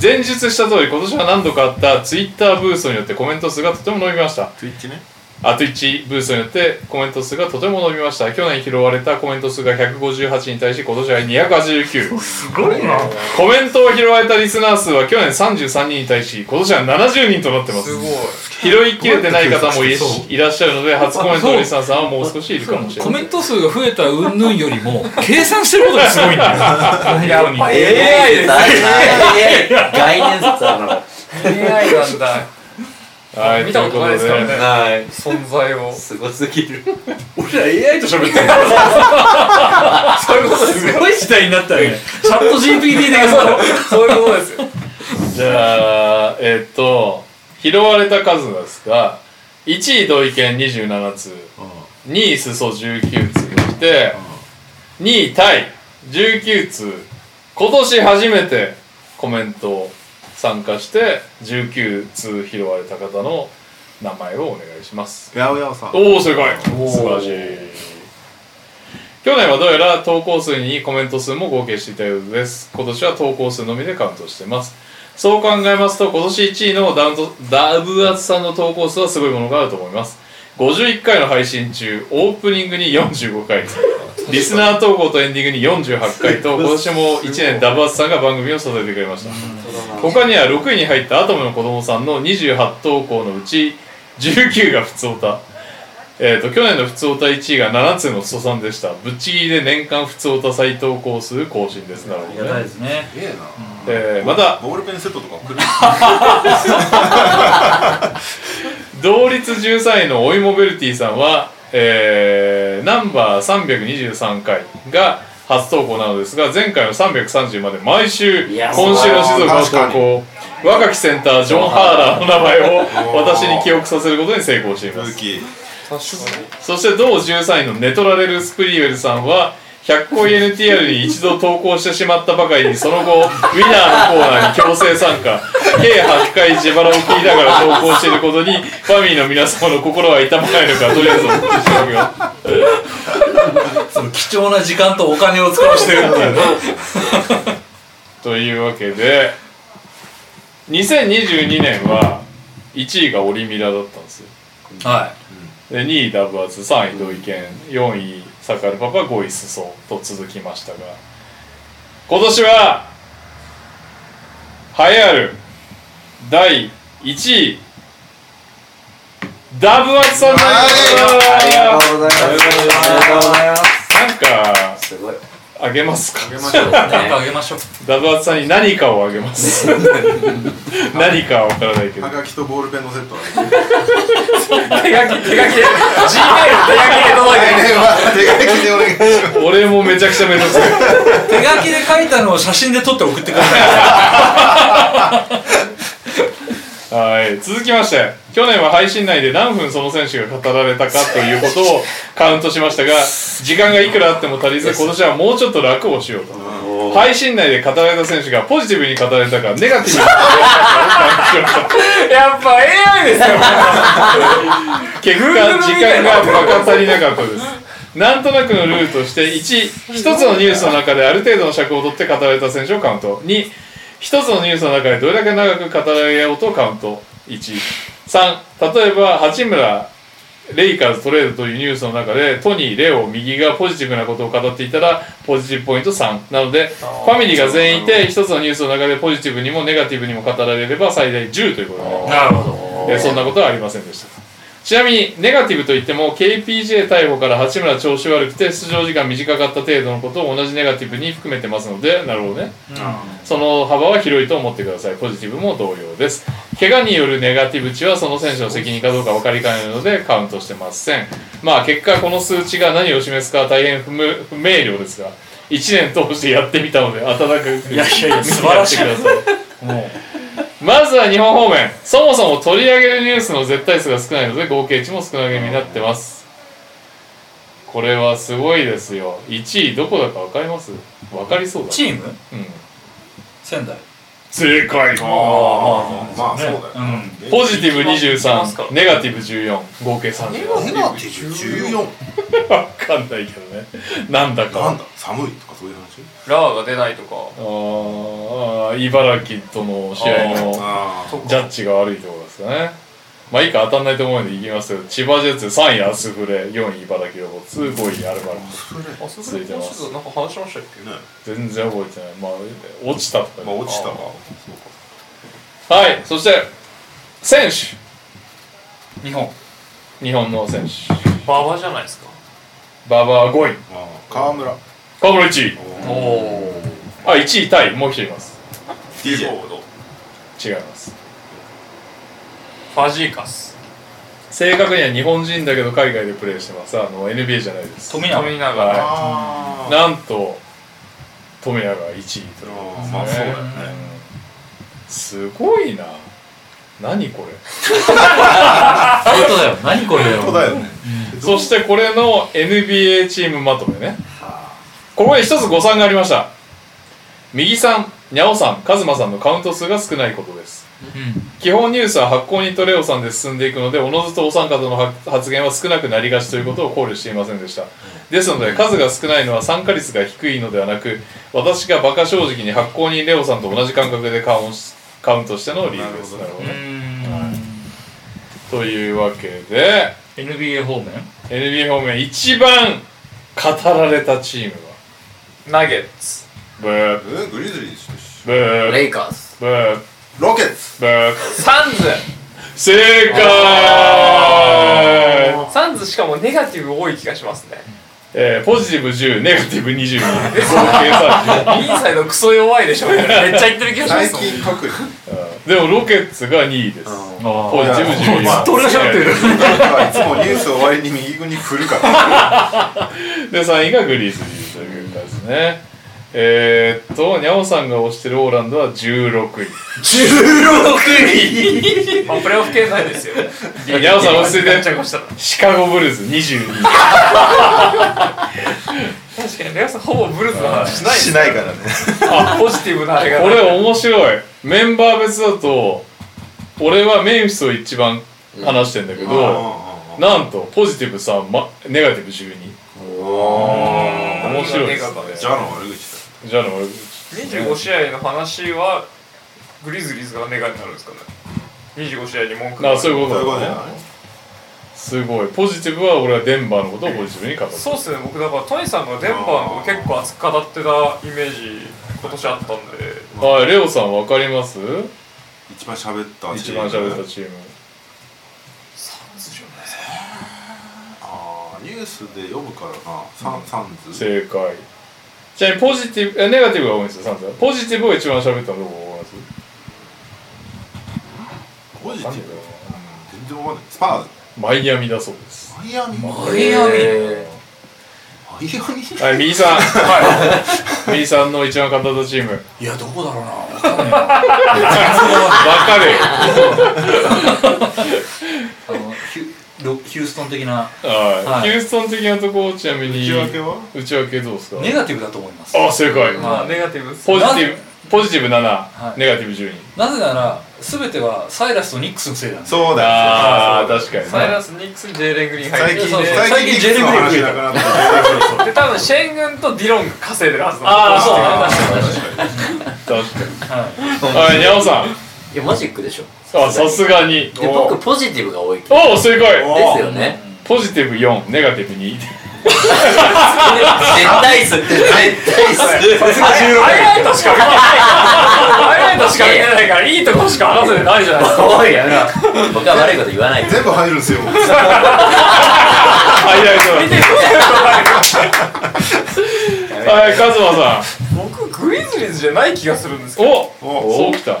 前述した通り今年は何度かあったツイッターブーストによってコメント数がとても伸びました。Twitch ねあ Twitch ブーストによってコメント数がとても伸びました。去年拾われたコメント数が158に対し今年は289すごいな。コメントを拾われたリスナー数は去年33人に対し今年は70人となってます。すごい。拾いきれてない方もいいらっしゃるので初コメントのリスナーさんはもう少しいるかもしれないコメント数が増えた云々よりも、計算してることがすごいんだよ。やっぱ AI です AI 概念説あるの。AI なんだはい見たことないですか？らねというはい。存在を。すごすぎる。俺ら AI と喋ってるそういうことすごい時代になったよね。チャット GPT 的なそういうことですよ。じゃあえっと拾われた数ですが1位同意見27通。2位裾19通が来て、2位タイ19通。今年初めてコメントを参加して19通拾われた方の名前をお願いします。やおやおさん。おお正解素晴らしい。去年はどうやら投稿数にコメント数も合計していたようです。今年は投稿数のみでカウントしてます。そう考えますと今年1位のダウントダブアツさんの投稿数はすごいものがあると思います51回の配信中オープニングに45回。リスナー投稿とエンディングに48回と今年も1年ダブアツさんが番組を支えてくれました。他には6位に入ったアトムの子供さんの28投稿のうち19が普通歌えー、と去年の普通歌1位が7つのクソさんでした。ぶっちぎりで年間普通歌再投稿数更新です。なるありがたいほどね、ですね。すげえな。えーまたボールペンセットとか来る？同率13位のオイモベルティさんは、えーナンバー323回が初投稿なのですが前回の330まで毎週今週の静岡の投稿。若きセンタージョン・ハーラーの名前を私に記憶させることに成功しています。そして同13位のネトラレル・スプリーウェルさんは100個 NTR に一度投稿してしまったばかりにその後 ウィナーのコーナーに強制参加。計8回自腹を切りながら投稿していることにファミリーの皆様の心は痛まないのかとりあえず思ってしその貴重な時間とお金を使わしてるっていうね。というわけで2022年は1位がオリミラだったんですよ。はで2位ダブアツ3位土井健4位サカルパパ5位スソと続きましたが今年は栄えある第1位ダブアツさんでありがとうございます。ありがとうございます。なんかすごいあげますか？あげましょう。い。なんかあげましょう。ダブアツさんに何かをあげます 何かは分からないけどはがきとボールペンのセット手書き、手書きで、G メール手書きで届いて手書きでお願いします。俺もめちゃくちゃめんどくさい手書きで書いたのを写真で撮って送ってくださはい。続きまして去年は配信内で何分その選手が語られたかということを カウントしましたが時間がいくらあっても足りず今年はもうちょっと楽をしようと。配信内で語られた選手がポジティブに語られたかネガティブに語られたか やっぱ AI ですよ。結果時間がバカ足りなかったです。なんとなくのルールとして1一つのニュースの中である程度の尺を取って語られた選手をカウント。2一つのニュースの中でどれだけ長く語られようとカウント。13例えば八村レイカーズトレードというニュースの中でトニー、レオ、右がポジティブなことを語っていたらポジティブポイント3なのでファミリーが全員いて一つのニュースの中でポジティブにもネガティブにも語られれば最大10ということになります。い。なるほど。えーそんなことはありませんでしたちなみにネガティブといっても KPJ 逮捕から八村調子悪くて出場時間短かった程度のことを同じネガティブに含めてますのでなるほどね。その幅は広いと思ってください。ポジティブも同様です。怪我によるネガティブ値はその選手の責任かどうか分かりかねるのでカウントしてません。まあ結果この数値が何を示すかは大変不明不明瞭ですが1年通してやってみたので温かくいやいやいや素晴らしい。見てやってください。もまずは日本方面。そもそも取り上げるニュースの絶対数が少ないので合計値も少なめになってます。これはすごいですよ。1位どこだか分かります？分かりそうう、だ。チーム？うん。仙台。正解ああ、まあそうだようん。ポジティブますか。23ネガティブ14合計30ネガティブ14分かんないけどね。なんだか。なんだ？寒いとかそういう話？ラーが出ないとか。あーあー茨城との試合のあジャッジが悪いところですかねまあいいか当たんないと思うんでいきますけど千葉ジェッツ3位アスフレ4位茨城ロボッツ5位アルバルクあそ続いてますなんか話しましたっけね？全然覚えてない。まあ落ちたとかね。まあ落ちたわはいそして選手。日本。日本の選手。ババじゃないですか。馬場5位。ああ川村。川村1位。おおあ1位タイ。もう一人います。ディフォード。違いますファジーカス。正確には日本人だけど海外でプレーしてます。あの NBA じゃないです。富永。富永。はあなんと富永が1位というあーまあそうだよね。うん。すごいな。何これ？本当だよ。何これよ。本当だよね。そしてこれの NBA チームまとめね。ここに一つ誤算がありました。右さん、にゃおさん、カズマさんのカウント数が少ないことです。うん。基本ニュースは発行人とレオさんで進んでいくのでおのずとお三方のは発言は少なくなりがちということを考慮していませんでした。ですので数が少ないのは参加率が低いのではなく私が馬鹿正直に発行人レオさんと同じ感覚でカウンカウントしての理由です。なるほどうね。ん。というわけで NBA 方面？NBA 方面一番語られたチームはナゲッツ。ブー。うん、グリズリーズでしブー。レイカーズ。ブー。ょ。ロケッツ。ブーサンズ。正解。サンズしかもネガティブ多い気がしますね。えー、ポジティブ10ネガティブ22合計30インサイドクソ弱いでしょ。めっちゃ言ってる気がします最近特に。でもロケッツが2位です。ポジティブ14まあ俺が喋ってる？いつもニュース終わりに右軍に振るから。で3位がグリズリーという結果ですねえー、っとニャオさんが推してるオーランドは16位。まあ、プレーオフ圏内ですよ。ニャオさん落ち着いめっちゃて越した。ら。シカゴブルーズ22位。確かに、レオさんほぼブルーズの話しないしないからね。あ、ポジティブなあれが。ない。これ面白い。メンバー別だと俺はメンフィスを一番話してんだけど、なんとポジティブ3、ま、ネガティブ12面白いですね。じゃあの悪口じゃあの俺25試合の話は、グリズリーズがネガになるんですかね。25試合に文句あそういうだ。ことすごい。ポジティブは俺はデンバーのことをポジティブに語ってそうっすね、僕だからトニーさんがデンバーのこと結構熱く語ってたイメージ、今年あったんで、はいレオさんわかります？一番喋った一番喋ったチーム。あーニュースで読むからな。サンサンズ。正解ちなみにポジティブえネガティブが多いんですよサンズはポジティブが一番喋ったのどこ思います？ポジティブ。なんだろう全然わかんない。スパーズ。マイアミだそうですマイアミ？ママイアミ。えイアミ？はい右さんはい右さんの一番語ったチームいや、どこだろうな。わかんないなわかるあのヒュロヒューストン的な。はい、はい。ヒューストン的なところちなみに内訳は？内訳どうですか？ネガティブだと思います。あ正解。まあ、ネガティブポジティブポジティブ7、い。ネガティブ12なぜなら、すべてはサイラスとニックスのせいなんで。そうだよ。ああ確かにね。サイラス・ニックスにジェイレン・グリーン入って最近最近ニックスの話なくなった。で、多分シェーン軍とディロンが稼いでるはずああそう確かに。確かに。はいニャオさん。いやマジックでしょあさすがに。で僕ポジティブが多いおお正解おですよね。ポジティブ4ネガティブ2絶対っす絶対っすハイライトしか見てない。からハイライトしか見てないからいいとこしか話せてないじゃないですか。おいやめろ僕は悪いこと言わない。全部入るんですよ。ハイライトだはいカズマさ僕グリズリーズじゃない気がするんですけんど。おおそうきた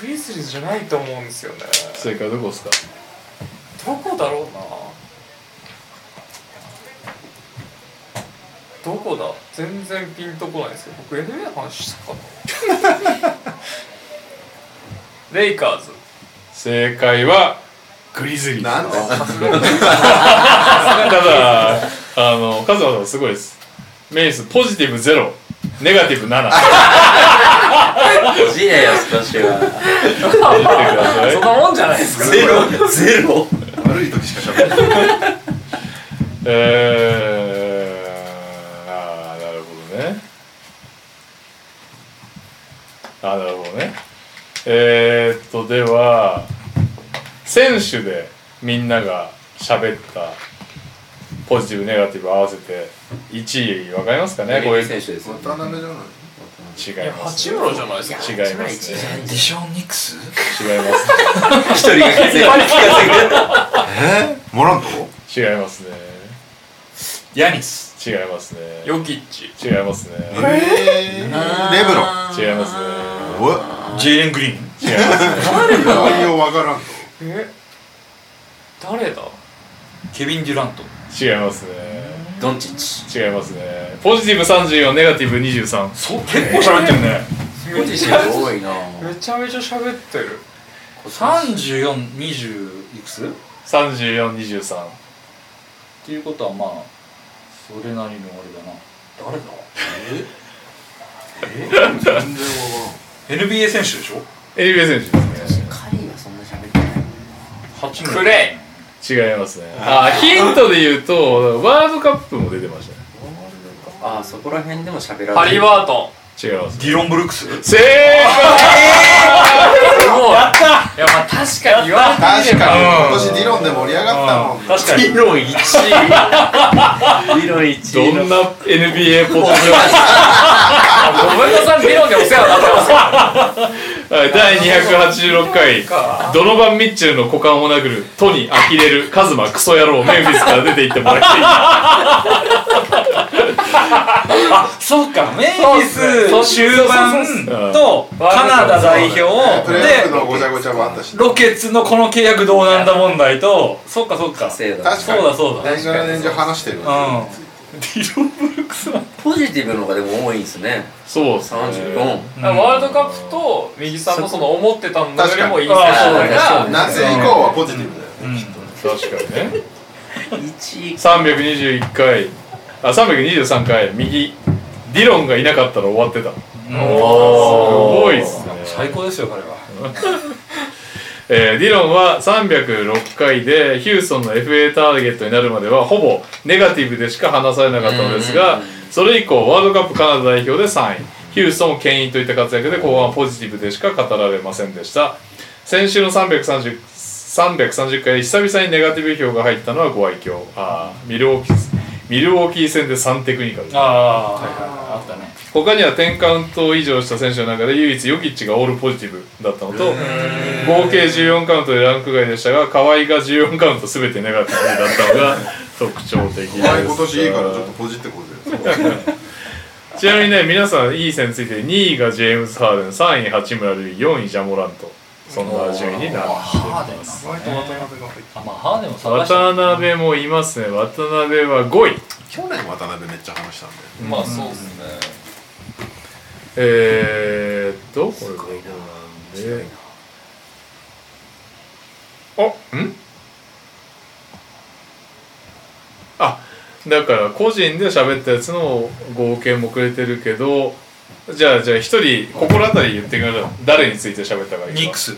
グリズリーズじゃないと思うんですよね。正解どこですか？どこだろうな。どこだ？全然ピンとこないですけど僕 NBA の話したかな。レイカーズ。正解はグリズリー。ズなんだよ。ただあのカズマさんすごいです。メイスポジティブ0ネガティブ7欲しそんなもんじゃないですか。ゼロゼロ。悪い時しか喋らない。えー、ああなるほどね。あーなるほどね。えー、っとでは選手でみんなが喋ったポジティブネガティブ合わせて1位分かりますかね？こういう違い選手ですよ渡辺じゃないます。八村じゃないですか？違います。ねディション・ニックス違います一人が稼いでえ？モラント違います。ねヤニス。違いますね。ヨキッチ。違いますね。えー、レブロン。違いますね。おい。ジェイレン・グリーン。違いますね内容わからんと。え？誰だ？ケビン・デュラント。違いますねドンチッチ。違いますね。ポジティブ34ネガティブ23そう、結構喋ってるね。ポジティブ多いな。めちゃめちゃ喋ってる。34、20いくつ？っ34、23。ていうことはまあ、それなりのあれだな。誰だ？全然わ ?NBA 選手でしょ？NBA 選手ですね。カリーはそんな喋ってない。八クレ違いますね。あ、ヒントで言うと、ワールドカップも出てましたね。ああそこら辺でも喋らハリー・バート。違います。ディロン・ブルックス？正解。ンもうやった。いやまあ確かに言われてみれば。確かに。今年ディロンで盛り上がったもん。確かに。理論1位。理論1位の。どんな NBA ポッドキャスごめんなさい。理論でお世話になってます第286回ドノバン・ミッチェルの股間を殴るトニー・アキレル・カズマ・クソ野郎メンフィスから出ていってもらっていい。そうか、メンフィス終盤とカナダ代表で、ロケッツのこの契約どうなんだ問題と、そっかそっか。そうだそうだ。年がら年中話してる。うん。わディロン・ブルックスはポジティブの方がでも多いんですね。そうですね。34ワールドカップと右さんのその思ってたのよりもいい選手が夏以降はポジティブだよ。ね確かにね。1位。321回。あ323回。右。ディロンがいなかったら終わってた。すごいっすね。最高ですよ、彼は。えーディロンは306回でヒューストンの FA ターゲットになるまではほぼネガティブでしか話されなかったのですがそれ以降ワールドカップカナダ代表で3位ヒューストンを牽引といった活躍で後半はポジティブでしか語られませんでした。先週の330 330回で久々にネガティブ票が入ったのはご愛嬌。あーミルウォーキーミルウォーキー戦で3テクニカル。ああ、はいはいはい。あったね。他には10カウント以上した選手の中で唯一ヨキッチがオールポジティブだったのと合計14カウントでランク外でしたが河合が14カウント全てネガティブだったのが 特徴的です。お前今年いいからちょっとポジってこうぜちなみにね皆さんいい線ついて2位がジェームズ・ハーデン3位八村塁4位ジャモラント。そんな順位になってハーデンます意外と渡辺が入っあ、まあ、ハーデンも探して渡辺もいますね。渡辺は5位。た去年渡辺めっちゃ話したんだよまあそうですねえー、っとこれどうな。んであん？あだから個人で喋ったやつの合計もくれてるけどじゃあじゃあ一人心当たり言ってくれた誰について喋ったかいいかニックス。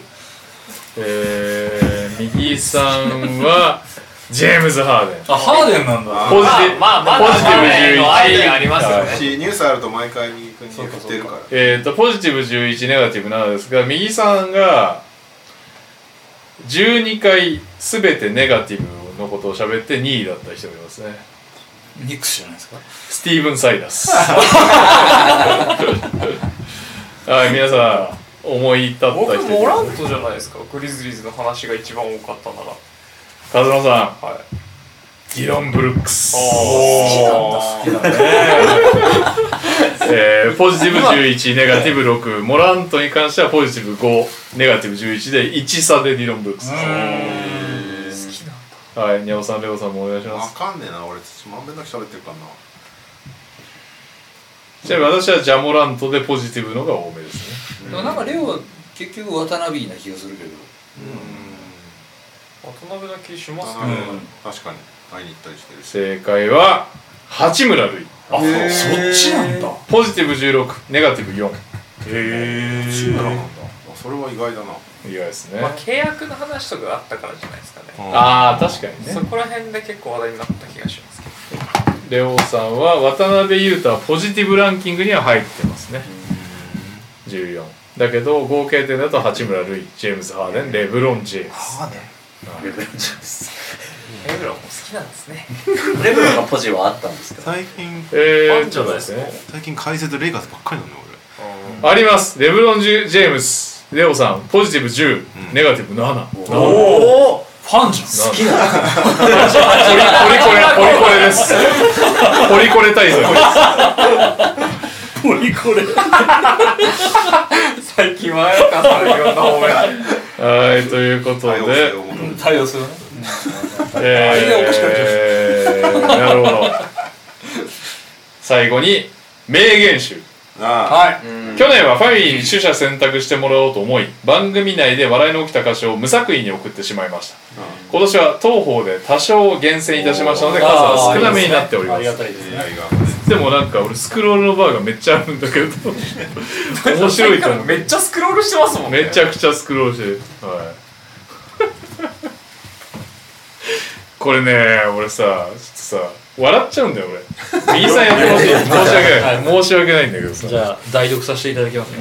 えー、右さんは ジェームズ・ハーデン。あ、ハーデンなんだ。ポジティブ、まあまあポジティブ11のアイデアありますよね。しニュースあると毎回右君に振ってるか。らえー、とポジティブ11ネガティブ7ですが右さんが12回全てネガティブのことを喋って2位だった人がいますね。ニックスじゃないですか？スティーブン・サイダス。はい皆さん思い立った僕人モラントじゃないですか？グリズリーズの話が一番多かったなら風間さん。はいディロン・ブルックス。おー。えー、ポジティブ11ネガティブ6モラントに関してはポジティブ5ネガティブ11で1差でディロン・ブルックス。はいニャオさんレオさんもお願いしまわすかんねえな。俺まんべんなく喋ってるからな。ちなみに私はジャモラントでポジティブのが多めですね。でもなんかレオは結局渡辺な気がするけど。渡辺な気しますあね確かに会いに行ったりしてるし。正解は八村塁。あ、そっちなんだ。ポジティブ16ネガティブ4へ志村なんだ。あそれは意外だな。意外ですね、まあ契約の話とかがあったからじゃないですかね。ああ確かにね。そこら辺で結構話題になった気がしますけど。レオさんは渡辺裕太はポジティブランキングには入ってますね。14だけど合計点だと八村塁ジェームズ・ハーデンレブロン・ジェームズ。ハーデン。レブロンジェームズレブロンも好きなんですね。レブロンがポジはあったんですか最近えー、あんじゃないですか？ちょっと最近解説レイガーズばっかりなんだよねあります。レブロン・ジェジェームズレオさん。ポジティブ10、ん。ネガティブ7おおファンじゃん。好きな ポリコレポリコレです。ポリコレ対策です。ポリコレ。最近はやかさんいろんな方面はいということで。対応するね。えー、なるほど。最後に名言集。あはい。去年はファミリーに取捨選択してもらおうと思い番組内で笑いの起きた箇所を無作為に送ってしまいました。今年は当方で多少厳選いたしましたので数は少なめになっております。ありがたいです。ね。でもなんか俺スクロールのバーがめっちゃあるんだけど面白いと思う。めっちゃスクロールしてますもんね。めちゃくちゃスクロールしてる。はいこれね俺さちょっとさ笑っちゃうんだよ俺右さんやってほしい申し訳ない申し訳ないんだけどさじゃあ、代読させていただきますね。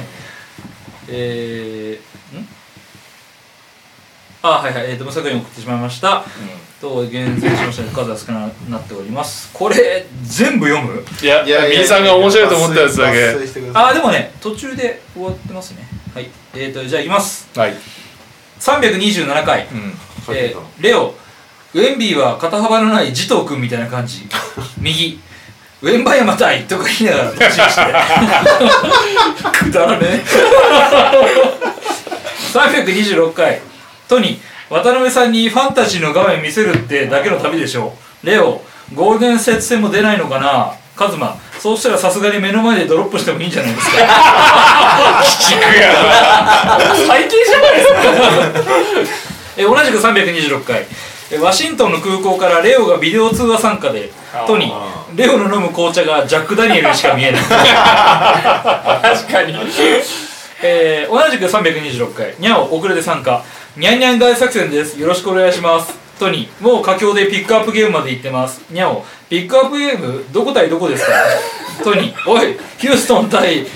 えー、ん？あ、はいはい。えっ、と、無作為に送ってしまいました。と、厳選しましたので数が少なくなっております。これ、全部読む？いや右さんが面白いと思ったやつだけあ、でもね、途中で終わってますね。はい。えっ、と、じゃあ、いきます。はい、327回。うん、えーレオ、ウェンビーは肩幅のない慈瞳君みたいな感じ。右、ウェンバヤマ対とか言いながら突進して。くだらねえ。326回、トニー、渡辺さんにファンタジーの画面見せるってだけの旅でしょう。レオ、ゴールデンセット戦も出ないのかなカズマ、そうしたらさすがに目の前でドロップしてもいいんじゃないですか。最低じゃないですか。え同じく326回えワシントンの空港からレオがビデオ通話参加でトニーレオの飲む紅茶がジャック・ダニエルにしか見えない。確かに、えー同じく326回。ニャオ遅れて参加。ニャンニャン大作戦です。よろしくお願いします。トニーもう佳境でピックアップゲームまで行ってます。ニャオピックアップゲームどこ対どこですか？トニーおいヒューストン対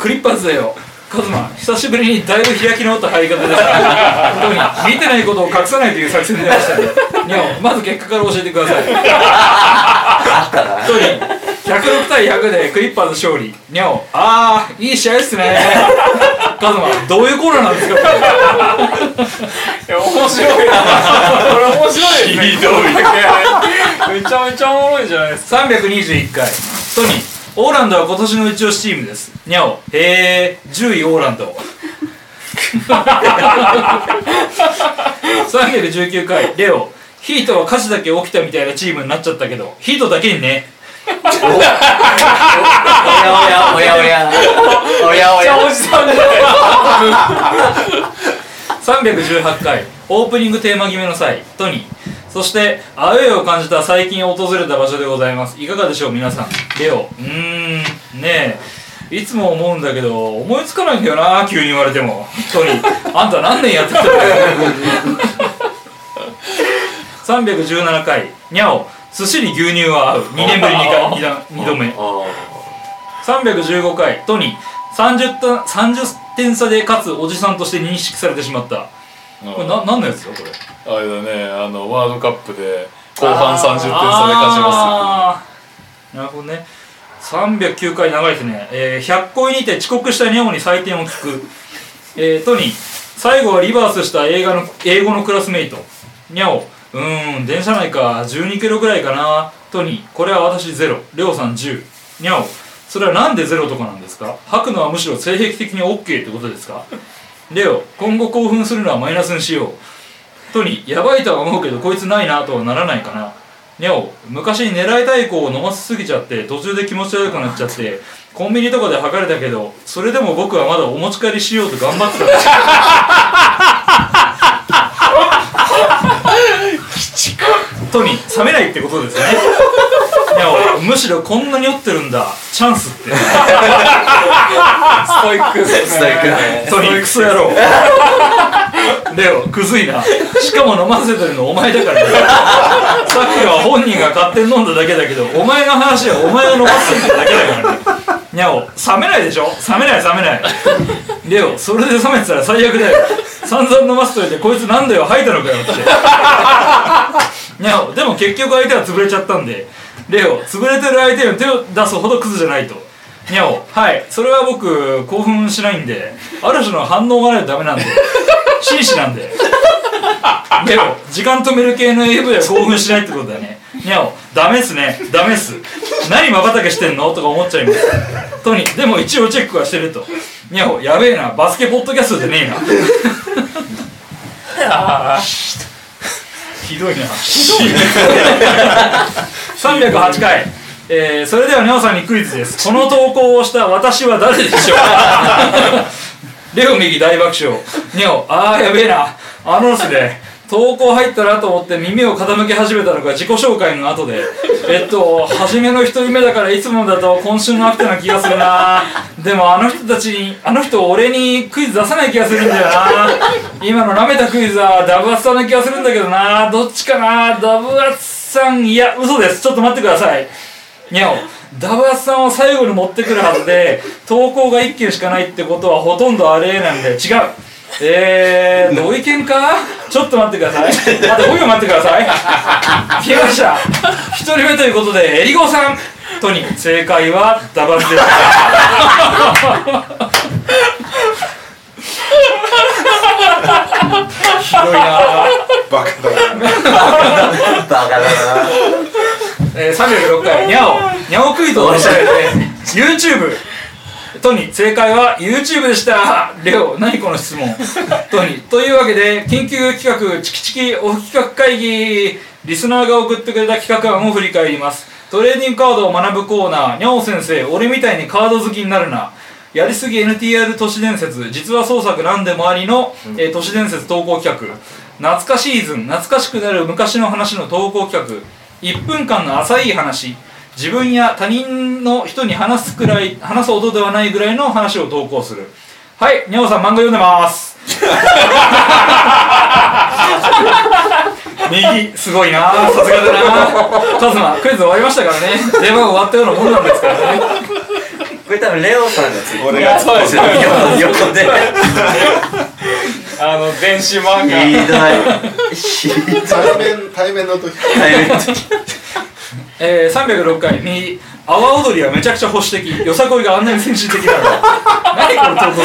クリッパーズだよカズマ久しぶりにだいぶ開き直った入り方ですからトニー見てないことを隠さないという作戦で出ましたねニャオまず結果から教えてください。トニー106対100でクリッパーズ勝利。ニャオあーいい試合っすね。カズマどういうコーナーなんですか？いや面白いな。これ面白いですね。ひどい。めちゃめちゃおもろいじゃないですか。321回。トニーオーランドは今年の一押しチームです。ニャオへえ10位オーランド。319回レオ。ヒートは火事だけ起きたみたいなチームになっちゃったけど。ヒートだけにね。おやおやおやおや。おやおや。おじさんじゃない318回オープニングテーマ決めの際トニーそしてアウェーを感じた最近訪れた場所でございます。いかがでしょう皆さん。レオ。うーん。ねえ。いつも思うんだけど思いつかないんだよな急に言われても。トニー。あんた何年やってたの317回にゃお。寿司に牛乳は合う。2年ぶり 2, 回 2, だ2度目。315回トニー。30, た30点差で勝つおじさんとして認識されてしまったこれな何のやつよこれ？あれだねあのワールドカップで後半30点差で勝ちまあー。なるほどね。309回長いですね、えー、100個にて遅刻したニャオに採点を聞く、えー、トニー。最後はリバースした映画の英語のクラスメイト。ニャオうーん電車内か。12キロぐらいかな。トニー。これは私ゼロ。レオさん10ニャオそれはなんでゼロとかなんですか？吐くのはむしろ性癖的に OK ってことですか？レオ今後興奮するのはマイナスにしよう。トニーやばいとは思うけどこいつないなとはならないかな。ニャオ昔狙いたい子を飲ませすぎちゃって途中で気持ち悪くなっちゃってコンビニとかで測れたけどそれでも僕はまだお持ち帰りしようと頑張ってた。んですトニー冷めないってことですねニャオむしろこんなに酔ってるんだ。チャンスって。ストイックですね。トニーク。ソ野郎レオク。ズいなしかも飲ませてるのお前だからねさっきは本人が勝手に飲んだだけだけどお前の話はお前が飲ませてるだけだからねニャオ冷めないでしょ冷めない冷めないレオそれで冷めてたら最悪だよ散々飲ませといてこいつなんだよ吐いたのかよってニャオでも結局相手は潰れちゃったんでレオ潰れてる相手に手を出すほどクズじゃないと。ニャオはい。それは僕興奮しないんである種の反応がないとダメなんで。紳士なんで。レオ時間止める系の AV は興奮しないってことだね。ニャオダメっすね。ダメっす。何まばたけしてんのとか思っちゃいます。トニー。でも一応チェックはしてると。ニャオやべえな。バスケポッドキャストじゃねえな。ひどいな。ひどいな 308回、えー、それでは、にゃおさんにクイズです。この投稿をした私は誰でしょうか？レオ右大爆笑。にゃお、あーやべえな。あのですね、投稿入ったなと思って耳を傾け始めたのが自己紹介の後で、えっと、初めの一人目だからいつもだと今週のアクテな気がするな。でもあの人たちに、あの人俺にクイズ出さない気がするんだよな。今の舐めたクイズはダブアツさんな気がするんだけどな。どっちかな。ダブアツさん、いや、嘘です。ちょっと待ってください。にゃお、ダブアツさんを最後に持ってくるはずで、投稿が1件しかないってことはほとんどあれなんで、違う。えー、同意見か？ちょっと待ってください。あと5秒待ってください。消えました。1人目ということで、エリゴさんとに、正解はダバツでした。ひどいなぁ。バカだな。バカだなえー、306回、にゃお、にゃおクイズを出されて、YouTube。トニー、正解は YouTube でした。レオ、何この質問。トニー、というわけで、緊急企画、チキチキオフ企画会議、リスナーが送ってくれた企画案を振り返ります。トレーディングカードを学ぶコーナー、にゃお先生、俺みたいにカード好きになるな。やりすぎ NTR 都市伝説、実は創作なんでもありの、えー都市伝説投稿企画。懐かしいズン、懐かしくなる昔の話の投稿企画。1分間の浅い話。自分や他人の人に話すくらい、話すほどではないぐらいの話を投稿する。はい、にゃおさん漫画読んでます。右、すごいなさすがだなカズマ、クイズ終わりましたからね。出番終わったようなもんなんですからね。これ多分レオさんがそうですよ横横で。あの電子漫画。ひどい。ひどい。対面、対面の時。対面の時えー、306回右阿波踊りはめちゃくちゃ保守的よさこいがあんなに先進的なの 何この投稿。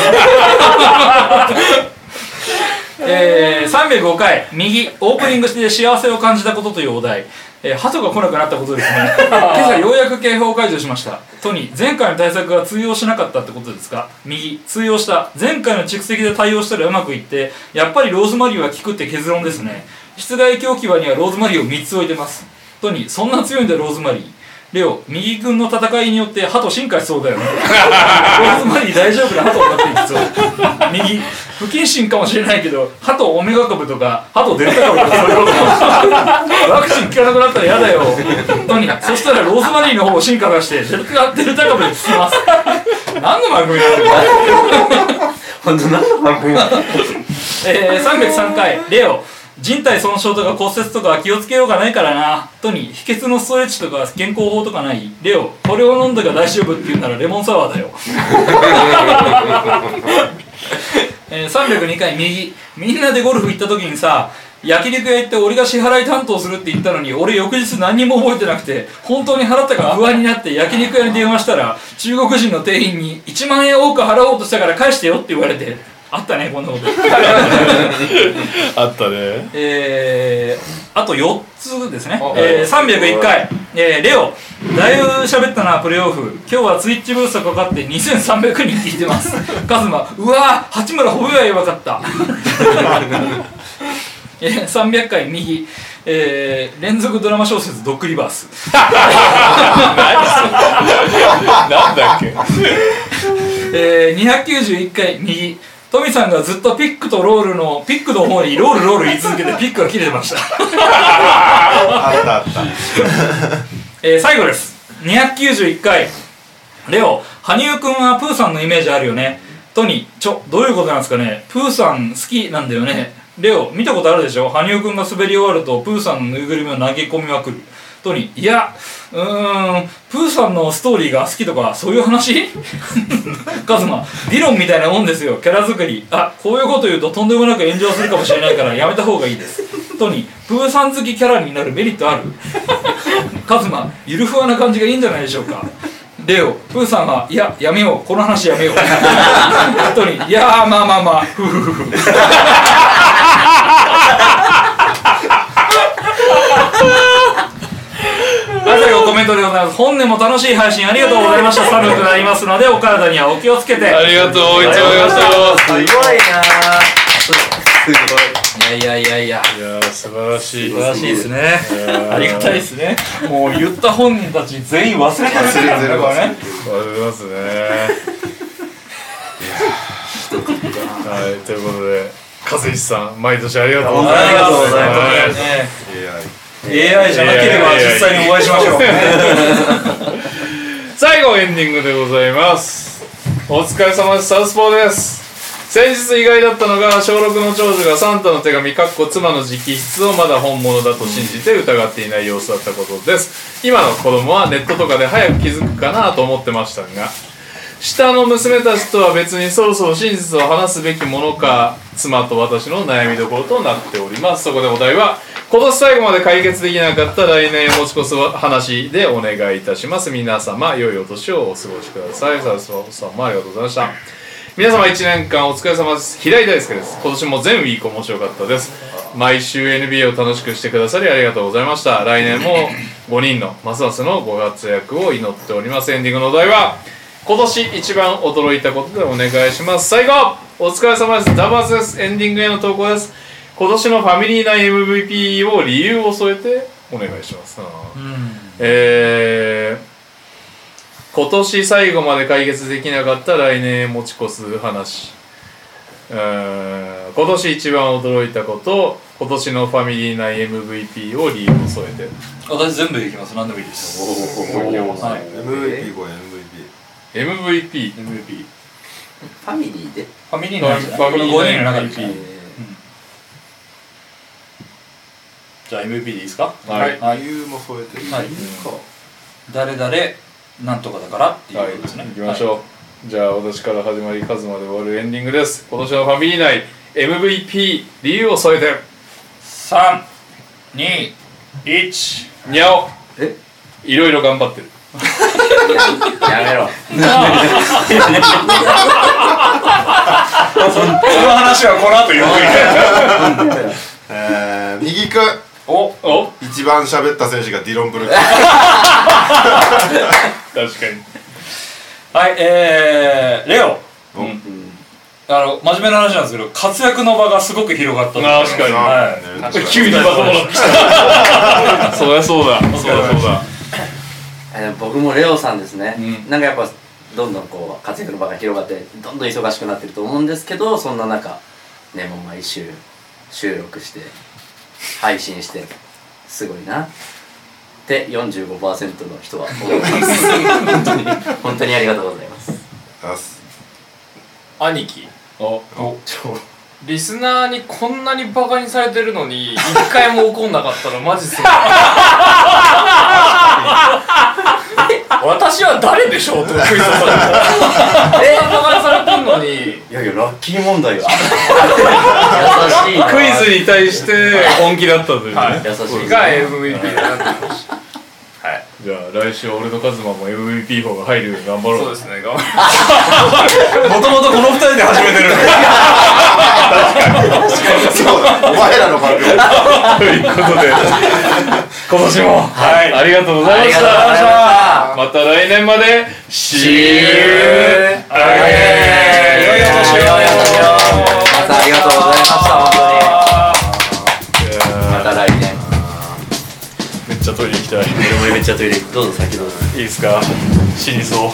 えー、305回。右。オープニングして幸せを感じたことというお題えー、鳩が来なくなったことですね。今朝ようやく警報を解除しました。トニー前回の対策が通用しなかったってことですか？右通用した。前回の蓄積で対応したらうまくいってやっぱりローズマリーは効くって結論ですね。室外狂気場にはローズマリーを3つ置いてます。トニーそんな強いんだローズマリーレオ右軍の戦いによって鳩進化しそうだよね。ローズマリー大丈夫な鳩になっていきそう。右。不謹慎かもしれないけど鳩オメガ株とか鳩デルタ株とかそういうことワクチン効かなくなったら嫌だよ。トニーそしたらローズマリーの方を進化させてデルタデルタ株で効きます。何の番組なんだよ。本当何の番組なのえー、303回、レオ、人体損傷とか骨折とか気をつけようがないからな。トニー、秘訣のストレッチとか健康法とかないレオ、これを飲んだが大丈夫って言うならレモンサワーだよ。えー、302回、右。みんなでゴルフ行った時にさ、焼肉屋行って俺が支払い担当するって言ったのに俺翌日何にも覚えてなくて本当に払ったか不安になって焼肉屋に電話したら中国人の店員に1万円多く払おうとしたから返してよって言われてあったねこんなこと。あったね。えー、あと4つですね。あ、えー、301回、えー、レオだいぶ喋ったなプレーオフ。今日はツイッチブーストかかって2300人聞いてます。カズマうわー八村褒めばかった。えー、300回右。えー、連続ドラマ小説「ドッグリバース。なんだっけ」えー、291回右トミさんがずっとピックとロールのピックの方にロールロール言い続けてピックが切れてましたあったあった。え、最後です291回レオ羽生くんはプーさんのイメージあるよねトニーちょどういうことなんですかねプーさん好きなんだよねレオ見たことあるでしょ羽生くんが滑り終わるとプーさんのぬいぐるみを投げ込みまくるトニーいやうーんプーさんのストーリーが好きとかそういう話？カズマ理論みたいなもんですよ。キャラ作り。あこういうこと言うととんでもなく炎上するかもしれないからやめた方がいいです。トニープーさん好きキャラになるメリットある？カズマゆるふわな感じがいいんじゃないでしょうか。レオプーさんはいややめよう。この話やめよう。トニーいやーまあまあまあ。ふふふふはい、最後コメントでございます。本年も楽しい配信ありがとうございました。寒くなりますので、お体にはお気をつけて。ありがとう、いつもあり。すごいなぁいやいやいやいや。いやー、素晴らしい。素晴らしいですね。あありがたいですね。もう言った本人たち全員忘れてる忘れてるからね、これね。忘れますね。はい、ということで、和石さん、毎年ありがとうございます。ありがとうございますはいね AI じゃなければ実際にお会いしましょう。最後エンディングでございます。お疲れ様です。サウスポーです。先日意外だったのが小6の長女がサンタの手紙かっこ妻の直筆をまだ本物だと信じて疑っていない様子だったことです。今の子供はネットとかで早く気づくかなと思ってましたが下の娘たちとは別にそろそろ真実を話すべきものか妻と私の悩みどころとなっております。そこでお題は今年最後まで解決できなかった来年を持ち越す話でお願いいたします。皆様良いお年をお過ごしください。さあそさんもありがとうございました。皆様1年間お疲れ様です。平井大輔です。今年も全ウィーク面白かったです。毎週 NBA を楽しくしてくださりありがとうございました。来年も5人のますますのご活躍を祈っております。エンディングのお題は今年一番驚いたことでお願いします。最後お疲れ様です。ダバーズです。エンディングへの投稿です。今年のファミリーな MVP を理由を添えてお願いします、えー今年最後まで解決できなかった来年へ持ち越す話。うーん今年一番驚いたこと今年のファミリーな MVP を理由を添えて。私全部できます。何でもいいです。はい。MVP これ MVP MVP MVP。ファミリーで？ファミリーの中でファミリーのこの5人の中で。MVP じゃあ MVP でいいですか？はい。はい。理由も添えて。るはい。誰々なんとかだからっていうはい、ことですね。行きましょう、じゃあ私から始まり数まで終わるエンディングです。今年のファミリー内 MVP 理由を添えて。三、二、一。にゃお。え？いろいろ頑張ってるやめろ。その話はこの後ゆっくり。えー右くお、お？一番喋った選手がディロン・ブルック。確かに。はい、えー、レオ。うん。あの、真面目な話なんですけど、活躍の場がすごく広がったと思います。確かに。はい。ね。急にバカ者来た。そりゃそうだ。そりゃそうだ。えー僕もレオさんですね、うん。なんかやっぱどんどんこう活躍の場が広がってどんどん忙しくなってると思うんですけどそんな中ねもう毎週収録して配信してすごいなって45%の人は思います。本当に本当にありがとうございます。兄貴？おリスナーにこんなにバカにされてるのに一回も怒んなかったらマジすごい。私は誰でしょうってクイズをされてえバカにされてるのに。いやいやラッキー問題は優しいな。クイズに対して本気だったというね、はい。優しい。が MVP だなってました。はいじゃあ来週俺とカズマも MVP 方が入るように頑張ろう。そうですね。頑張もともとこの二人で始めてる。そう。だお前らの番組。ということで今年も、はい。ありがとうございました。ました。また来年まで See you 良いお年をまたありがとうございましたトイレ行きたい。俺もめっちゃトイレどうぞ先どうぞ。いいですか？死にそう